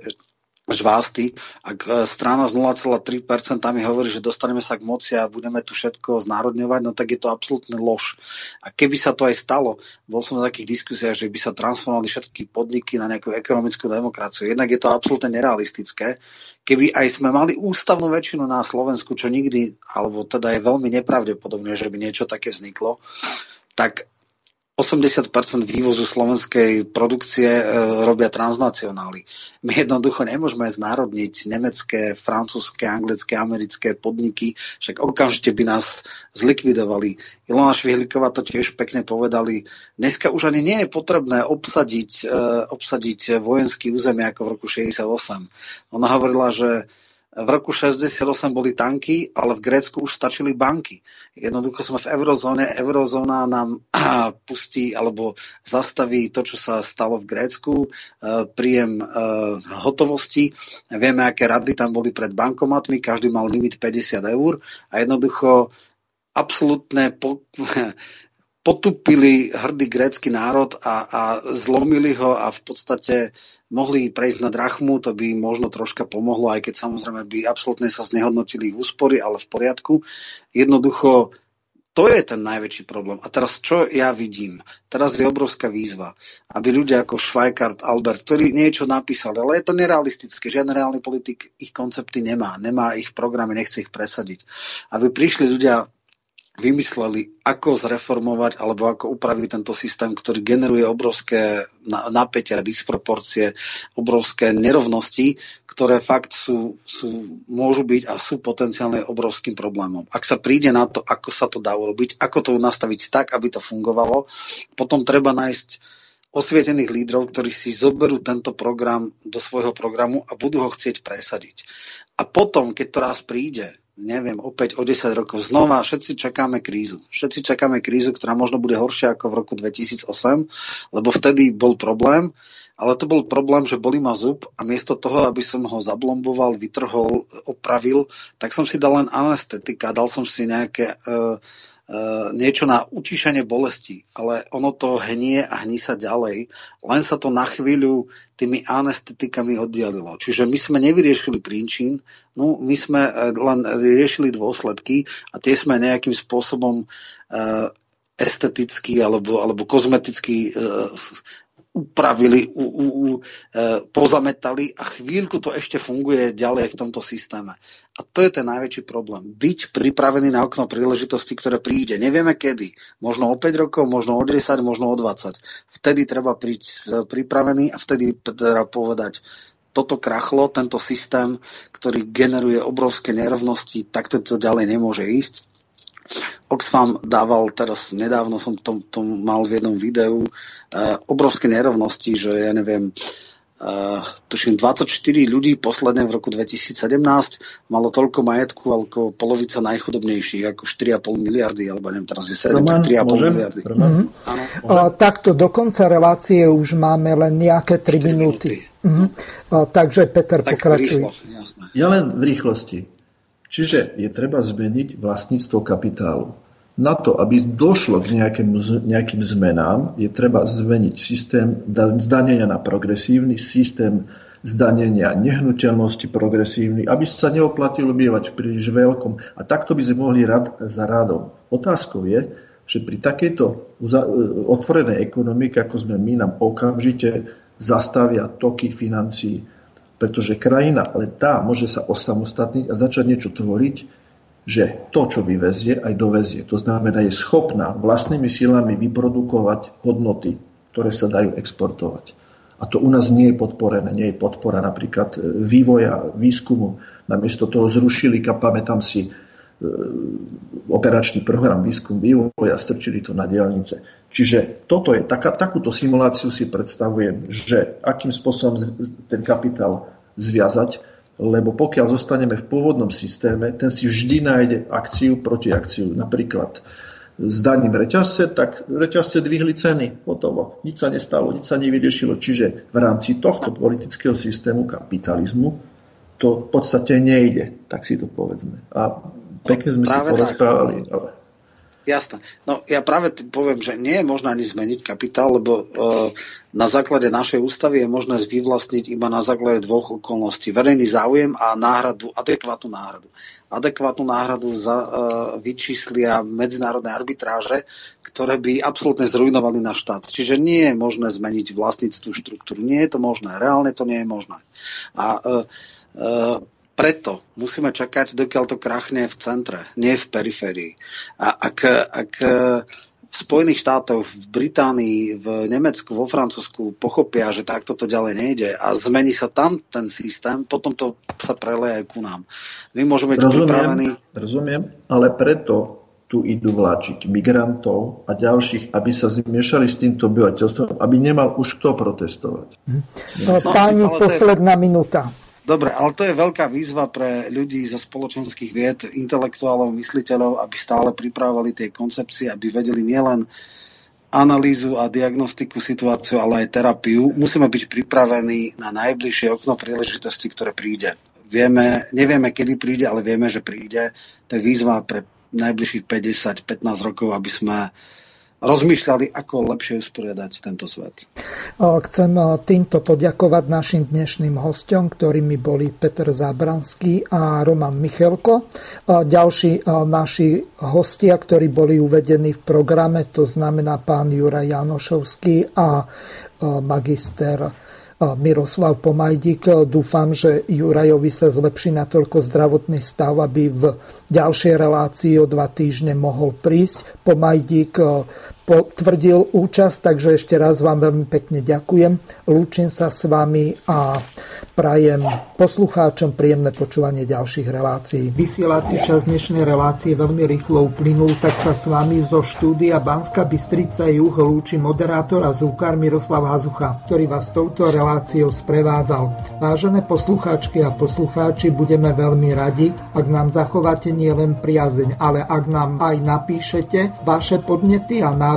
žvásty. Ak e, strana z 0,3% mi hovorí, že dostaneme sa k moci a budeme tu všetko znárodňovať, no tak je to absolútne lož. A keby sa to aj stalo, bol som na takých diskusiách, že by sa transformovali všetky podniky na nejakú ekonomickú demokraciu. Jednak je to absolútne nerealistické. Keby aj sme mali ústavnú väčšinu na Slovensku, čo nikdy, alebo teda je veľmi nepravdepodobné, že by niečo také vzniklo, tak 80% vývozu slovenskej produkcie e, robia transnacionály. My jednoducho nemôžeme znárodniť nemecké, francúzske, anglické, americké podniky, však okamžite by nás zlikvidovali. Ilona Švihliková to tiež pekne povedali. Dneska už ani nie je potrebné obsadiť, e, obsadiť vojenský územie ako v roku 68. Ona hovorila, že v roku 68 boli tanky, ale v Grécku už stačili banky. Jednoducho sme v eurozóne, eurozóna nám [CLEARS THROAT] pustí alebo zastaví to, čo sa stalo v Grécku, e, príjem e, hotovosti. Vieme, aké rady tam boli pred bankomatmi, každý mal limit 50 eur a jednoducho absolútne po, [LAUGHS] potupili hrdý grécky národ a, a zlomili ho a v podstate mohli prejsť na drachmu, to by možno troška pomohlo, aj keď samozrejme by absolútne sa znehodnotili ich úspory, ale v poriadku. Jednoducho to je ten najväčší problém. A teraz čo ja vidím? Teraz je obrovská výzva, aby ľudia ako Schweikart, Albert, ktorí niečo napísali, ale je to nerealistické, žiadny reálny politik ich koncepty nemá, nemá ich v programe, nechce ich presadiť. Aby prišli ľudia vymysleli, ako zreformovať alebo ako upraviť tento systém, ktorý generuje obrovské na- napätia, disproporcie, obrovské nerovnosti, ktoré fakt sú, sú, môžu byť a sú potenciálne obrovským problémom. Ak sa príde na to, ako sa to dá urobiť, ako to nastaviť tak, aby to fungovalo, potom treba nájsť osvietených lídrov, ktorí si zoberú tento program do svojho programu a budú ho chcieť presadiť. A potom, keď to raz príde, neviem, opäť o 10 rokov znova všetci čakáme krízu. Všetci čakáme krízu, ktorá možno bude horšia ako v roku 2008, lebo vtedy bol problém, ale to bol problém, že boli ma zub a miesto toho, aby som ho zablomboval, vytrhol, opravil, tak som si dal len anestetika, dal som si nejaké uh, niečo na utišenie bolesti, ale ono to hnie a hní sa ďalej, len sa to na chvíľu tými anestetikami oddialilo. Čiže my sme nevyriešili príčin, no my sme uh, len riešili dôsledky a tie sme nejakým spôsobom uh, esteticky alebo, alebo kozmeticky upravili, u, u, u, e, pozametali a chvíľku to ešte funguje ďalej v tomto systéme. A to je ten najväčší problém. Byť pripravený na okno príležitosti, ktoré príde. Nevieme kedy. Možno o 5 rokov, možno o 10, možno o 20. Vtedy treba prísť pripravený a vtedy treba povedať, toto krachlo, tento systém, ktorý generuje obrovské nerovnosti, takto to ďalej nemôže ísť Oxfam dával teraz, nedávno som to, to mal v jednom videu, uh, obrovské nerovnosti, že ja neviem, uh, tuším 24 ľudí posledne v roku 2017 malo toľko majetku ako polovica najchudobnejších, ako 4,5 miliardy, alebo neviem, teraz je 7, Roman, 3,5 môžem? miliardy. Roman? Áno, A, takto do konca relácie už máme len nejaké 3 4 minúty. minúty. Mhm. A, takže Peter, tak pokračuj. rýchlo, jasné. Ja len v rýchlosti. Čiže je treba zmeniť vlastníctvo kapitálu. Na to, aby došlo k nejakým, nejakým zmenám, je treba zmeniť systém zdanenia na progresívny, systém zdanenia nehnuteľnosti progresívny, aby sa neoplatilo bývať v príliš veľkom. A takto by sme mohli rad za radom. Otázkou je, že pri takejto otvorenej ekonomike, ako sme my, nám okamžite zastavia toky financií pretože krajina len tá môže sa osamostatniť a začať niečo tvoriť, že to, čo vyvezie, aj dovezie. To znamená, je schopná vlastnými silami vyprodukovať hodnoty, ktoré sa dajú exportovať. A to u nás nie je podporené. Nie je podpora napríklad vývoja, výskumu. Namiesto toho zrušili, pamätám si, operačný program výskum vývoj a strčili to na diálnice. Čiže toto je, taká, takúto simuláciu si predstavujem, že akým spôsobom ten kapitál zviazať, lebo pokiaľ zostaneme v pôvodnom systéme, ten si vždy nájde akciu proti akciu. Napríklad zdaním reťazce, tak reťazce dvihli ceny, hotovo. Nič sa nestalo, nič sa nevyriešilo. Čiže v rámci tohto politického systému kapitalizmu to v podstate nejde, tak si to povedzme. A pekne sme si porozprávali. Ale... Jasné. No ja práve poviem, že nie je možné ani zmeniť kapitál, lebo e, na základe našej ústavy je možné vyvlastniť iba na základe dvoch okolností. Verejný záujem a náhradu, adekvátnu náhradu. Adekvátnu náhradu za, e, vyčíslia medzinárodné arbitráže, ktoré by absolútne zrujnovali na štát. Čiže nie je možné zmeniť vlastníctvu štruktúru. Nie je to možné. Reálne to nie je možné. A e, e, preto musíme čakať, dokiaľ to krachne v centre, nie v periférii. A ak, ak v Spojených štátoch, v Británii, v Nemecku, vo Francúzsku pochopia, že takto to ďalej nejde a zmení sa tam ten systém, potom to sa preleje aj ku nám. My môžeme byť rozumiem, pripravení... Rozumiem, ale preto tu idú vláčiť migrantov a ďalších, aby sa zmiešali s týmto obyvateľstvom, aby nemal už kto protestovať. No, Páni, to je- posledná minúta. Dobre, ale to je veľká výzva pre ľudí zo spoločenských vied, intelektuálov, mysliteľov, aby stále pripravovali tie koncepcie, aby vedeli nielen analýzu a diagnostiku situáciu, ale aj terapiu. Musíme byť pripravení na najbližšie okno príležitosti, ktoré príde. Vieme, nevieme, kedy príde, ale vieme, že príde. To je výzva pre najbližších 50-15 rokov, aby sme rozmýšľali, ako lepšie usporiadať tento svet. Chcem týmto poďakovať našim dnešným hostom, ktorými boli Peter Zábranský a Roman Michelko. Ďalší naši hostia, ktorí boli uvedení v programe, to znamená pán Juraj Janošovský a magister Miroslav Pomajdik. Dúfam, že Jurajovi sa zlepší natoľko zdravotný stav, aby v ďalšej relácii o dva týždne mohol prísť. Pomajdík potvrdil účasť, takže ešte raz vám veľmi pekne ďakujem. Lúčim sa s vami a prajem poslucháčom príjemné počúvanie ďalších relácií. Vysielací čas dnešnej relácie veľmi rýchlo uplynul, tak sa s vami zo štúdia Banska Bystrica Juh lúči moderátor a zúkar Miroslav Hazucha, ktorý vás touto reláciou sprevádzal. Vážené poslucháčky a poslucháči, budeme veľmi radi, ak nám zachováte nielen priazeň, ale ak nám aj napíšete vaše podnety a návrhy